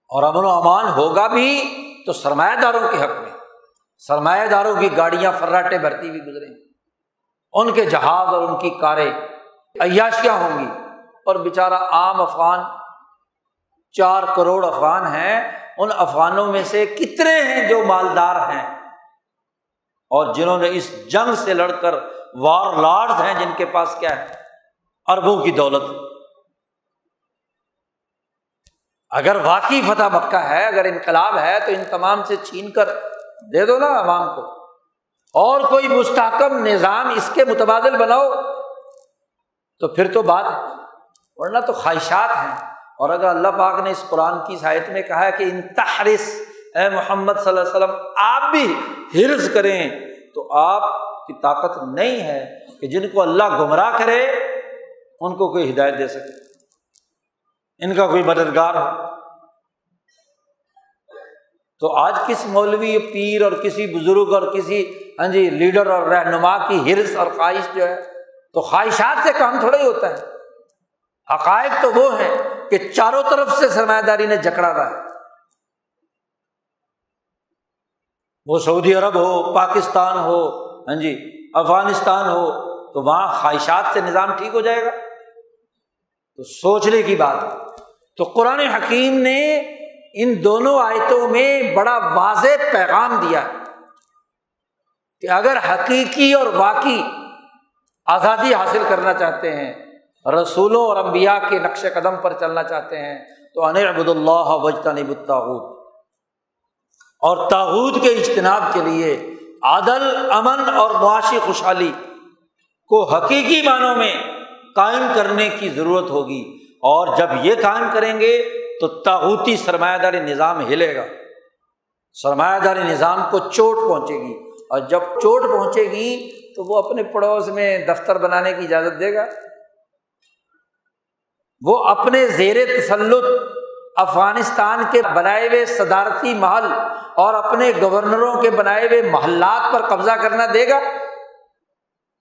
اور امن و امان ہوگا بھی تو سرمایہ داروں کے حق میں۔ سرمایہ داروں کی گاڑیاں فراٹے بھرتی ہوئی گزریں۔ ان کے جہاز اور ان کی کاریں عیاشیاں ہوں گی اور بیچارہ عام افغان چار کروڑ افغان ہیں، ان افغانوں میں سے کتنے ہیں جو مالدار ہیں؟ اور جنہوں نے اس جنگ سے لڑ کر وار لارڈ ہیں، جن کے پاس کیا ہے؟ اربوں کی دولت۔ اگر واقعی فتح مکہ ہے، اگر انقلاب ہے، تو ان تمام سے چھین کر دے دو نا عوام کو۔ اور کوئی مستحکم نظام اس کے متبادل بناؤ، تو پھر تو بات ورنہ تو خواہشات ہیں۔ اور اگر اللہ پاک نے اس قرآن کی سائت میں کہا ہے کہ ان تحرس، اے محمد صلی اللہ علیہ وسلم، آپ بھی ہرس کریں، تو آپ کی طاقت نہیں ہے کہ جن کو اللہ گمراہ کرے، ان کو کوئی ہدایت دے سکے۔ ان کا کوئی مددگار ہو۔ تو آج کس مولوی پیر اور کسی بزرگ اور کسی ہاں جی لیڈر اور رہنما کی ہرس اور خواہش جو ہے، تو خواہشات سے کام تھوڑا ہی ہوتا ہے۔ حقائق تو وہ ہے کہ چاروں طرف سے سرمایہ داری نے جکڑا رہا ہے۔ وہ سعودی عرب ہو، پاکستان ہو ہاں جی افغانستان ہو، تو وہاں خواہشات سے نظام ٹھیک ہو جائے گا۔ تو سوچنے کی بات، تو قرآن حکیم نے ان دونوں آیتوں میں بڑا واضح پیغام دیا کہ اگر حقیقی اور واقعی آزادی حاصل کرنا چاہتے ہیں رسولوں اور امبیا کے نقش قدم پر چلنا چاہتے ہیں تو ان ابود اللہ وجتا نب الطاود اور تاحود کے اجتناب کے لیے عادل امن اور معاشی خوشحالی کو حقیقی معنوں میں قائم کرنے کی ضرورت ہوگی۔ اور جب یہ قائم کریں گے تو تاغوتی سرمایہ داری نظام ہلے گا۔ سرمایہ داری نظام کو چوٹ پہنچے گی۔ اور جب چوٹ پہنچے گی تو وہ اپنے پڑوس میں دفتر بنانے کی اجازت دے گا۔ وہ اپنے زیر تسلط افغانستان کے بنائے ہوئے صدارتی محل اور اپنے گورنروں کے بنائے ہوئے محلات پر قبضہ کرنا دے گا؟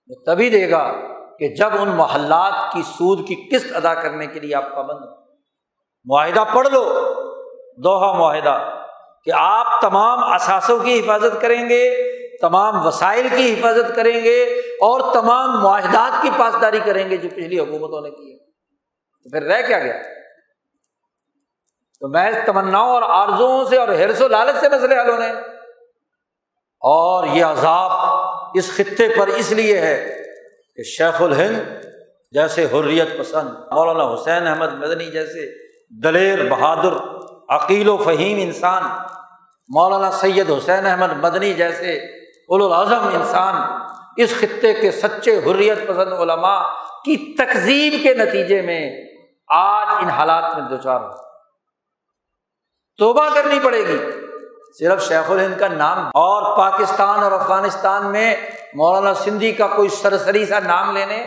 وہ تبھی دے گا کہ جب ان محلات کی سود کی قسط ادا کرنے کے لیے آپ پابند معاہدہ پڑھ لو، دوہا معاہدہ، کہ آپ تمام اثاثوں کی حفاظت کریں گے، تمام وسائل کی حفاظت کریں گے اور تمام معاہدات کی پاسداری کریں گے جو پچھلی حکومتوں نے کی۔ ہے تو پھر رہ کیا گیا؟ تو میں تمناؤں اور آرزوں سے اور ہرس و لالچ سے مسئلے حل ہونے۔ اور یہ عذاب اس خطے پر اس لیے ہے کہ شیخ الہند جیسے حریت پسند، مولانا حسین احمد مدنی جیسے دلیر، بہادر، عقیل و فہیم انسان، مولانا سید حسین احمد مدنی جیسے الاظم انسان، اس خطے کے سچے حریت پسند علماء کی تقزیب کے نتیجے میں آج ان حالات میں دو چار ہو۔ توبہ کرنی پڑے گی۔ صرف شیخ الہند کا نام اور پاکستان اور افغانستان میں مولانا سندھی کا کوئی سرسری سا نام لینے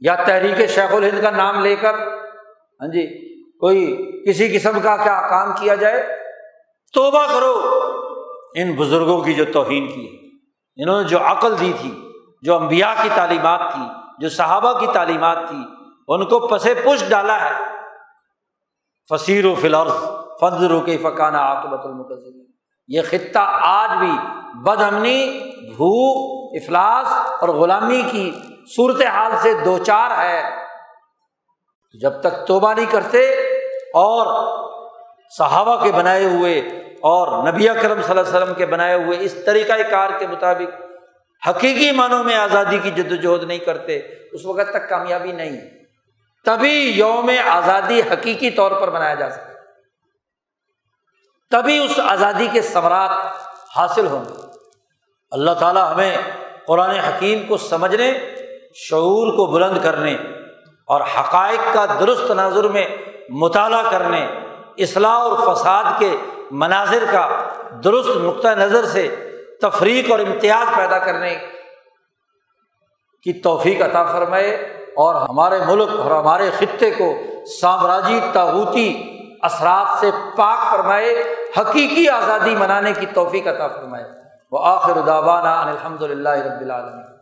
یا تحریک شیخ الہند کا نام لے کر ہاں جی کوئی کسی قسم کا کیا کام کیا جائے۔ توبہ کرو۔ ان بزرگوں کی جو توہین کی ہے، انہوں نے جو عقل دی تھی، جو امبیا کی تعلیمات تھی، جو صحابہ کی تعلیمات تھی ان کو پسے پش ڈالا ہے۔ فصیر و فلر فض رو کے فقانہ آکبت المقزم یہ خطہ آج بھی بد امنی بھوک افلاس اور غلامی کی صورت حال سے دو چار ہے۔ جب تک توبہ نہیں کرتے اور صحابہ کے بنائے ہوئے اور نبی کرم صلی اللہ علیہ وسلم کے بنائے ہوئے اس طریقۂ کار کے مطابق حقیقی معنوں میں آزادی کی جد وجہد نہیں کرتے، اس وقت تک کامیابی نہیں۔ ہے تبھی یوم آزادی حقیقی طور پر بنایا جا سکتا تبھی اس آزادی کے ثمرات حاصل ہوں گے۔ اللہ تعالیٰ ہمیں قرآن حکیم کو سمجھنے، شعور کو بلند کرنے اور حقائق کا درست تناظر میں مطالعہ کرنے، اصلاح اور فساد کے مناظر کا درست نقطۂ نظر سے تفریق اور امتیاز پیدا کرنے کی توفیق عطا فرمائے۔ اور ہمارے ملک اور ہمارے خطے کو سامراجی تاوتی اثرات سے پاک فرمائے، حقیقی آزادی منانے کی توفیق عطا فرمائے۔ وہ آخر داوانہ الحمد للہ رب العالمین۔